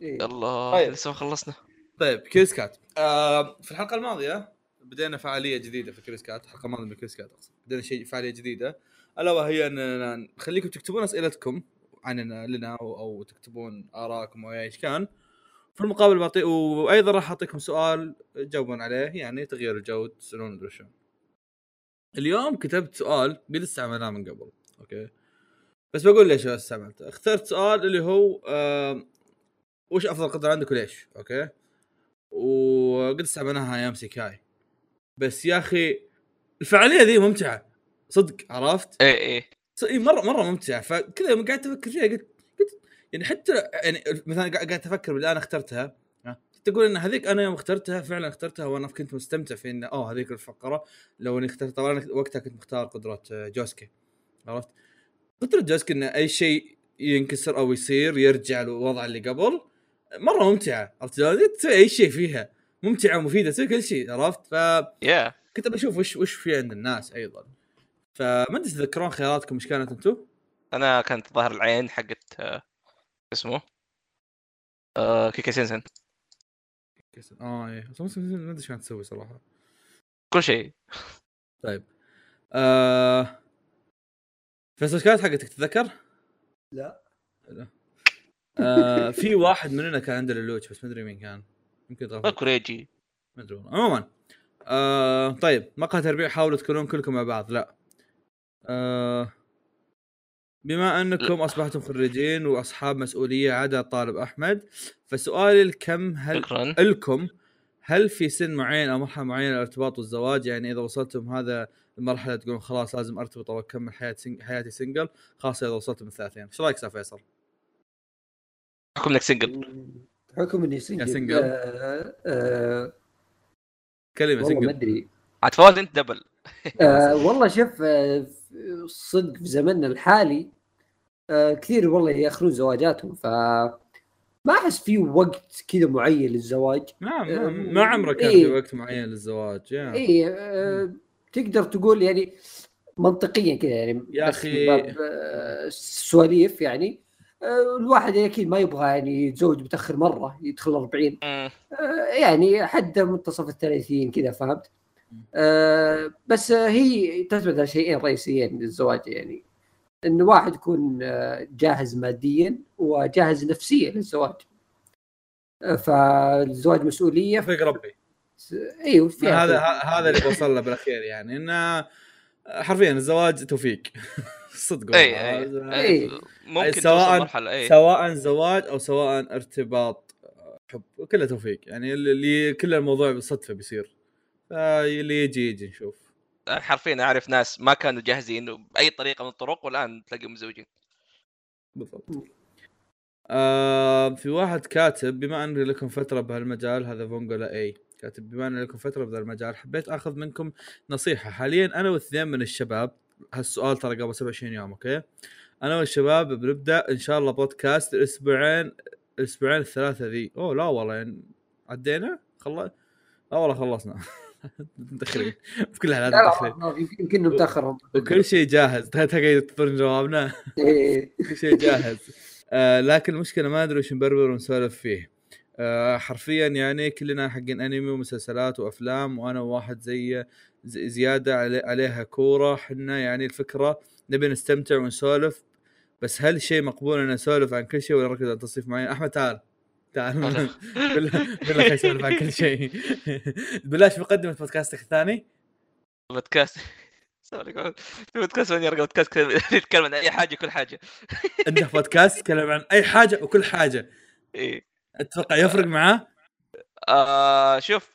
إيه. الله طيب. لسه ما خلصنا. طيب كيس كات آه في الحلقة الماضية بدينا فعالية جديدة في كيس كات حلقه ماضيه من كيس كات أقصد. بدينا شيء فعالية جديدة. ألا وهي أننا نخليكم تكتبون أسئلتكم. عننا لنا أو, أو تكتبون آرائكم أو إيش كان. في المقابل بعطي وأيضا راح أعطيكم سؤال تجاوبون عليه يعني تغيير الجو تسألون مدري شو اليوم كتبت سؤال قد استعملناه من قبل؟ أوكي. بس بقول ليش استعملته. اخترت سؤال اللي هو آه وش أفضل قدره عندك وليش؟ أوكي. وقد استعملناها أيام إيسيكاي بس يا أخي الفعالية ذي ممتعة. صدق عرفت؟ إيه إيه. إي مره مرة ممتعه فكذا يوم قاعد أفكر فيها قلت قلت يعني حتى يعني مثلا قاعد أفكر باللي أنا اخترتها ها، تقول إن هذيك أنا يوم اخترتها فعلا اخترتها وأنا كنت مستمتع في إن أوه هذيك الفقرة. لو إني اخترت طبعا وقتها كنت مختار قدرة آه، جوسكي. عرفت؟ قدرة جوسكي إن أي شيء ينكسر أو يصير يرجع للوضع اللي قبل مرة ممتعة. عرفت؟ تسوي أي شيء فيها. ممتعة ومفيده تسوي كل شيء. عرفت؟ ف يا كنت بشوف وش وش في عند الناس أيضا. فما أدري تتذكرون خياراتكم إيش كانت أنتم؟ أنا كانت ظهر العين حقت آه، اسمه؟ آه كيكاي سينسن. آه إيه. ما أدري إيش كانت تسوي صراحة. كل شيء. طيب. آه... فيصل كانت حقتك؟ تتذكر؟ لا. لا. آه في واحد مننا كان عنده لولوتش بس ما أدري مين كان. يمكن غفل اذكر يجي ما أدري والله. عموما آه طيب. مقهى تربيع حاولوا تكونون كلكم مع بعض. لا. آه بما أنكم أصبحتم خريجين وأصحاب مسؤولية عدا طالب أحمد فسؤالي الكم هل شكرا. لكم هل في سن معين أو مرحلة معينة للارتباط والزواج يعني إذا وصلتم هذا المرحلة تقولون خلاص لازم أرتبط أو أكمل sing... حياتي single خاصه إذا وصلتم الثلاثين. إيش رأيك أستاذ فيصل؟ حكم انك single حكم إني single single. آه آه كلمة والله ما سنجل أدري. عاد فواز أنت double آه والله شوف صدق في زمننا الحالي آه كثير والله ياخرون زواجاتهم ف ما أحس في وقت كذا معين للزواج ما ما, آه، ما عمرك كان إيه. في وقت معين للزواج يا اي آه تقدر تقول يعني منطقيا كذا يعني يا آه، سواليف يعني الواحد أكيد ما يبغى يعني يتزوج متأخر مرة يدخل 40 مم. آه، يعني حد منتصف الثلاثين كذا فهمت؟ آه، بس هي على شيئين رئيسيين للزواج يعني انه واحد يكون آه، جاهز ماديا وجاهز نفسيا للزواج. آه، فالزواج مسؤولية. توفيق ربي. إيوه فيها هذا هذا اللي بوصل له بالأخير يعني إنه حرفيا الزواج توفيق. صدق إي. إي إيه. ممكن سواء- إي. سواء زواج أو سواء ارتباط حب كله توفيق. يعني اللي- اللي كل الموضوع بالصدفه بيصير. فاللي يجي يجي نشوف حرفيا أعرف ناس ما كانوا جاهزين بأي طريقة من الطرق والآن تلاقيهم مزوجين. بالضبط. آه في واحد كاتب بما أن لكم فترة بهالمجال هذا فونجولا إي. كاتب بما أن لكم فترة بهذا المجال حبيت آخذ منكم نصيحة. حاليا أنا واثنين من الشباب هالسؤال ترى قبل 27 يوم أوكي؟ أنا والشباب بنبدأ إن شاء الله بودكاست الأسبوعين الأسبوعين الثلاثة ذي. أوه لا والله يعني عدينا؟ خلص لا والله خلصنا. متاخرين في كل الحالات لا متاخرين يمكن- يمكن متأخر. وكل شيء جاهز. تقعد تنتظرون جوابنا. إيه. كل شيء جاهز. آه لكن المشكلة ما أدري وش نبربر ونسولف فيه. آه حرفيا يعني كلنا حقين أنمي ومسلسلات وأفلام وأنا وواحد زي زي- زيادة علي عليها كورة. حنا يعني الفكرة نبي نستمتع ونسولف بس هل شيء مقبول إن نسولف عن كل شيء ولا نركز على تصنيف معين؟ أحمد تعال. تعال. بالله بالله خلينا نسولف عن كل شيء. بلاش مقدمه بودكاستك الثاني؟ بودكاست. سوري بودكاست وين يرقى بودكاست يتكلم عن أي حاجة كل حاجة. عنده بودكاست يتكلم عن أي حاجة وكل حاجة. إيه أتوقع يفرق معاه؟ آه شوف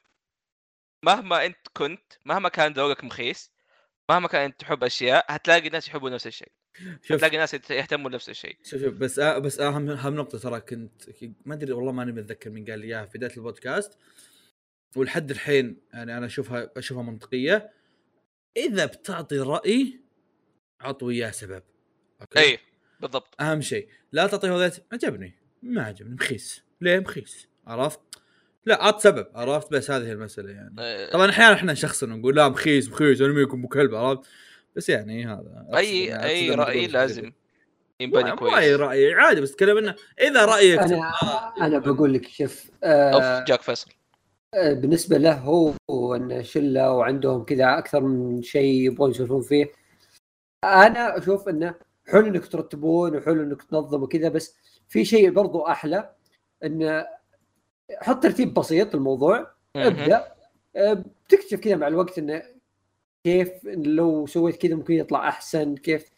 مهما أنت كنت مهما كان ذوقك مخيس مهما كان أنت تحب أشياء هتلاقي ناس يحبوا نفس الشيء. شوف. هتلاقي ناس يهتموا بنفس الشيء. شوف شوف بس آه بس أهم أهم نقطة ترى كنت ما أدري والله ماني متذكر مين قال لي إياها في بداية البودكاست. ولحد الحين يعني أنا أشوفها أشوفها منطقية. إذا بتعطي رأي عط وياه سبب. أوكي؟ اي بالضبط. أهم شيء. لا تعطيه هذا عجبني. ما عجبني مخيس. ليه مخيس؟ عرفت؟ لا عط سبب عرفت؟ بس هذه المسألة يعني. آه، طبعا أحيانا إحنا نشخصن ونقول لا مخيس مخيس أنا ميكم ابو كلب عرفت؟ بس يعني هذا أي يعني أي رأي لازم ينبني اي كويس. رأي عادي بس اتكلم إنه إذا رأيك أنا أنا بقول لك شوف آه اوف جاك فيصل. آه، بالنسبة له هو وإن شلة وعندهم كذا أكثر من شيء يبغون يسولفون فيه أنا أشوف إنه حلو إنك ترتبون وحلو إنك تنظم وكذا بس في شيء برضو أحلى انه حط ترتيب بسيط الموضوع ابدأ آه، بتكتشف كذا مع الوقت إنه كيف لو سويت كذا ممكن يطلع أحسن كيف؟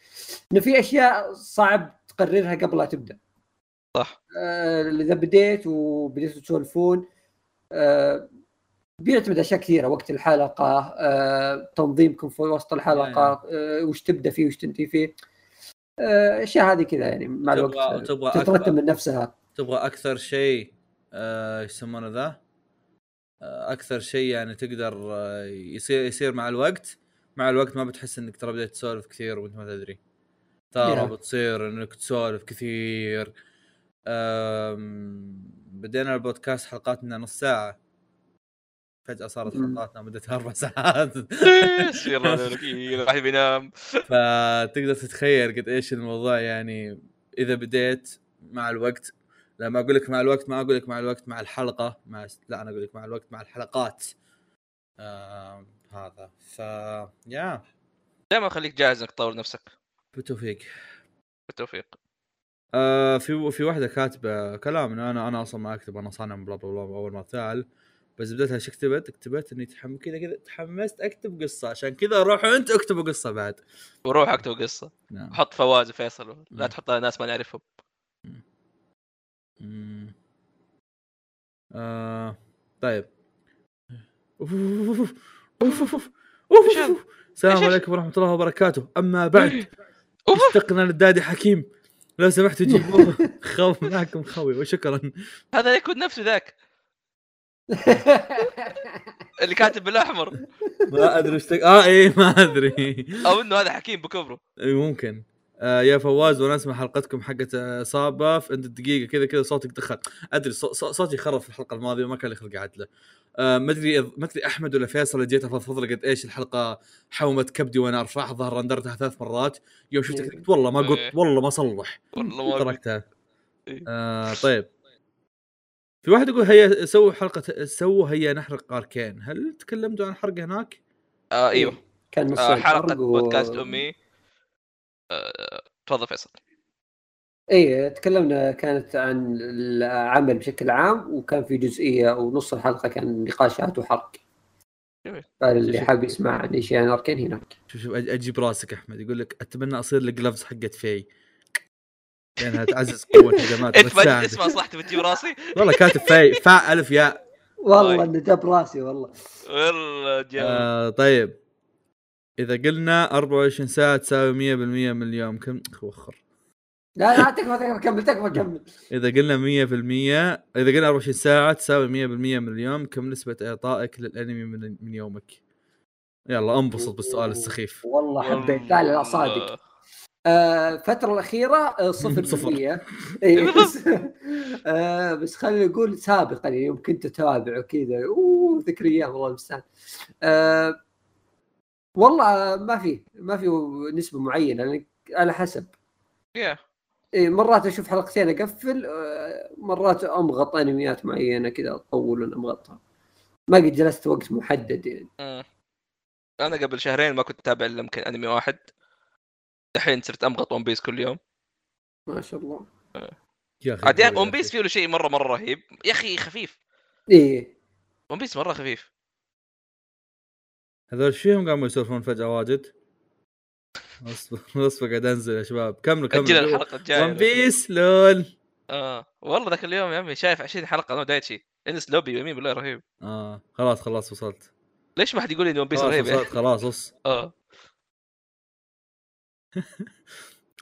إنه في أشياء صعب تقررها قبل لا تبدأ. صح. آه، إذا بديت وبديتوا تسولفون آه، بيعتمد أشياء كثيرة وقت الحلقة آه، تنظيمكم في وسط الحلقة آه، وش تبدأ فيه وش تنتهي فيه. آه، أشياء هذه كذا يعني مع الوقت تبغى تترتب. من نفسها. تبغى أكثر شيء آه، يسمونه ذا؟ آه، أكثر شيء يعني تقدر آه، يصير يصير مع الوقت. مع الوقت ما بتحس إنك ترى بديت تسولف كثير وأنت ما تدري. ترى Yeah. بتصير إنك تسولف كثير. بدينا البودكاست حلقاتنا نص ساعة. فجأة صارت. حلقاتنا مدتها أربع ساعات. يلا راح بينام فتقدر تتخيل قد إيش الموضوع يعني إذا بديت مع الوقت لا ما أقول لك مع الوقت ما أقول لك مع الوقت مع الحلقة مع لا أنا أقول لك مع الوقت مع الحلقات. آه هذا. ف يا. دائما خليك جاهز إنك تطور نفسك؟ بالتوفيق. بالتوفيق. آه في في واحدة كاتبة كلام إنه أنا أنا أصلا ما أكتب أنا صانع بلا بلا بلا أول ما تعال بس بديتها إيش كتبت؟ كتبت إني تحم كذا كذا تحمست أكتب قصة. عشان كذا روحوا أنت اكتبوا قصة بعد. وروح اكتب قصة. نعم. حط فواز وفيصل لا مم. تحطها ناس ما نعرفهم. آه طيب. أوف، أوف، إيش هذا؟ أوف. السلام؟ عليكم ورحمة الله وبركاته. أما بعد. اشتقنا للدادي حكيم. لو سمحتوا جيبوه خو معكم خوي وشكرا. هذا يكون نفسه ذاك. اللي كاتب بالأحمر. ما أدري اشتق آه إيه ما أدري. أو إنه هذا حكيم بكبره. إيه، ممكن. آه يا فواز وأنا اسمع حلقتكم حقت اصابه في عند الدقيقه كذا كذا صوتك دخل. أدري صو- صو- صوتي خرف في الحلقة الماضية وما كان لي خلق عدله. آه ما أدري ما أدري أحمد ولا فيصل اللي جيت افضفض له قد إيش الحلقة حومت كبدي وأنا أرفعها ظهر رندرتها ثلاث مرات. يوم شفتك إيه. قلت والله ما قلت إيه. والله ما صلح. والله ما تركتها؟ إيه. آه طيب. في واحد يقول هيا سووا حلقة سووا هيا نحرق اركين هل تكلمتوا عن حرق هناك؟ آه أيوه. كان آه حلقة و- بودكاست أمي. آه، تفضل فيصل. اي تكلمنا كانت عن العمل بشكل عام وكان في جزئية أو نص الحلقة كان نقاشات وحرق. جميل. فاللي حاب يسمع عن إيش يعني أركين هناك. شوف شوف أج- أجي براسك أحمد يقول لك أتمنى أصير الجلفز حقت في لانها تعزز قوة هجمات أنت ما جبت وتساعد. اسمها صح تبي تجيب راسي؟ والله كاتب في فاء ألف ياء. والله طيب. إنه جاب راسي والله. والله جميل. آه طيب. إذا قلنا 24 ساعة تساوي 100% من اليوم كم؟ وخر لا لا تكفى تكفى كمل تكفى كمل. إذا قلنا 100% إذا قلنا 24 ساعة تساوي 100% من اليوم كم نسبة إعطائك للأنمي من من يومك؟ يلا انبسط بالسؤال السخيف. والله حبيت. لا لا صادق. آه، الفترة الأخيرة آه، صفر صفر. إيه، بس آه، بس خلينا نقول سابقا يعني يوم كنت أتابع وكذا. أوه ذكر أيام والله المستعان والله ما في ما في نسبة معينة يعني على حسب. يا إيه، مرات أشوف حلقتين أقفل آه، مرات أمغط أنميات معينة كذا أطول وأنا أمغطها. ما قد جلست وقت محدد يعني. أنا قبل شهرين ما كنت أتابع إلا يمكن أنمي واحد. الحين صرت أمغط One Piece كل يوم. ما شاء الله. يا أخي One. Piece فيه شيء مرة مرة رهيب. يا أخي خفيف. إيه. One Piece مرة خفيف. هذول إيش فيهم قاموا يسولفون فجأة؟ واجد. اصبر اصبر قاعد أنزل يا شباب. كملوا أجل كملوا الحلقة الجاية One Piece lol. آه. والله ذاك اليوم يا عمي شايف 20 حلقة نو دايتشي إنيس لوبي يمين بالله رهيب. آه. خلاص خلاص وصلت. ليش ما حد يقول لي ان ون بيس رهيب؟ وصلت خلاص وص. آه.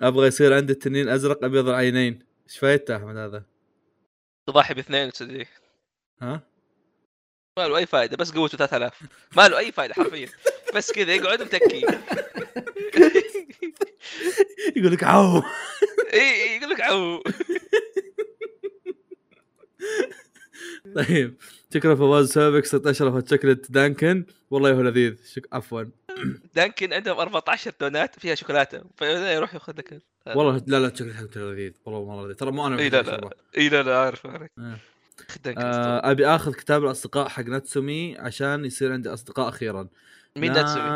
أبغى يصير عندي التنين أزرق أبيض العينين. إيش فايدته أحمد هذا؟ تضحي باثنين وتسدي ها؟ ما له أي فائده بس قوته 3000 ما له أي فائده حرفيا. بس كذا يقعد متكي يقول لك عو. إي يقول لك عو. طيب شكرا فواز سابق ست اشرف chocolate Dunkin. والله هو لذيذ. شك... عفوا. Dunkin عندهم 14 دونات فيها شوكولاتة. فيروح ياخذ لك والله لا لا شوكلت حقته لذيذ. والله مرة لذيذ. ترى مو أنا إي لا لا. إي لا لا عارف عارف آه. أبي آخذ كتاب الأصدقاء حق ناتسومي عشان يصير عندي أصدقاء أخيرا. مين ناتسومي؟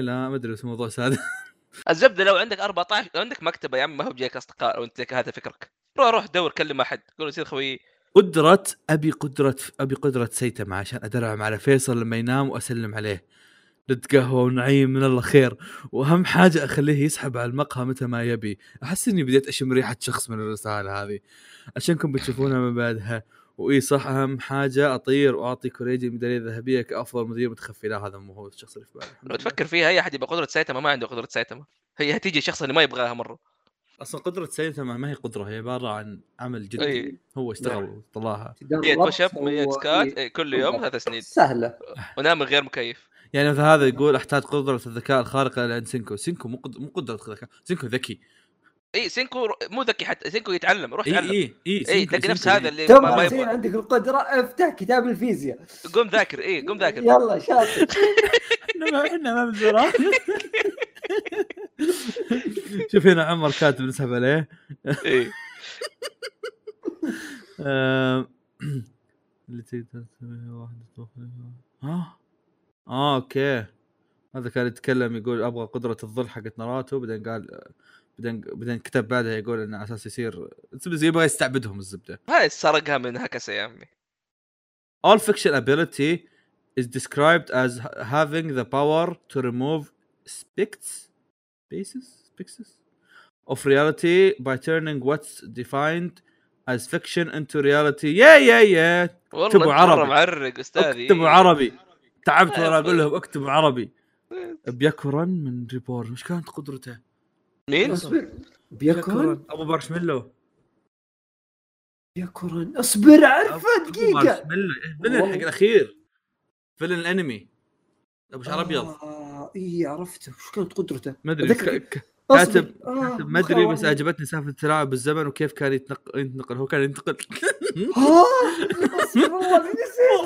لا ما أدري بس الموضوع ساد الزبدة لو عندك 14 لو عندك مكتبة يا عم ما هو بجاك أصدقاء وأنت هذا فكرك. روح روح دور كلم أحد. قول يصير خوي قدرة أبي قدرة أبي قدرة سايتاما عشان أدرعم على فيصل لما ينام وأسلم عليه. نتقهوى ونعيم من الله خير وأهم حاجة أخليه يسحب على المقهى متى ما يبي. أحس إني بديت أشم ريحة شخص من الرسالة هذه. عشانكم بتشوفونها من بعدها. واي صح أهم حاجة أطير وأعطي كوريجي الميداليه الذهبيه كأفضل مدير متخفي. لا هذا مو هو الشخص اللي في بالي. لو. تفكر فيها اي أحد يبغى قدرة سايتاما ما عنده قدرة سايتاما هي هتيجي الشخص اللي ما يبغاها مرة. أصلا قدرة سايتاما ما هي قدرة هي عبارة عن عمل جدي. اي هو اشتغل وطلعها. 100 push up 100 هو- squat كل يوم ثلاث سنين. سهلة. ونام من غير مكيف. يعني مثلا هذا يقول أحتاج قدرة الذكاء الخارقة لعند سينكو. سينكو مو. مو قدرة ذكاء سينكو ذكي. اي سينكو مو ذكي حتى سينكو يتعلم روح اي تعلم. اي اي اي تلاقي نفس هذا اللي ما, ما يبغى. عندك القدرة افتح كتاب الفيزياء. قوم ذاكر اي قوم ذاكر. يلا شاطر. إحنا ما إحنا ما بزرع شوف هنا عمر كاتب نسحب عليه. اي آم، اللي تقدر تسويها واحدة تخرج- ها؟ آه أوكي. هذا كان يتكلم يقول أبغى قدرة الظل حقت ناراتو بعدين قال بعدين بعدين كتب بعدها يقول انه على أساس يصير يبغى يستعبدهم الزبدة هاي سرقها من هكسه يا عمي All fiction ability is described as having the power to remove spects, spaces, spaces of reality by turning what's defined as fiction into reality. Yeah, yeah, yeah. والله اكتبوا عربي. معرق أستاذي اكتبوا عربي. تعبت وأنا أقول لهم اكتبوا عربي. بياكوران من ريبورن، وش كانت قدرته؟ مين؟ أصبر بياكوران أبو مارشميلو. بياكوران أصبر عرفه دقيقة مارشميلو، ال villain حق. الأخير. villain الأنمي. أبو شعر أبيض. آه إي عرفته وش كانت قدرته؟ ما أدري. كاتب آه، كاتب ما أدري بس. عجبتني سالفة التلاعب بالزمن وكيف كان يتنقل ينتقل هو كان ينتقل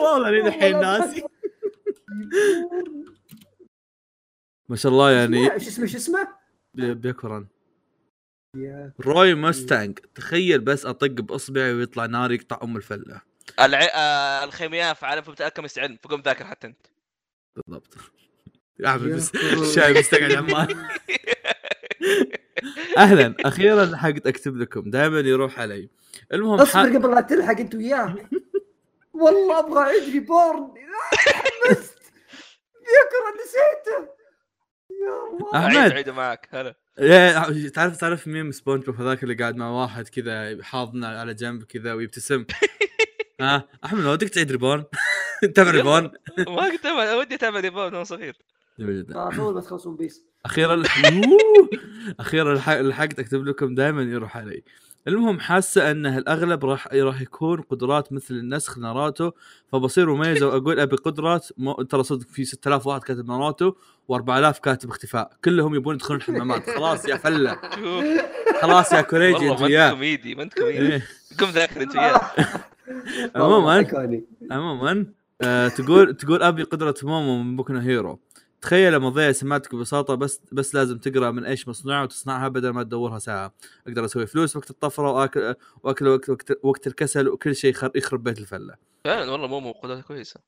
والله لين الحين ناسي ما شاء الله يعني إيش اسمه إيش اسمه؟ بي- بياكوران. روي مستانج تخيل بس أطق بأصبعي ويطلع نار يقطع أم الفلة. الع... آه الخيمياء في عالم فبت الكيمست علم فقوم ذاكر حتى أنت. بالضبط. احمد بس. الشاي مستقعد عمان أهلا أخيرا لحقت أكتب لكم. دائما يروح علي. المهم اصبر. قبل لا تلحق أنت وياه والله أبغى اعيد ريبورن. تحمست بيكره نسيته. أحمد. عيد عيد معك هلا. يا تعرف تعرف ميم سبونج بوب هذاك اللي قاعد مع واحد كذا حاضنه على جنب كذا ويبتسم. ها؟ أحمد ودك تعيد ريبورن تابع ريبورن ما كنت ودي اتابع ريبورن وأنا صغير. جميل جدا. آه، ما تخلص One Piece أخيرا أخيرا لحق- لحقت اكتب لكم دائما يروح علي. المهم حاسة انه الأغلب راح راح يكون قدرات مثل النسخ ناروتو فبصير مميز. واقول أبي قدرات مو... ترى صدق في 6000 واحد كاتب ناروتو و4000 كاتب اختفاء. كلهم يبون يدخلون الحمامات. خلاص يا فلة. خلاص يا كوريجي انت ما انت وياه كوميدي ما أنت كوميدي. إيه. قم ذاكر أنت وياه عموما. عموما آه تقول تقول أبي قدرة مومو من بوكو هيرو. تخيل لما ضيع سمعتك ببساطة بس بس لازم تقرأ من إيش مصنوعه وتصنعها بدل ما تدورها ساعة. أقدر أسوي فلوس وقت الطفرة وآكل وآكل وقت وقت, وقت الكسل وكل شيء يخرب, بيت الفلة. فعلا والله مو قدرته كويسة.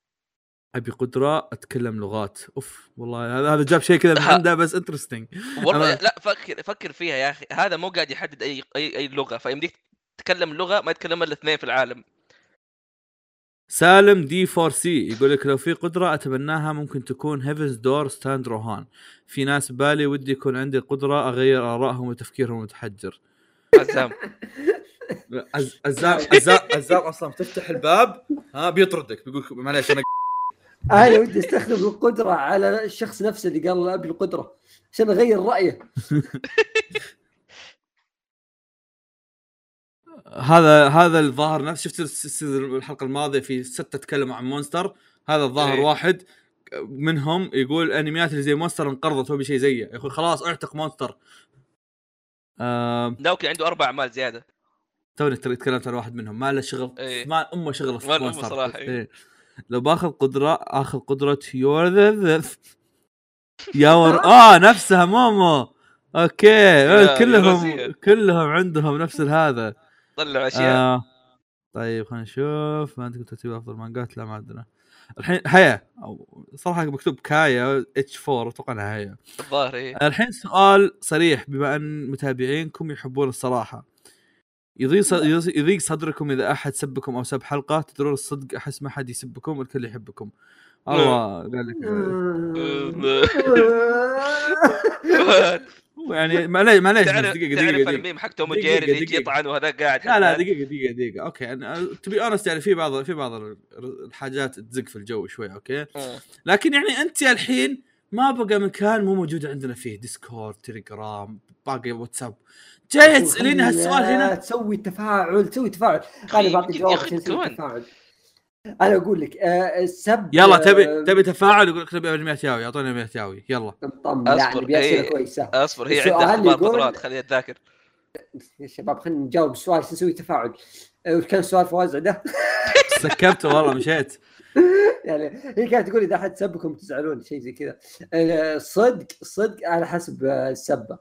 أبي قدرة أتكلم لغات. أوف والله هذا هذا جاب شيء كذا من عنده بس interesting والله لا فكر فكر فيها يا أخي. هذا مو قاعد يحدد أي أي أي لغة. فيمديك تتكلم لغة ما يتكلمها إلا اثنين في العالم. سالم D4C يقول لك لو في قدرة أتمناها ممكن تكون Heaven's Door stand روهان في ناس بالي ودي يكون عندي قدرة أغير آرائهم وتفكيرهم المتحجر عزام. عز- عزام عزام عزام أصلا تفتح الباب ها بيطردك بيقول معليش أنا أنا ودي أستخدم القدرة على الشخص نفسه اللي قال أبي القدرة عشان أغير رأيه. هذا هذا الظاهر نفس شفت الحلقة الماضية في ستة تكلموا عن Monster هذا الظاهر إيه. واحد منهم يقول الانميات اللي زي Monster انقرضت وبي شيء زيه يقول خلاص اعتق Monster آه ناوكي عنده أربع أعمال زيادة توني تكلمت عن واحد منهم ما له شغل إيه. ما أمه شغله في مونستر صراحة، إيه. إيه. لو باخذ قدرة آخذ قدرة يور ذا يور آه نفسها مومو أوكي يا- كلهم. كلهم عندهم نفس هذا طلعوا أشياء. آه. طيب خلينا نشوف. ما عندكم ترتيب أفضل مانجات؟ لا ما عندنا الحين هيا. أو صراحة مكتوب كايا اتش 4 أتوقع إنها هيا. الظاهر إيه. الحين سؤال صريح. بما أن متابعينكم يحبون الصراحة يضيق ص- يضيق صدركم إذا أحد سبكم أو سب حلقة؟ تدرون الصدق أحس ما حد يسبكم الكل يحبكم. الله قال لك. يعني معليش معليش تعرف دقيقة تعرف دقيقة دقيقه الميم حق توم دقيقة، وجيري اللي يجي دقيقة. يطعن وهذا قاعد لا لا. دقيقة دقيقة دقيقة أوكي أنا تبي honest يعني في بعض في بعض ال- الحاجات تزق في الجو شوي أوكي. لكن يعني أنت الحين ما بقى مكان مو موجود عندنا فيه Discord Telegram باقي واتساب جاي تسأليني هالسؤال هنا تسوي تفاعل تسوي تفاعل أنا بعطيك جواب تسوي. تفاعل أنا أقول لك آه، السب يلا آه، تبي تبي تفاعل يقول لك نبي 100 ياوي اعطوني 100 ياوي يلا. مطمن يعني أصبر، نبي اسئله إيه. كويسه أصبر هي عندها أخبار قدرات خليها تذاكر. يا شباب خلينا نجاوب السؤال عشان نسوي تفاعل؟ آه، وش كان السؤال فواز عنده؟ سكبت والله مشيت. يعني هي كانت تقول إذا أحد سبكم تزعلون شيء زي كذا. آه، صدق صدق على حسب آه، السبة.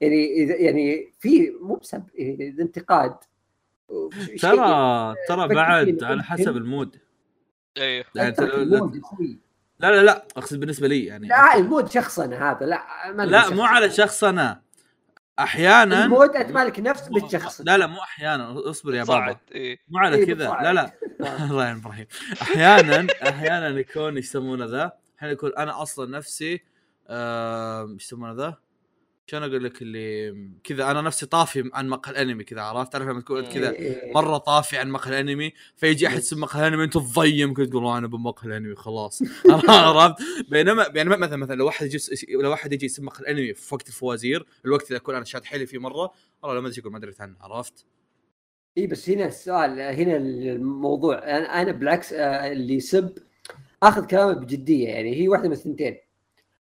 يعني إذا يعني في مو بسب إيه، إذا انتقاد. ترى ترى بعد على. حسب المود. أيوه يعني لا لا لا أقصد بالنسبة لي يعني لا المود شخصنا هذا لا ما لا مو. على شخص انا أحيانا المود أنت مالك نفس بالشخص. لا لا مو أحيانا اصبر يا بابا. إيه. مو على إيه، كذا. لا لا. الله يعين إبراهيم. أحيانا أحيانا يكون إيش يسمونه ذا؟ أحيانا يكون أنا أصلا نفسي إيش يسمونه ذا؟ شلون أقول لك اللي كذا أنا نفسي طافي عن مقهى الأنمي كذا عرفت؟ تعرف لما تكون كذا إيه. مرة طافي عن مقهى الأنمي فيجي احد يسمى مقهى الأنمي أنت تضيم كذا تقول أنا بمقهى الأنمي خلاص. عرفت؟ بينما يعني مثلا مثلا لو واحد يجي لو واحد يجي يسمى مقهى الأنمي في وقت الفوازير الوقت اللي اكون أنا شاد حيلي فيه مرة والله ما أدري يقول ما دريت عنه عرفت؟ إي بس هنا السؤال هنا الموضوع أنا أنا بالعكس آه، اللي يسب آخذ كلامه بجدية يعني هي واحدة من الثنتين.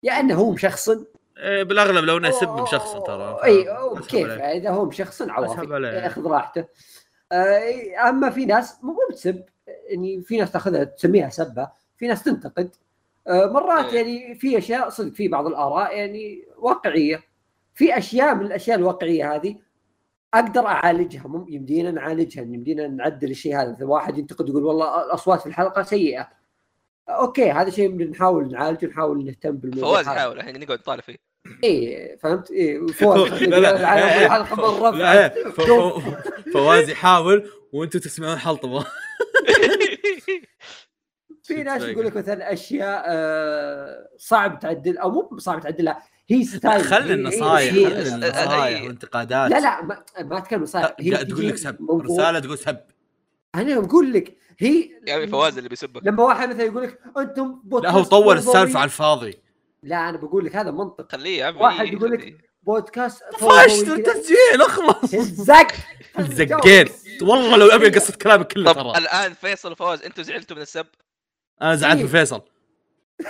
يا إنه هو مشخصن إيه بالأغلب لو إنه يسب شخص ترى أي كيف. إذا هو أسحب عوافي. ياخذ راحته آه، أما في ناس مو بتسب يعني في ناس تأخذها تسميها سبة في ناس تنتقد آه، مرات إيه. يعني في أشياء صدق في بعض الآراء يعني واقعية في أشياء من الأشياء الواقعية هذه أقدر أعالجها مم يمدينا نعالجها يمدينا نعدل الشيء هذا مثلا واحد ينتقد يقول والله الأصوات في الحلقة سيئة أوكي هذا شيء نحاول نعالجه نحاول نهتم بالموضوع فواز. يحاول الحين نقعد نطالع فيه إيه فهمت؟ إيه فواز. لا لا الحلقة مره لا ف- ف- فواز يحاول وأنتم تسمعون حلطمه في ناس يقول لك مثلا أشياء آه، صعب تعدل أو مو صعب تعدلها هي style. خلي النصايح هي- والانتقادات. لا لا ما, ما أتكلم نصايح هي تقول لك سب. رسالة تقول سب. أنا بقول لك هي يعني فواز اللي بيسبك. لما واحد مثلا يقول لك أنتم لا هو طول. السالفة على الفاضي. لا أنا بقول لك هذا منطق. خليه يا عمي واحد إيه، يقول لك. بودكاست فشت فوضوي كذا. التسجيل اخلص. الزق زقيت والله لو أبي أقصد كلامك كله طب ترى. الآن فيصل وفواز أنتم زعلتوا من السب؟ أنا زعلت إيه. من فيصل.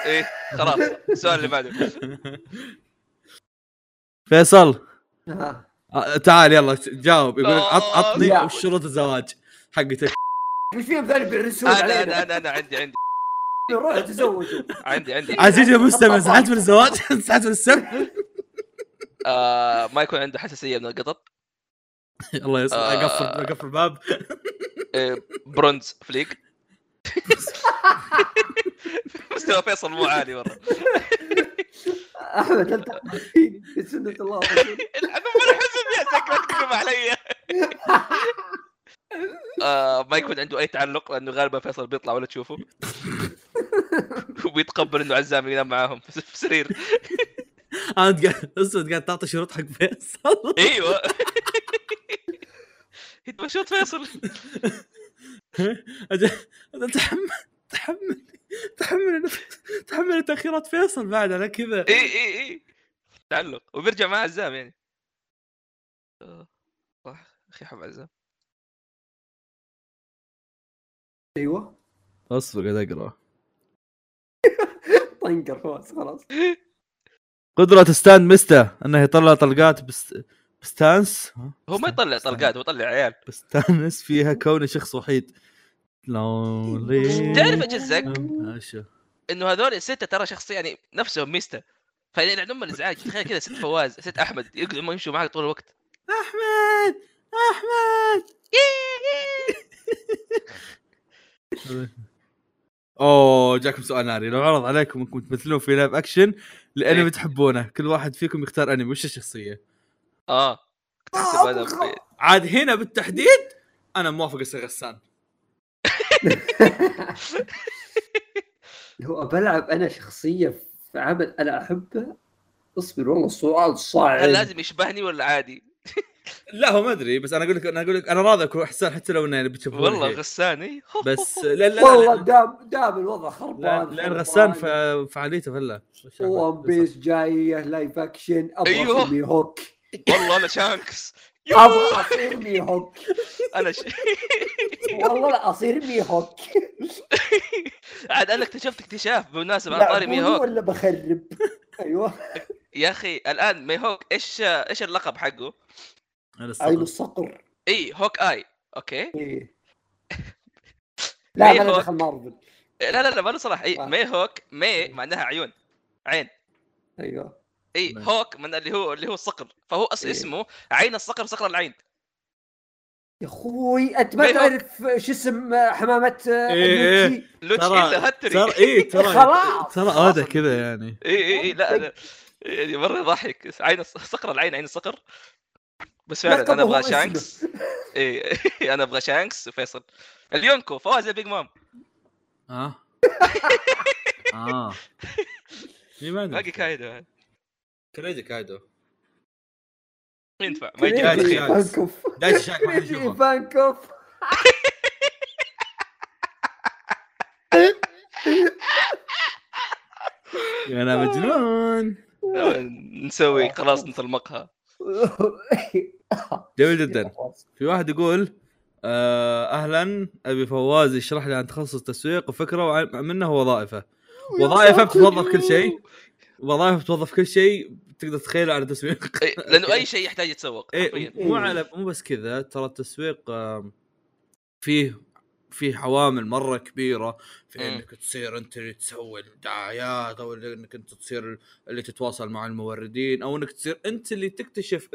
إيه خلاص. السؤال اللي بعده. فيصل. ها. آه، تعال يلا جاوب. يقول آه، عطني شروط الزواج حقتك. إيش فيهم ذول بيرسون أنا أنا أنا, أنا عندي عندي. روحوا تزوجوا. عندي عندي. عزيزي المستمع زعلت من الزواج زعلت من السب آه ما يكون عنده حساسية من القطط. الله يسلمك آه. أقفل أقفل الباب. آه برونز فليك. مستوى فيصل مو عالي مره أحمد انت فيني بسنه الله ورسوله. الحذف الحزب يا لا تكذب علي. آه ما يكون عنده أي تعلق لأنه غالبا فيصل بيطلع ولا تشوفه. وبيتقبل إنه عزام ينام معاهم في سرير. انت قاعد أسود قاعد تعطي شروط حق فيصل. أيوه. انت مشوت فيصل. تحمل تحمل تحمل تحمل تأخيرات فيصل بعد على كذا. اي اي إي. تعلق. وبيرجع مع عزام يعني. آه، صح. أخي حب عزام. أيوه. أصبر قاعد اقرا طنقر فواز خلاص. قدرة stand ميستا إنه يطلع طلقات بس بستانس؟ هو ما يطلع طلقات هو يطلع عيال. بستانس فيها كونه شخص وحيد. lonely. تعرف؟ شو إنه هذول الستة ترى شخص يعني نفسهم ميستا فيعني عندهم الإزعاج تخيل كذا ست فواز ست أحمد يقعدوا يمشوا معك طول الوقت. أحمد! أحمد! أوه جاكم سؤال ناري. لو عرض عليكم إنكم تمثلون في live action لانمي إيه. تحبونه كل واحد فيكم يختار أنمي. وش الشخصية؟ آه. احسب هذا عاد هنا بالتحديد أنا موافق أصير غسان. لو بلعب أنا شخصية في عمل أنا أحبه. اصبر والله السؤال هل صعب لازم يشبهني ولا عادي؟ لا هو ما أدري بس أنا أقول لك أنا أقول لك أنا راضي اكون حسان حتى لو اني بتشوفوني والله فيه. غساني. بس لا لا والله لا. دام دام الوضع خربان لأن. غسان فعاليته فله One Piece جاية live action أبغى أيوه. أصير مي هوك. والله أنا شانكس. أبغى أصير مي هوك. أنا ش... والله لا أصير مي هوك. عاد أنا اكتشفت اكتشاف بالمناسبة عن طاري مي هوك. ولا بخرب. أيوه. يا أخي الآن مي هوك إيش إيش اللقب حقه؟ عين الصقر اي هوك إي أوكي. إيه. لا ما. دخل مارفل. لا لا لا ما له صلاح. إي آه. مي هوك مي معناها عيون. عين. أيوه. إي. هوك من اللي هو اللي هو الصقر. فهو أص... إيه. اسمه عين الصقر صقر العين. يا أخوي أنت ما. تعرف شو اسم حمامة إيه، لوتشي؟ لوتشيلا هاتري. ترى إي ترى خلاص. ترى هذا كذا يعني. إي إي إي لا لا يعني مرة يضحك. عين الص- صقر العين عين الصقر. بس فعلا لقبه أنا أبغى. شانكس. اي أنا أبغى شانكس. وفيصل اليونكو فواز البيج مام. آه. آه. باقي كايدو. كريدي كايدو. ينفع. ما يجي هذا دايتشي شاك ما حد كريدي يشوفه. فانكوف. أنا مجنون. نسوي خلاص نطلمقها جميل جدا. في واحد يقول آه أهلا أبي فواز يشرح لي عن تخصص تسويق وفكرة وعن- منه وظائفه وظائفه بتوظف كل شيء. وظائف بتوظف كل شيء تقدر تتخيله على تسويق إيه، لأنه أي شيء يحتاج يتسوق حرفياً. مو على مو بس كذا ترى التسويق فيه فيه عوامل مرة كبيرة. في مم. إنك تصير أنت اللي تسوي الدعايات أو إنك أنت تصير اللي تتواصل مع الموردين أو إنك تصير أنت اللي تكتشف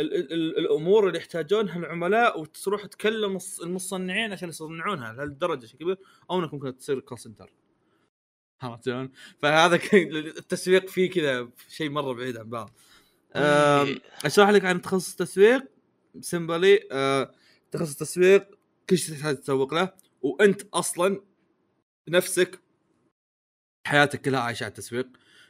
ال ال ال ال الأمور اللي يحتاجونها العملاء وتروح تكلم المصنعين عشان يصنعونها لهالدرجة شيء كبير أو إنك ممكن تصير كول سنتر عرفت شلون؟ فهذا التسويق فيه كذا شيء مرة بعيد عن بعض. إيه. أشرح لك عن تخصص تسويق سمبلي آه تخصص تسويق كل شيء تحتاج تسوق له وأنت أصلا نفسك حياتك كلها عايشة على التسويق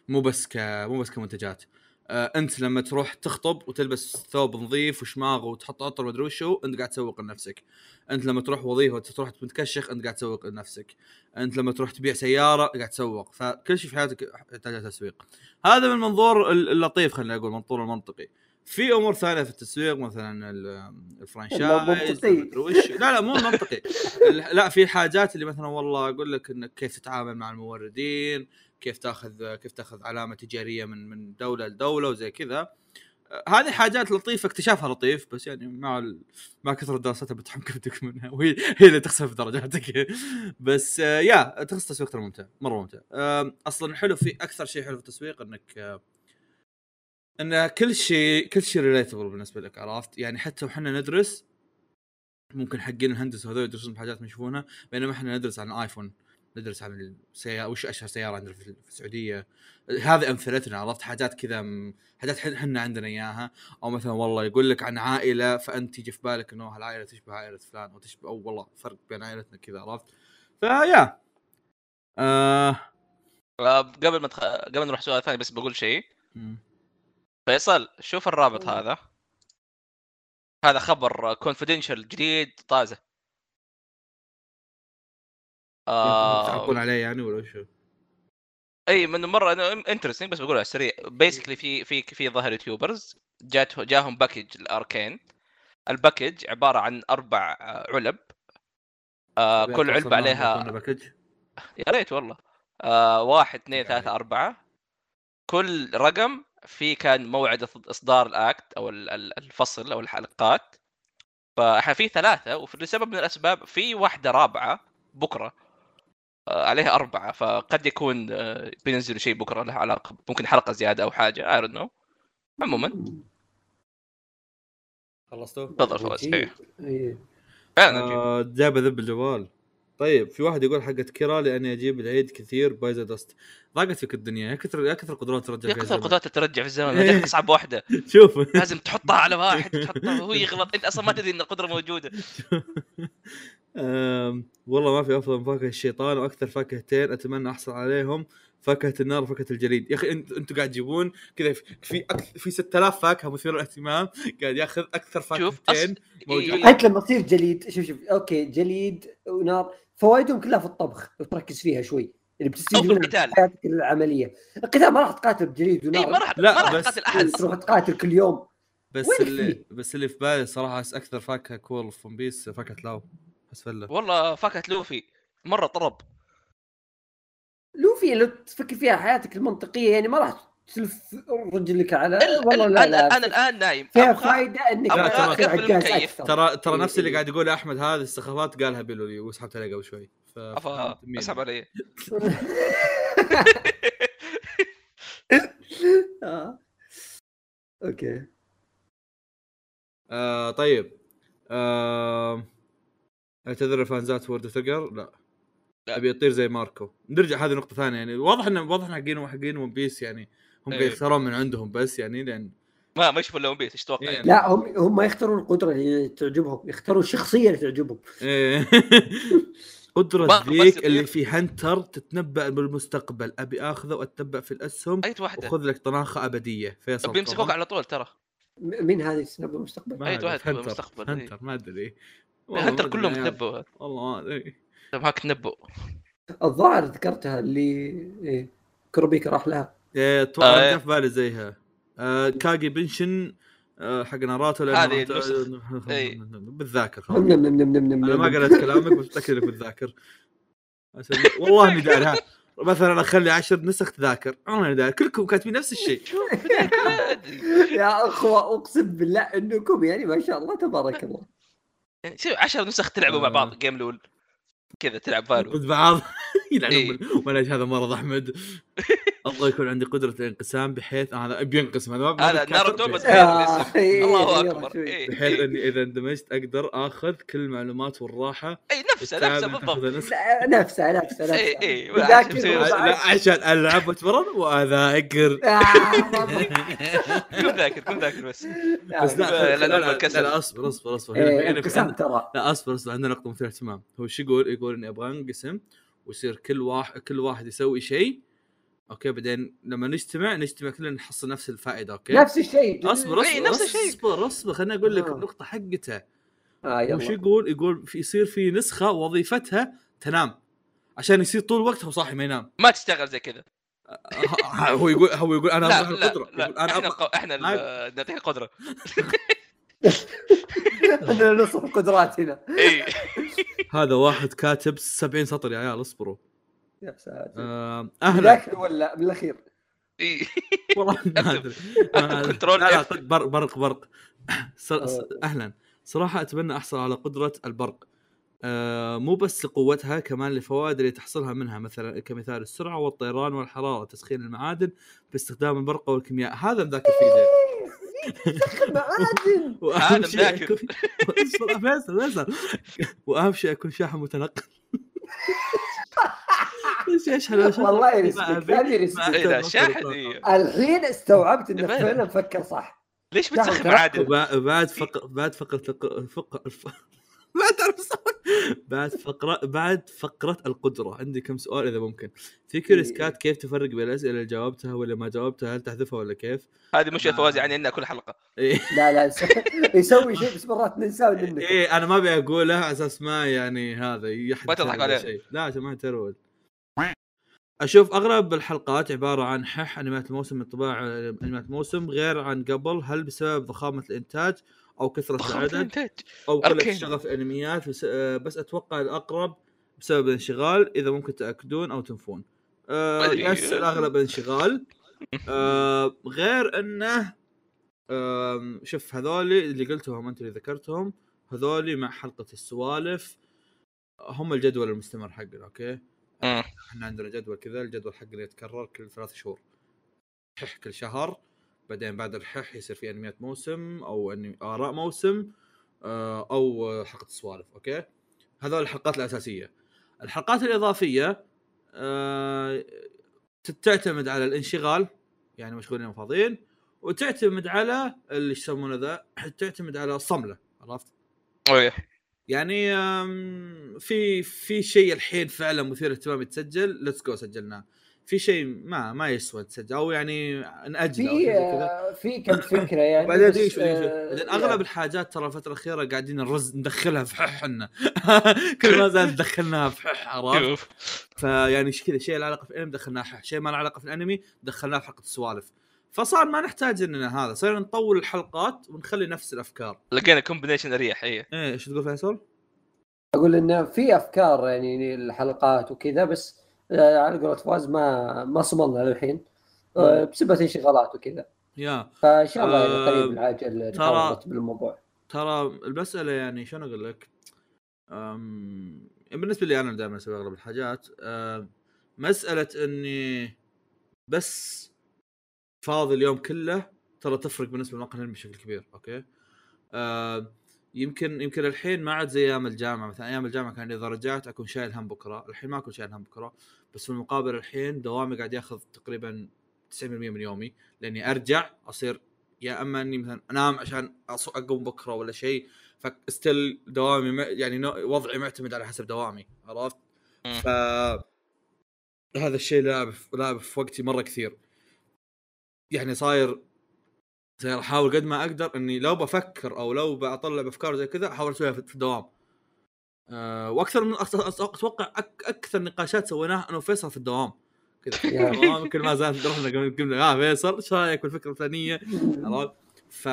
مو بس ك مو بس كمنتجات انت لما تروح تخطب وتلبس ثوب نظيف وشماغ وتحط عطر ومدري وشو انت قاعد تسوق لنفسك. انت لما تروح وظيفة تروح متكشخ انت قاعد تسوق لنفسك. انت لما تروح تبيع سيارة قاعد تسوق. فكل شيء في حياتك يحتاج تسويق. هذا من المنظور اللطيف خلينا نقول المنظور المنطقي. في أمور ثانية في التسويق مثلا ال- الفرانشايز المنطقي. مدري وش. لا لا مو منطقي. لا في حاجات اللي مثلا والله أقول لك إنك كيف تتعامل مع الموردين كيف تاخذ كيف تاخذ علامة تجارية من من دولة لدولة وزي كذا. هذه حاجات لطيفة اكتشافها لطيف بس يعني مع ال... مع كثرة دراستها بتحمكمتك منها. وهي هي اللي تخسف درجاتك. بس يا تخصص التسويق ممتع مرة ممتع. أصلا الحلو في أكثر شيء حلو في التسويق إنك إن كل شيء كل شيء ريليتبل بالنسبة لك عرفت؟ يعني حتى وحنا ندرس ممكن حقين الهندسة هذول يدرسون بحاجات ما يشوفونها بينما إحنا ندرس عن الايفون ندرس عن السيارة وش أشهر سيارة عندنا في السعودية. هذه أمثلتنا عرفت؟ حاجات كذا م- حاجات حن- إحنا عندنا إياها. أو مثلا والله يقول لك عن عائلة فأنت تيجي في بالك إنه هالعائله تشبه عائلة فلان أو تشبه أو والله فرق بين عائلتنا كذا عرفت؟ فيا. آه. آه، قبل ما تخ... قبل نروح سؤال ثاني بس بقول شيء. فيصل شوف الرابط هذا. هذا خبر confidential جديد طازة. تعقون آه عليه يعني ولا وشو؟ أي من مرة أنا interesting بس بقول على السريع basically في في في ظهر YouTubers جات جاهم package Arcane. ال package عبارة عن أربع آه، علب. آه كل علبة عليها package يا ريت والله. آه واحد اثنين ثلاثة أربعة. كل رقم في كان موعد إص- إصدار ال act أو ال- ال- الفصل أو الحلقات. فإحنا في ثلاثة وفي لسبب من الأسباب في واحدة رابعة بكرة. عليها أربعة فقد يكون آه بينزلوا شيء بكرة له علاقة ممكن حلقة زيادة أو حاجة I don't know عموما خلصتوا؟ تفضل فواز إيه. إيه. فعلا. آه جاب ذب الجوال طيب في واحد يقول حقت كيرا لأني أجيب العيد كثير بايزا دست. ضاقت فيك الدنيا يا كثر يا كثر قدرات ترجع يا كثر. قدرات ترجع في الزمن. هذيك اصعب واحدة. شوف. لازم تحطها على واحد تحطها وهو يغلط. أنت أصلا ما تدري إن القدرة موجودة. والله ما في أفضل من فاكهة الشيطان وأكثر فاكهتين أتمنى أحصل عليهم. فاكهه النار وفاكهه الجليد. يا أخي انت أنتم قاعد تجيبون كذا في في, أكثر في 6000 فاكهة مثيره للاهتمام قاعد ياخذ أكثر شوف فاكهتين موجود. إيه. انت لما تصير جليد شوف شوف okay جليد ونار فوائدهم كلها في الطبخ لو تركز فيها شوي. اللي بتستفيد منها القتال. حياتك العملية. القتال ما راح تقاتل بجليد ونار. اي ما راح لا، ما راح تقاتل أحد. تروح تقاتل كل يوم. بس اللي؟ بس اللي في بالي صراحة أكثر فاكهة cool في One Piece فاكهة لاو بس فله والله فاكهة لوفي. مرة طرب. لوفي لو تفكر فيها حياتك المنطقية يعني ما راح تلف رجلك على ال- والله ال- لا أنا لا أنا الآن نايم فيها أبغى- فائده إنك ترى ترى إيه، نفس اللي. قاعد يقوله أحمد هذه السخافات قالها بيلوري وسحبت عليه قبل شوي ف. أسحب علي آه. okay آه طيب آه أعتذر الفانزات word لا لا. ابي اطير زي ماركو نرجع هذه نقطة ثانية يعني واضح ان واضح إن حقين حقين One Piece يعني هم إيه. يختارون من عندهم بس يعني لأن ما ما يشوفوا إلا One Piece إيش تتوقع إيه. يعني لا هم هم يختارون القدرة اللي تعجبهم يختارون الشخصيه اللي تعجبهم إيه. قدرة ما- ذيك. اللي في Hunter تتنبأ بالمستقبل أبي آخذه واتبع في الأسهم أي واحدة وخذ لك طناخة أبدية فيصل بيمسكوك. على طول ترى مين هذه سناب المستقبل؟ ما أي أعرف، واحد في هنتر. المستقبل، إيه. هنتر ما أدري هنتر كلهم تنبؤوا والله ما أدري هاك تنبؤ الظاهر ذكرتها اللي إيه كروبيك راح لها إيه، أتوقع آه، إيه. في بالي زيها آه كاجي بنشن آه حق ناراته لأنه هذه. إيه. بالذاكر خلاص. نم نم نم نم نم أنا ما. قريت كلامك بس متاكد إنك عشان- والله إني داري ها مثلا أخلي عشر نسخ تذاكر أنا داري كلكم كاتبين نفس الشيء يا أخوة أقسم بالله إنكم يعني ما شاء الله تبارك الله يعني شوف 10 نسخ تلعبوا مع آه. بعض جيم لول كذا تلعب فالو. ضد بعض. يلعن إيه. ولا هذا مرض أحمد. أبغى يكون عندي قدرة الانقسام بحيث هذا بينقسم هذا هذا ناروتو بس آه،. إيه، الله أكبر. شوي. إيه، بحيث إيه. أني إذا اندمجت أقدر آخذ كل المعلومات والراحة. أي نفسه نفسه بالضبط. نفسه نفسه نفسه إيه، إيه، لا عشان ألعب وأتمرن وأذاكر. آه،. كن ذاكر كن ذاكر بس. بس لا لا، أصبر أصبر أصبر. إيه، في انقسام ترى. لا أصبر أصبر عندنا نقطة مثيرة اهتمام. هو شو يقول؟ يقول إني أبغى أنقسم. ويصير كل واحد كل واحد يسوي شيء. okay بعدين لما نجتمع نجتمع كلنا نحصل نفس الفائدة okay؟ نفس الشيء. اصبر اصبر نفس الشيء. اصبر اصبر خليني أقول لك آه. النقطة حقته. آه وش يلا يقول؟ يقول في يصير في نسخة وظيفتها تنام. عشان يصير طول الوقت هو صاحي ما ينام. ما تشتغل زي كذا. ه- هو يقول هو يقول أنا لا لا القدرة. لا يقول أنا إحنا إحنا نعطيك القدرة. عندنا نصف القدرات هنا. هذا واحد كاتب 70 سطر يا عيال اصبروا. يا ساتر. آه، أهلا. ذاك ولا بالأخير؟ إي. والله ما أدري. آه، كنترول. برق برق برق. آه. أهلا. صراحة أتمنى أحصل على قدرة البرق. آه مو بس لقوتها كمان للفوائد اللي تحصلها منها مثلا كمثال السرعة والطيران والحرارة وتسخين المعادن باستخدام البرق والكيمياء. هذا مذاكر فيه زين معادن مذاكر. فيصل فيصل. وأهم شيء اكون شاحن متنقل. إيش والله ريسبكت هذه ريسبكت إيه. الحين استوعبت إنك فعلا. مفكر صح. ليش بتسخن؟ وبع- بعد فقر بعد فقره الق- فق... الف... ما تعرف الصوت. بعد فقره بعد فقرة القدرة. عندي كم سؤال إذا ممكن. في كيوريس كات كيف تفرق بين الأسئلة اللي جاوبتها ولا ما جاوبتها؟ هل تحذفها ولا كيف؟ هذه مشكله فوازي يعني عندنا كل حلقة. إيه. لا لا يس- يسوي شيء بس مرات ننساه منك. إيه أنا ما أبي اقولها على أساس ما يعني هذا ما تضحك عليه. لا عشان ما ترول أشوف اغلب الحلقات عبارة عن حح انميات الموسم من طباع انميات الموسم غير عن قبل. هل بسبب ضخامة الإنتاج أو كثرة العدد أو قله في الأنميات. بس, آه، بس أتوقع الأقرب بسبب الانشغال إذا ممكن تأكدون أو تنفون. آه. yes الأغلب انشغال. آه غير أنه آه شوف هذولي اللي قلتهم أنت اللي ذكرتهم هذولي مع حلقة السوالف هم الجدول المستمر حقنا okay. إحنا عندنا جدول كذا الجدول حقنا يتكرر كل ثلاث شهور. كل شهر. بعدين بعد الحح يصير في أنميات موسم أو أنمي آراء موسم آه، أو حلقة السوالف okay؟ هذول الحلقات الأساسية. الحلقات الإضافية آه تعتمد على الانشغال يعني مشغولين وفاضيين وتعتمد على اللي يسمونه ذا؟ تعتمد على الصمله عرفت؟ إيه يعني في في شيء الحين فعلا مثير اهتمام يتسجل let's go سجلناه. في شيء ما ما يسوى تسجل أو يعني ناجله أو في آه، في كم فكرة يعني بعدين شوي آه، بعدين أغلب الحاجات ترى الفترة الأخيرة قاعدين نرز ندخلها في ححنا. كل ما زال دخلناها في حح عرفت؟ فيعني كذا شيء له علاقة في الانمي دخلناه حح. شيء ما له علاقة في الانمي دخلناه في حلقة السوالف. فصار ما نحتاج إننا هذا صرنا نطول الحلقات ونخلي نفس الأفكار. لقينا combination أريح إيه. إيه إيش تقول فيصل؟ أقول إنه في أفكار يعني الحلقات وكذا بس على قولة فواز ما ما صملنا للحين آه، بسبب انشغالات وكذا يا فان شاء الله يعني آه، قريب العاجل نحاول نرتب الموضوع ترى المسألة يعني شلون أقول لك؟ بالنسبة لي أنا دائما أسوي أغلب الحاجات. مسألة إني بس فاضي اليوم كله ترى تفرق بالنسبة العلمي بشكل كبير أوكي. يمكن يمكن الحين ما عاد زي أيام الجامعة مثلا أيام الجامعة كان اذا رجعت أكون شايل هم بكرة الحين ما أكون شايل هم بكرة بس في المقابل الحين دوامي قاعد ياخذ تقريبا 90% من يومي لأني أرجع أصير يا أما إني مثلا أنام عشان أقوم بكرة ولا شيء فستيل دوامي يعني وضعي معتمد على حسب دوامي عرفت؟ ف هذا الشيء لاعب لاعب في وقتي مرة كثير. يعني صاير صاير أحاول قد ما أقدر إني لو بفكر أو لو بطلع بأفكار زي كذا أحاول أسويها في الدوام. أه وأكثر من أص- أص- أتوقع أك أكثر نقاشات سويناها أنا وفيصل في الدوام. كذا. كل ما زاد رحنا قلنا آه فيصل إيش رأيك بالفكرة الفلانية؟ عرفت؟ ف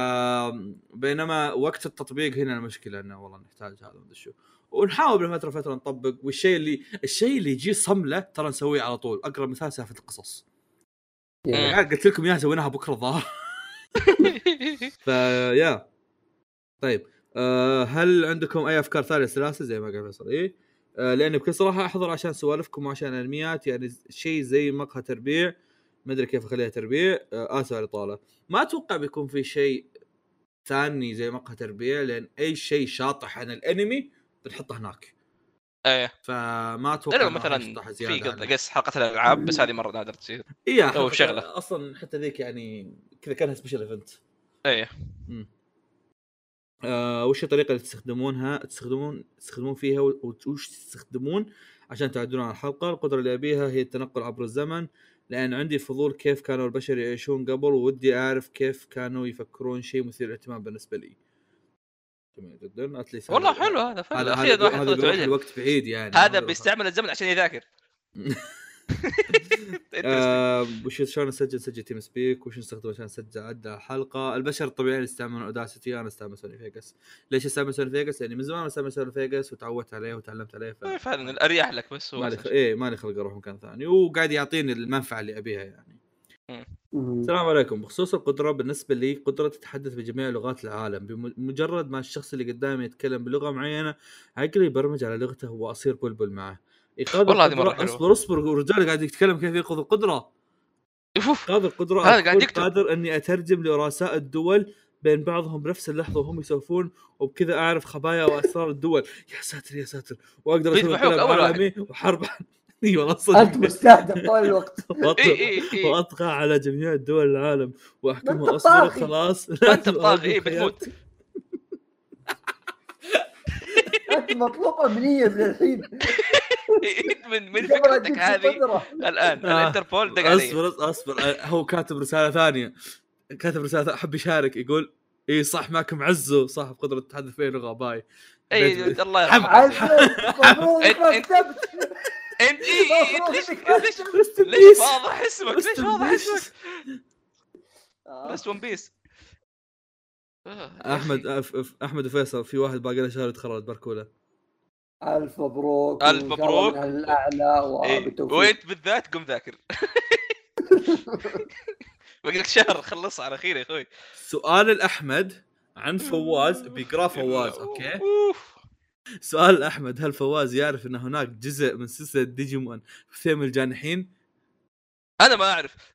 بينما وقت التطبيق هنا المشكلة إنه والله نحتاج هذا مدري شو. ونحاول من فترة فتره نطبق والشيء اللي الشيء اللي يجي صملة ترى نسويه على طول أقرب مثال سالفة القصص. يعني قلت لكم إياها سويناها بكرة الظاهر. فيا طيب. أه هل عندكم أي أفكار ثانية سلاسل زي ما قال فيصل. إيه؟ أه لأني بكل صراحة أحضر عشان سوالفكم وعشان الانميات يعني شيء زي مقهى تربيع. ما أدري كيف أخليها تربيع. أه آسف على الإطالة. ما أتوقع بيكون في شيء ثاني زي مقهى تربيع لأن أي شيء شاطح عن الأنمي بنحطه هناك. إيه. فما أتوقع راح مثلا في. قص حلقة الألعاب بس هذه مرة نادر تصير. إيه حلقة- شغلة. أصلا حتى ذيك يعني كذا كأنها special event إيه. آه وش الطريقة اللي تستخدمونها؟ تستخدمون تستخدمون فيها وش تستخدمون عشان تعدلون على الحلقة؟ القدرة اللي أبيها هي التنقل عبر الزمن لأن عندي فضول كيف كانوا البشر يعيشون قبل وودي أعرف كيف كانوا يفكرون شيء مثير للاهتمام بالنسبة لي. جميل جدا. at least والله حلو هذا فعلا هذا هذا هذا. الوقت بعيد يعني. هذا بيستعمل الزمن عشان يذاكر. وش شلون نسجل نسجل TeamSpeak؟ وش نستخدم عشان نسجل عدل الحلقة البشر الطبيعيين يستعملون Audacity أنا أستعمل Sony Vegas ليش أستعمل Sony Vegas لأني من زمان أستعمل Sony Vegas وتعودت عليه وتعلمت عليه ف... فعلا الأريح لك بس هو مالي أساس. إيه مالي خلق أروح مكان ثاني. وقاعد يعطيني المنفعة اللي أبيها يعني. السلام عليكم. بخصوص القدرة بالنسبة لي قدرة تتحدث بجميع لغات العالم. بمجرد ما الشخص اللي قدامي يتكلم بلغة معينة عقلي يبرمج على لغته وأصير بلبل معه. إيقاظ والله هذه القدرة- حلوة. اصبر اصبر الرجال قاعد يتكلم كيف ياخذ القدرة أوف، أوف. إيقاظ القدرة هذا قاعد يكتب. قادر إني أترجم لرؤساء الدول بين بعضهم بنفس اللحظة وهم يسولفون وبكذا أعرف خبايا وأسرار الدول يا ساتر يا ساتر وأقدر أسوي قلب أول واحد. عالمي وحرب إي والله أنت صدق مستهدف طول الوقت إيه، إيه، إيه. وأطغى على جميع دول العالم وأحكمها أصبر. خلاص أنت بطاغي بتموت أنت مطلوب امنيه من الحين إيه، من من قبل فكرتك هذه. الآن آه. الانتربول دق علي. أصبر أصبر هو كاتب رسالة ثانية. كاتب رسالة ثانية، حب يشارك يقول إي صح معكم عزو صاحب قدرة التحدث بين لغة باي. إي الله يرحمه. انت إيه، إيه، مبروك ليش ليش. واضح اسمك؟ ليش واضح. اسمك. بس One Piece أحمد أحمد وفيصل في واحد باقي له شهر يتخرج باركوله. ألف مبروك الله مبروك. الأعلى وبالتوفيق. وأنت بالذات قم ذاكر. باقي لك شهر خلص على خير يا أخوي. سؤال الأحمد عن فواز. بيقرأ فواز okay. سؤال احمد هل فواز يعرف إن هناك جزء من سلسلة ديجيمون في ثيم الجانحين؟ أنا ما أعرف.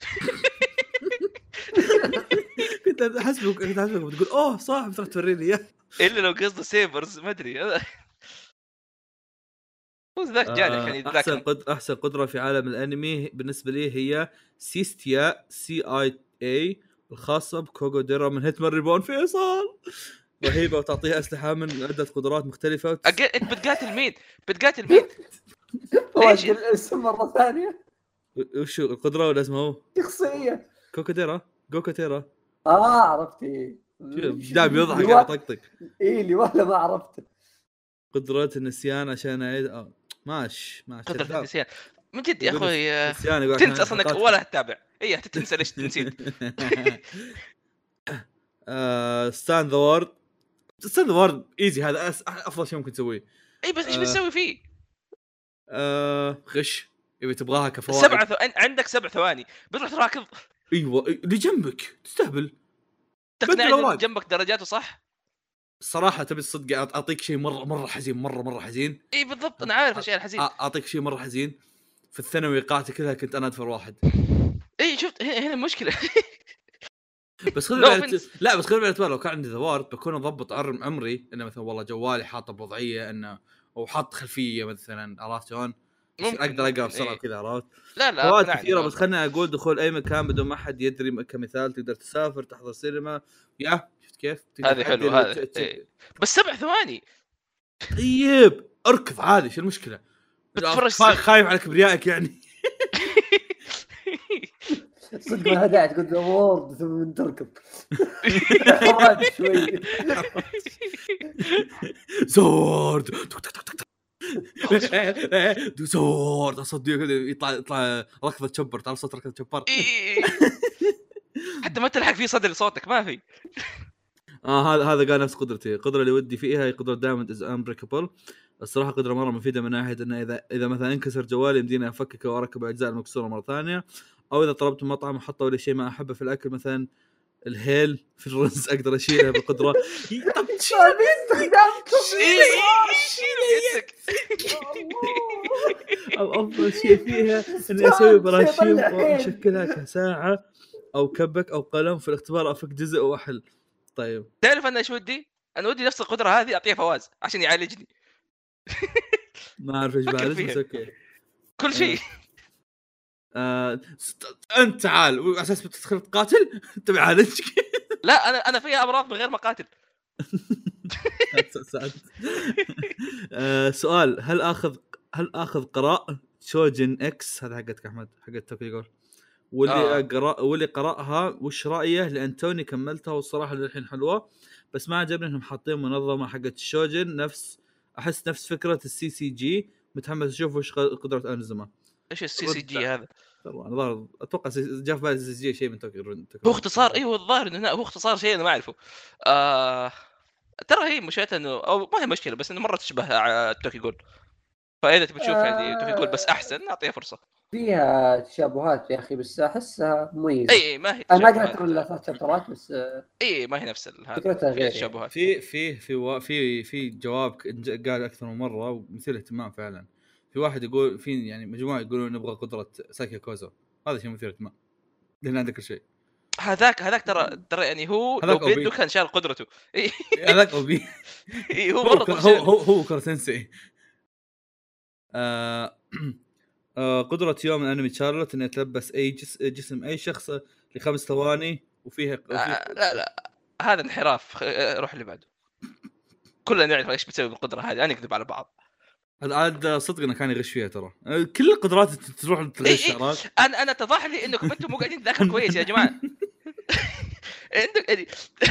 كنت أحسبك كنت أحسبك بتقول أوه صح بتروح توريني. اياه إلا لو قصده سيبرز ما أدري. ذاك جاني آه، يعني أحسن ذاك قد... أحسن قدرة في عالم الأنمي بالنسبة لي هي سيستيا سي اي اي الخاصة بكوغوديرا من هيتمان ريبون. فيصل! رهيبة وتعطيها أسلحة من عدة قدرات مختلفة. وتس... أج- أنت بتقاتل مين؟ بتقاتل مين؟ ليش؟ الاسم مرة ثانية. وشو القدره ولا اسمه هو؟ شخصية. كوكوديرا جوكوتيرا آه عرفت إيه دائما يضحك اللي على وا- طقطق إيه اللي ولا ما عرفته. قدرة النسيان عشان اعيد آه، ماش ماش قدرة شداب. النسيان من جد يا أخوي آه، تنسى أصلا إنك ولا تتابع اي تنسى ليش نسيت ستاند ذا وورد ستاند ذا وورد ايزي هذا أفضل شيء ممكن تسويه. اي بس إيش آه. بتسوي فيه؟ آه، غش. إذا تبغاها كفوائد. سبعة ثو... عندك سبع ثواني. بتروح تراكض؟ أيوه اللي جنبك تستهبل. تقنعني جنبك درجاته صح؟ الصراحه تبي الصدق أعطيك شيء مرة مرة حزين مرة مرة حزين إي بالضبط أنا عارف الاشياء الحزين أعطيك شيء مرة حزين في الثانوي قاعتي كلها كنت أنا ادفر واحد إي شفت هنا المشكلة بس خذ. لا بس خذ بالاعتبار لو كان عندي ذوارد بكون أضبط عمري إنه مثلا والله جوالي حاطه بوضعية إنه وحاط خلفية مثلا عرفت شلون؟ أقدر أقرأ بسرعة إيه. كذا عرفت؟ لا لا فوائد. كثيرة بس خليني أقول دخول أي مكان بدون ما حد يدري كمثال تقدر تسافر تحضر سينما يا كيف؟ هذه حلوة، تعدل هذا. وت- ت- إيه. بس سبع ثواني طيب اركض عادي شو المشكلة؟ خايف على كبريائك يعني صدق ما تقول ذا وورد ثم تركض شوي زورد زورد أصدق كذا يطلع يطلع ركضة شبر تعرف صوت ركضة شبر إي- إي- إي. حتى ما تلحق فيه صدر صوتك ما في آه هذا هذا قال نفس قدرتي. القدره اللي ودي فيها هي قدرة Diamond is Unbreakable الصراحة قدرة مرة مفيدة من ناحية إنه اذا إذا مثلا انكسر جوالي يمديني افككه واركب الاجزاء المكسورة مرة ثانية أو إذا طلبت من مطعم وحطوا لي شيء ما أحبه في الأكل مثلا الهيل في الرز أقدر اشيلها بالقدره طب أفضل شيء فيها إني أسوي براشيم. وأشكلها كساعة أو كبك أو قلم في الاختبار أفك جزء واحل طيب. تعرف أنا إيش ودي؟ أنا ودي نفس القدرة هذه أعطيها فواز عشان يعالجني. ما أعرف إيش فيها. بس okay. كل شيء. آه ست- أنت تعال على أساس بتدخل تقاتل تبي اعالجك لا أنا أنا فيها أمراض من غير ما اقاتل. آه سؤال هل آخذ هل آخذ قراء Choujin X؟ هذا حقتك أحمد حقت Tokyo Ghoul واللي آه. آه. قرأ واللي قرأها وش رأيه لأن توني كملتها والصراحة للحين حلوة بس ما عجبني إنهم حاطين منظمة حقت ال Choujin نفس أحس نفس فكرة ال CCG متحمس أشوف وش قدرة أزوما إيش ال CCG هذا؟ والله أنا ظاهر أتوقع جاء في بالي CCG شيء من Tokyo هو اختصار أيوه الظاهر إنه هو اختصار شيء أنا ما أعرفه آه... ترى هي مشكلتها انه أو ما هي مشكلة بس إنه مرة تشبه ع- Tokyo Ghoul فإذا تبي تشوف يعني Tokyo Ghoul بس أحسن أعطيها فرصة. فيها تشابهات يا أخي بس أحسها مميزة. إي إي ما هي أنا ما. قرأت الا ثلاث شابترات بس آه، إي ما هي نفس هذا فكرتها غير يعني. تشابهات في في في وا- في في جواب قال أكثر من مرة ومثير اهتمام فعلا. في واحد يقول في يعني مجموعة يقولون نبغى قدرة ساكي كوزو. هذا شيء مثير اهتمام لأن عندك كل شيء. هذاك هذاك ترى ترى يعني هو لو بيده. كان شال قدرته. هذاك أو بي إي، هو هو مرة هو. هو, هو كورتنسي آه آه قدرة يوم الانمي تشارلوت انها تلبس أي جس جسم أي شخص لخمس ثواني وفيها وفيها- آه، لا لا. هذا انحراف. آه، روح اللي بعده. كلنا نعرف إيش بتسوي بالقدرة هذه. أنا نكذب على بعض. هذا عاد صدق إنه كان يغش فيها ترى. آه، كل القدرات تروح تغش إيه. عرفت أنا أنا اتضح لي إنكم أنتم مو قاعدين تذاكروا كويس يا جماعة. عندك يعني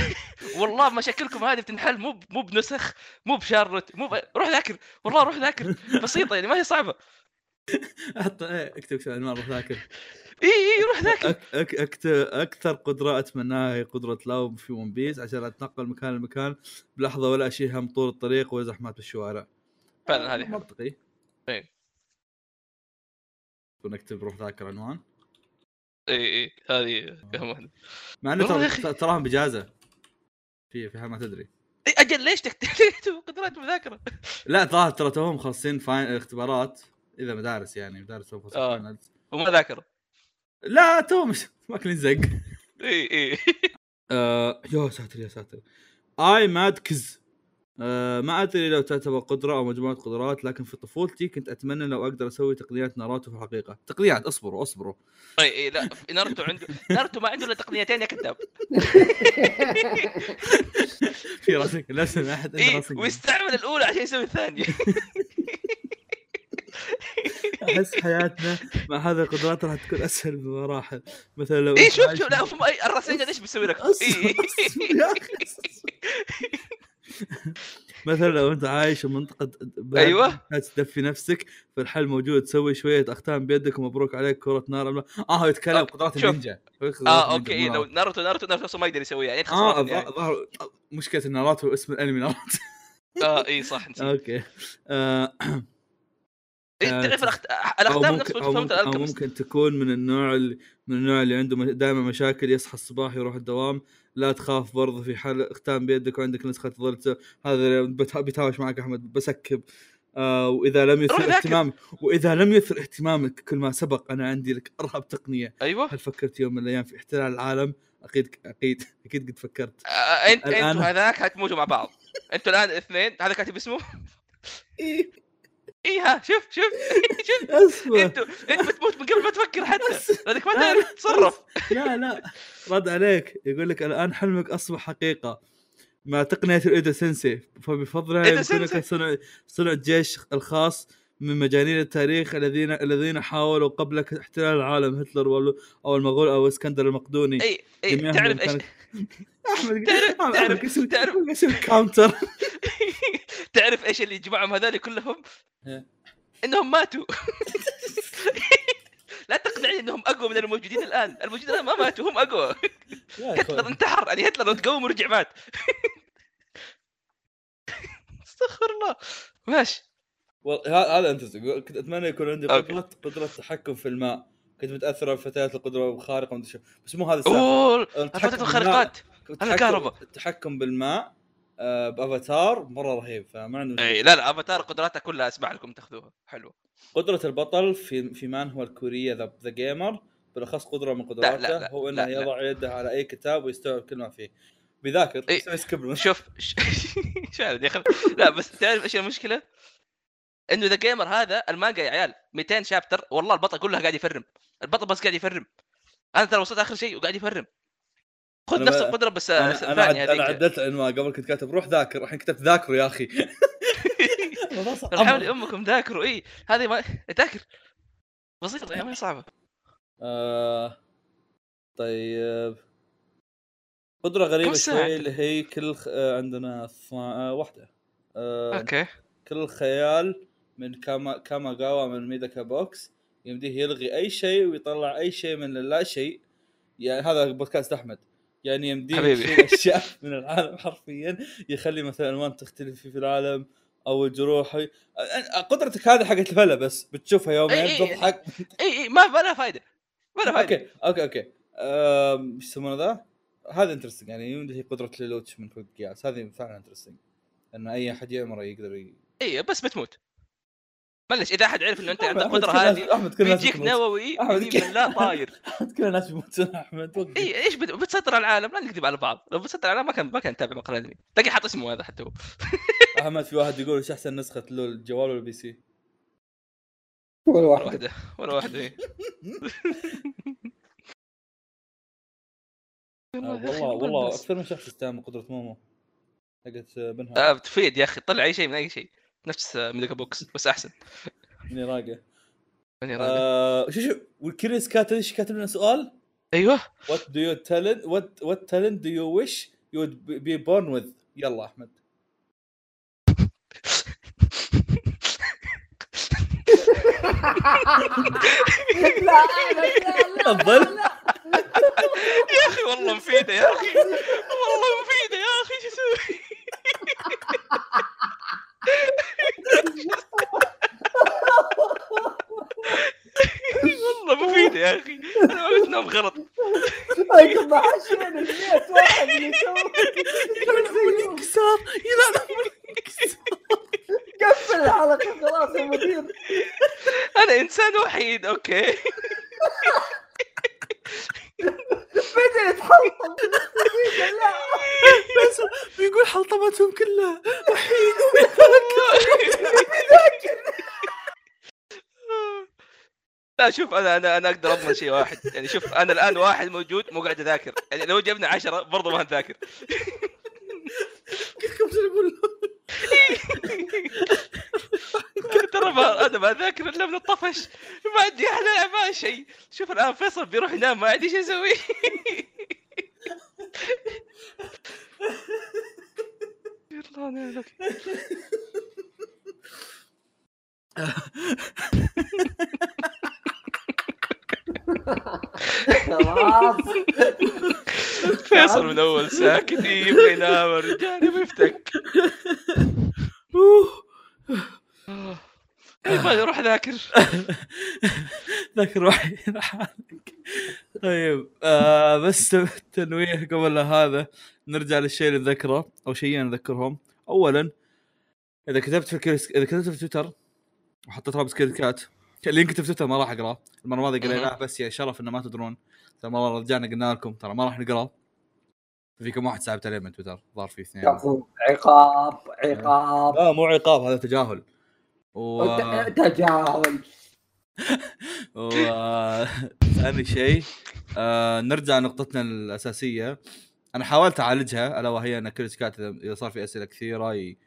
والله مشاكلكم هذه بتنحل مو مو بنسخ مو بشارلوت مو ب... روح ذاكر والله روح ذاكر. بسيطة يعني ما هي صعبة. حط إيه، اكتب عنوان روح ذاكر. إي إي روح ذاكر. أكثر قدرة أتمناها هي قدرة لاو في One Piece عشان أتنقل مكان لمكان بلحظة ولا اشيل هم طول الطريق ولا زحمات بالشوارع. فعلا هذه. منطقي. إيه. ونكتب روح ذاكر عنوان. اي اي هذه واحدة. مع إنه ترى. تراهم بجازة. في في حال ما تدري. إي، أجل ليش تكتب قدرات مذاكرة؟ لا ظاهر ترى توهم خاصين فاين اختبارات إذا مدارس يعني مدارس آه. وما ذاكره لا توهم مش ماكلين زق. اي اي آه يا ساتر يا ساتر. اي ماد كز آه ما أدري لو تعتبر قدرة أو مجموعة قدرات لكن في طفولتي كنت أتمنى لو أقدر أسوي تقنيات ناروتو في الحقيقة. تقنيات اصبروا اصبروا. اي اي لا ناروتو عنده ناروتو ما عنده إلا تقنيتين يا كذاب. في راسك لا اي راسك. ويستعمل الأولى عشان يسوي الثانية. أحس حياتنا مع هذه القدرات راح تكون أسهل بمراحل. مثلا لو اي شوف شوف لا الراسين إيش بيسوي لك؟ مثلا لو انت عايش في منطقة. تحتاج تدفي نفسك فالحل موجود تسوي شوية اختام بيدك ومبروك عليك كرة نار آه هو يتكلم قدرات. النينجا آه okay ما- لو ناروتو ناروتو ناروتو نفسه ما يقدر يسويها يعني آه يعني. الظاهر مشكلة ناروتو اسم الأنمي ناروتو آه إي صح نسيت أوكي إيه، آه، تعرف الأخت- أو الاختام ممكن نفسه أو ممكن, أو الالكمست ممكن تكون من النوع اللي من النوع اللي عنده دائما مشاكل يصحى الصباح يروح الدوام لا تخاف برضه في حال اختام بيدك وعندك نسخة تظل هذا بيتهاوش معك أحمد بسكب. آه وإذا لم يثر. اهتمامك وإذا لم يثر اهتمامك كل ما سبق أنا عندي لك ارهب تقنية. أيوه. هل فكرت يوم من الأيام في احتلال العالم؟ أكيد أكيد أكيد قد فكرت. آه، انت الآن- إنتوا هذاك حتموتوا مع بعض. إنتوا الآن اثنين هذا كاتب اسمه؟ إيه، اي ها شوف شوف شوف. اصبر أنتوا انت بتموت من قبل ما تفكر حتى. لأنك ما تعرف تتصرف. لا لا. رد عليك. يقول لك الآن حلمك أصبح حقيقة. مع تقنية الايدا سensei فبفضلها يمكنك. صنع صنع الجيش الخاص من مجانين التاريخ الذين الذين حاولوا قبلك احتلال العالم هتلر أو المغول أو إسكندر المقدوني. إي إي تعرف إيش؟ أحمد تعرف- تعرف- تعرف- counter تعرف إيش اللي يجمعهم هذول كلهم؟ إنهم ماتوا. لا تقنعني إنهم أقوى من الموجودين الآن، الموجودين الآن ما ماتوا هم أقوى، هتلر انتحر. يعني هتلر تقوم ورجع مات. استغفر الله. ماشي. هذا أنت كنت أتمنى يكون عندي. قدره قدرة تحكم في الماء. كنت متأثر بفتيات القدرة خارقه ومدري شو. بس مو هذا الفتات بالماء- الخارقات. التحكم- هذا كهرباء. التحكم بالماء. بأفاتار مرة رهيب فما مشكلة. اي لا لا أفاتار قدراتها كلها أسمع لكم تاخذوها حلو قدرة البطل في في مان هو الكورية ذا ذا جيمر بالأخص قدرة من قدراته لا، لا، هو إنه لا، لا. يضع يده على أي كتاب ويستوعب كل ما فيه بيذاكر إيه. يسوي سكيب شوف ش- يا أخي لا بس تعرف إيش المشكلة؟ إنه the gamer هذا المانجا يا عيال 200 chapter والله البطل كلها قاعد يفرم البطل بس قاعد يفرم أنا ترى وصلت آخر شيء وقاعد يفرم خذ أنا نفس القدرة بس أنا أنا, عد... ثانية أنا هذيك عدلت العنوان قبل كنت كاتب روح ذاكر الحين كتبت ذاكروا يا أخي. حول أمكم ذاكروا. إي هذه ما ذاكر. بسيطة يعني ما هي صعبة. آه... طيب. قدرة غريبة كم ساعة شوي اللي هي كل خ... آه عندنا. آه واحدة. آه أوكي. كل خيال من كاما كاماغاوا من ميداكا box يمديه يلغي أي شيء ويطلع أي شيء من اللا شيء. يعني هذا بودكاست أحمد. يعني حبيبي. يشيل أشياء من العالم حرفيا يخلي مثلا ألوان تختلف في العالم أو الجروح قدرتك هذه حقت الفلا بس بتشوفها يومين إي إي. تضحك. إي إي ما لها فائده ما لها فائده أوكي أوكي. أوكي إيش يسمونه ذا؟ هذا interesting يعني اللي هي قدرة ليلوتش من Code Geass هذه فعلا interesting ان أي أحد يعمره يقدر ي... إي بس بتموت. معلش إذا أحد عرف إنه أنت عندك القدره هذه أحمد كل الناس بيجيك. نووي يمين بالله طاير أحمد كل الناس بيموتون أحمد. إي إيش بت- بتسيطر على العالم لا نكذب على بعض لو بتسيطر على العالم ما كان ما كان تابع مقال أنمي تلاقي حاط اسمه هذا حتى هو أحمد في واحد يقول إيش أحسن نسخة له الجوال ولا ال PC؟ ولا ولا واحد واحدة ولا واحدة. آه والله والله؟ أكثر من شخص يستعمل قدرة مومو حقت بنها آه تفيد يا أخي طلع أي شيء من أي شيء نفس ميداكا box بس أحسن. إني راقة. ماني راضي. آه شو شو والكريس كاتب إيش كاتب لنا سؤال؟ أيوه. What do you talent what what talent do you wish you would be born with؟ يلا أحمد. لا لا لا تفضل. يا أخي والله مفيدة يا أخي. والله مفيدة يا أخي. شو أسوي والله مفيده يا أخي. أنا ما قلت نوم غلط. أنتم ما حشينا 100 واحد اللي يسوي انكسار. قفل الحلقة خلاص يا مدير. أنا إنسان وحيد أوكي. بدا يتحلطم لا بس بيقول حلطمتهم كلها. لا شوف أنا أنا أنا أقدر أضمن شيء واحد. يعني شوف أنا الآن واحد موجود مو قاعد أذاكر. يعني لو جبنا عشرة برضه ما نذاكر. كم سنة أقول ترى أنا ما أذاكر إلا من الطفش. ما عندي أحلى ما شيء. شوف الآن فيصل بيروح ينام ما عندي شيء أسوي. يلا. خلاص فيصل من أول ساكت يبغى ينام الرجال يفتك. يبغى يروح ذاكر. ذاك روحي لحالك طيب آه بس تنويه قبل هذا نرجع للشيء اللي نذكره أو شيئين نذكرهم. اولا إذا كتبت في الكريس... إذا كتبت في تويتر وحطيت رابط كات اللي كتب في تويتر ما راح اقراه المره الماضيه قريناه بس يا شرف إنه ما تدرون. ترى مرة رجعنا قلنا لكم ترى ما راح نقراه في كم واحد سحبت عليه من تويتر ظهر في اثنين. عقاب عقاب. لا مو عقاب هذا تجاهل. و... تجاهل و... ثاني شيء آه نرجع نقطتنا الأساسية. أنا حاولت أعالجها ألا وهي أن كل كات اذا إذا صار في أسئلة كثيرة ي...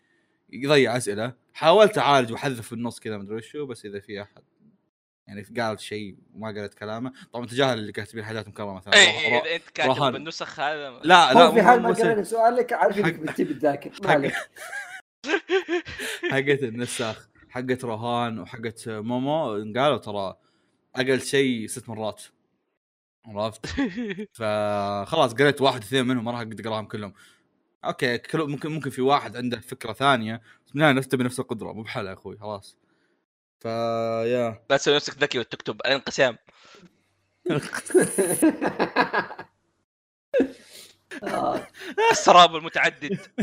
يضيع أسئلة. حاولت أعالج وأحذف في النص كذا مدري وشو بس إذا في احد يعني قال شيء وما قالت كلامه. طبعا تجاهل اللي كاتبين حاجات مكررة مثلا. اي إذا أنت كاتب رهان. بالنسخ هذا لا لا في حال ما قرينا سؤالك عارف إنك حق- عليك حقت النساخ. حقت روهان وحقت مومو قالوا ترى أقل شيء ست مرات. عرفت؟ فخلاص قريت واحد اثنين منهم ما راح أقدر أقراهم كلهم. أوكي كل ممكن ممكن في واحد عنده فكرة ثانية. بس بالنهايه نفس بنفس القدرة مو بحالة يا أخوي خلاص. فيا لا تسوي نفسك ذكي وتكتب الانقسام. السراب المتعدد.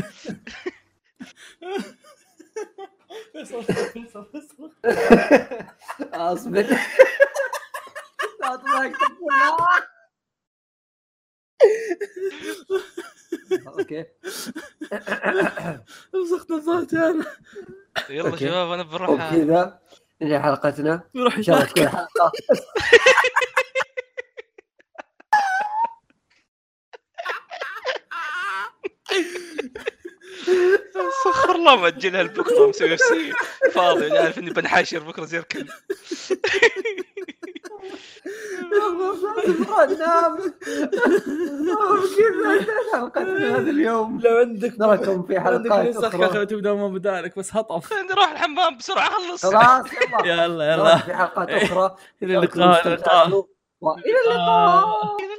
اصبر لا تضحك لا. أوكي. مسخت نظرتي أنا. يلا. شباب أنا بروح وبكذا ننهي حلقتنا. يروح إن شاء الله تكون حلقة. سخر الله مأجلها لبكره مسوي نفسي فاضي أنا عارف إني بنحاشر بكرة زي الكلب نام انتهت حلقتنا هذا اليوم لو عندك نراكم في حلقات أخرى. كذا تبدأ ما بدالك بس هطف. عندي أروح الحمام بسرعة خلص. خلاص يلا. يلا في حلقات أخرى. إلى اللقاء إلى اللقاء. وإلى اللقاء. إلى